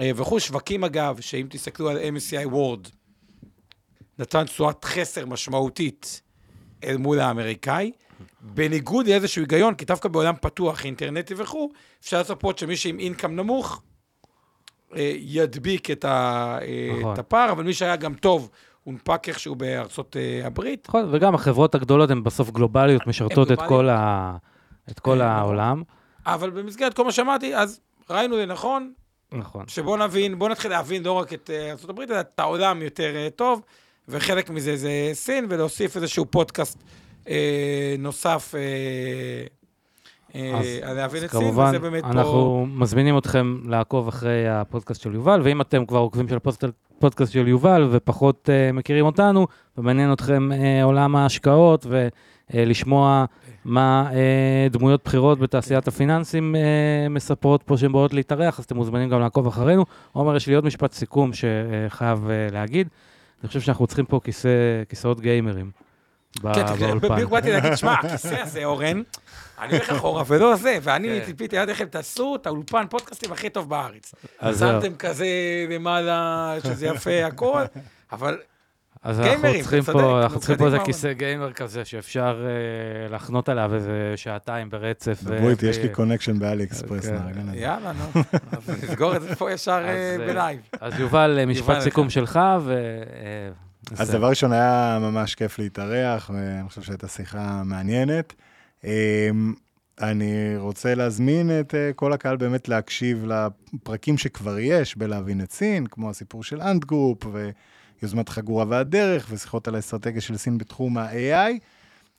אה, וכו'. שווקים, אגב, שאם תסתכלו על MSCI World, נתן תשואת חסר משמעותית אל מול האמריקאי, בניגוד לאיזשהו היגיון, כי דווקא בעולם פתוח, אינטרנטי וכו', אפשר לצפות שמי שעם אינקאם נמוך אה, ידביק את, ה, נכון. את הפער, אבל מי שהיה גם טוב, הונפק איכשהו בארצות אה, הברית. נכון, וגם החברות הגדולות הן בסוף גלובליות, משרתות את כל. ה... את כל אה, העולם. אבל במסגרת כל מה שאמרתי, אז ראינו לנכון נכון. שבוא נבין, בוא נתחיל להבין לא רק את אה, ארצות הברית, אלא את העולם יותר טוב, וחלק מזה זה סין, ולהוסיף איזשהו פודקאסט אה, נוסף אה, אז- על להבין אז את סין, וזה באמת פה... אנחנו מזמינים אתכם לעקוב אחרי הפודקאסט של יובל, ואם אתם כבר עוקבים של הפודקאסט של יובל ופחות uh, מכירים אותנו, ומעניין אתכם uh, עולם ההשקעות ולשמוע מה uh, דמויות בכירות בתעשיית הפיננסים uh, מספרות פה שהן באות להתארח, אז אתם מוזמנים גם לעקוב אחרינו. עומר, יש לי עוד משפט סיכום שחייב uh, להגיד. אני חושב שאנחנו צריכים פה כיסא, כיסאות גיימרים כן, כן, באולפן. בדיוק באתי להגיד, שמע, הכיסא הזה, אורן, אני הולך (laughs) אחורה ולא זה, ואני כן. ציפיתי עד איך הם תעשו את האולפן פודקאסטים הכי טוב בארץ. אז זהו. שמתם כזה למעלה, שזה יפה (laughs) הכל, אבל אז גיימרים, אנחנו צריכים אתה פה, אנחנו צריכים פה איזה כיסא גיימר כזה שאפשר אה, לחנות עליו איזה שעתיים ברצף. דברו ו- איתי, יש לי connection באלי אקספרס. נארגן את זה. יאללה, נו, (laughs) אז נסגור את זה פה ישר אה, אה, בלייב. אז יובל, אה, משפט סיכום לך. שלך, ו... אז. דבר ראשון, היה ממש כיף להתארח, ואני חושב שהייתה שיחה מעניינת. אמ, אני רוצה להזמין את אה, כל הקהל באמת להקשיב לפרקים שכבר יש בלהבין את סין, כמו הסיפור של אנט גרופ, ויוזמת חגורה והדרך, ושיחות על האסטרטגיה של סין בתחום ה-AI.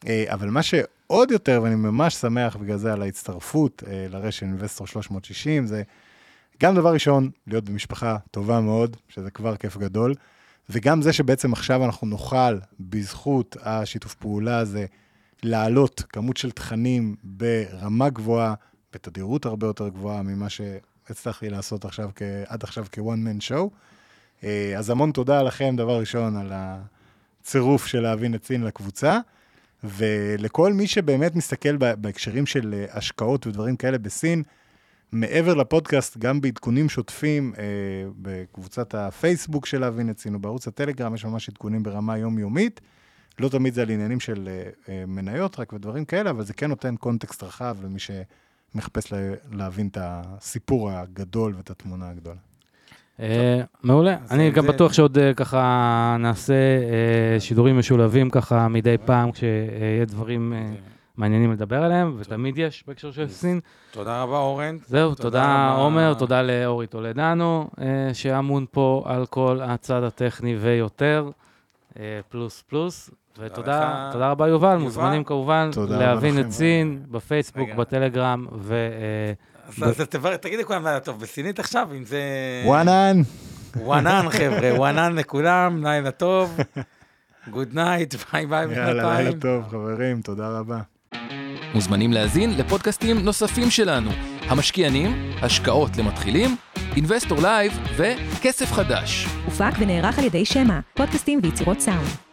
אה, אבל מה שעוד יותר, ואני ממש שמח בגלל זה על ההצטרפות אה, לרשת אינבסטור 360, זה גם דבר ראשון, להיות במשפחה טובה מאוד, שזה כבר כיף גדול. וגם זה שבעצם עכשיו אנחנו נוכל, בזכות השיתוף פעולה הזה, להעלות כמות של תכנים ברמה גבוהה, בתדירות הרבה יותר גבוהה ממה שהצלחתי לעשות עכשיו, כ... עד עכשיו כ-one man show. אה, אז המון תודה לכם, דבר ראשון, על הצירוף של להבין את סין לקבוצה, ולכל מי שבאמת מסתכל בהקשרים של אה, השקעות ודברים כאלה בסין, מעבר לפודקאסט, גם בעדכונים שוטפים אה, בקבוצת הפייסבוק של להבין את סין ובערוץ הטלגרם, יש ממש עדכונים ברמה יומיומית. לא תמיד זה על עניינים של אה, אה, מניות רק ודברים כאלה, אבל זה כן נותן קונטקסט רחב למי שמחפש לה, להבין את הסיפור הגדול ואת התמונה הגדולה. אה, מעולה. אני גם בטוח שעוד ככה נעשה שידורים משולבים ככה מדי פעם, כשיהיה דברים אה, מעניינים לדבר עליהם, ותמיד יש בהקשר של סין. תודה רבה, אורן. זהו, תודה. עומר, תודה לאורי טולדנו, שאמון פה על כל הצד הטכני ויותר, פלוס פלוס. ותודה לך. תודה רבה יובל, יובל. מוזמנים כמובן להבין. את סין בפייסבוק, רגע. בטלגרם, ו... אה, אז אז תבר- תגיד לכולם לילה טוב בסינית עכשיו, אם זה... וואנן! וואנן, חבר'ה, וואנן לכולם, לילה טוב. Good night, bye bye יאללה, לילה בינתיים. טוב, חברים, תודה רבה. מוזמנים להאזין לפודקאסטים נוספים שלנו, המשקיענים, השקעות למתחילים, אינבסטור לייב וכסף חדש. הופק ונערך על ידי שמע, פודקאסטים ויצירות סאונד.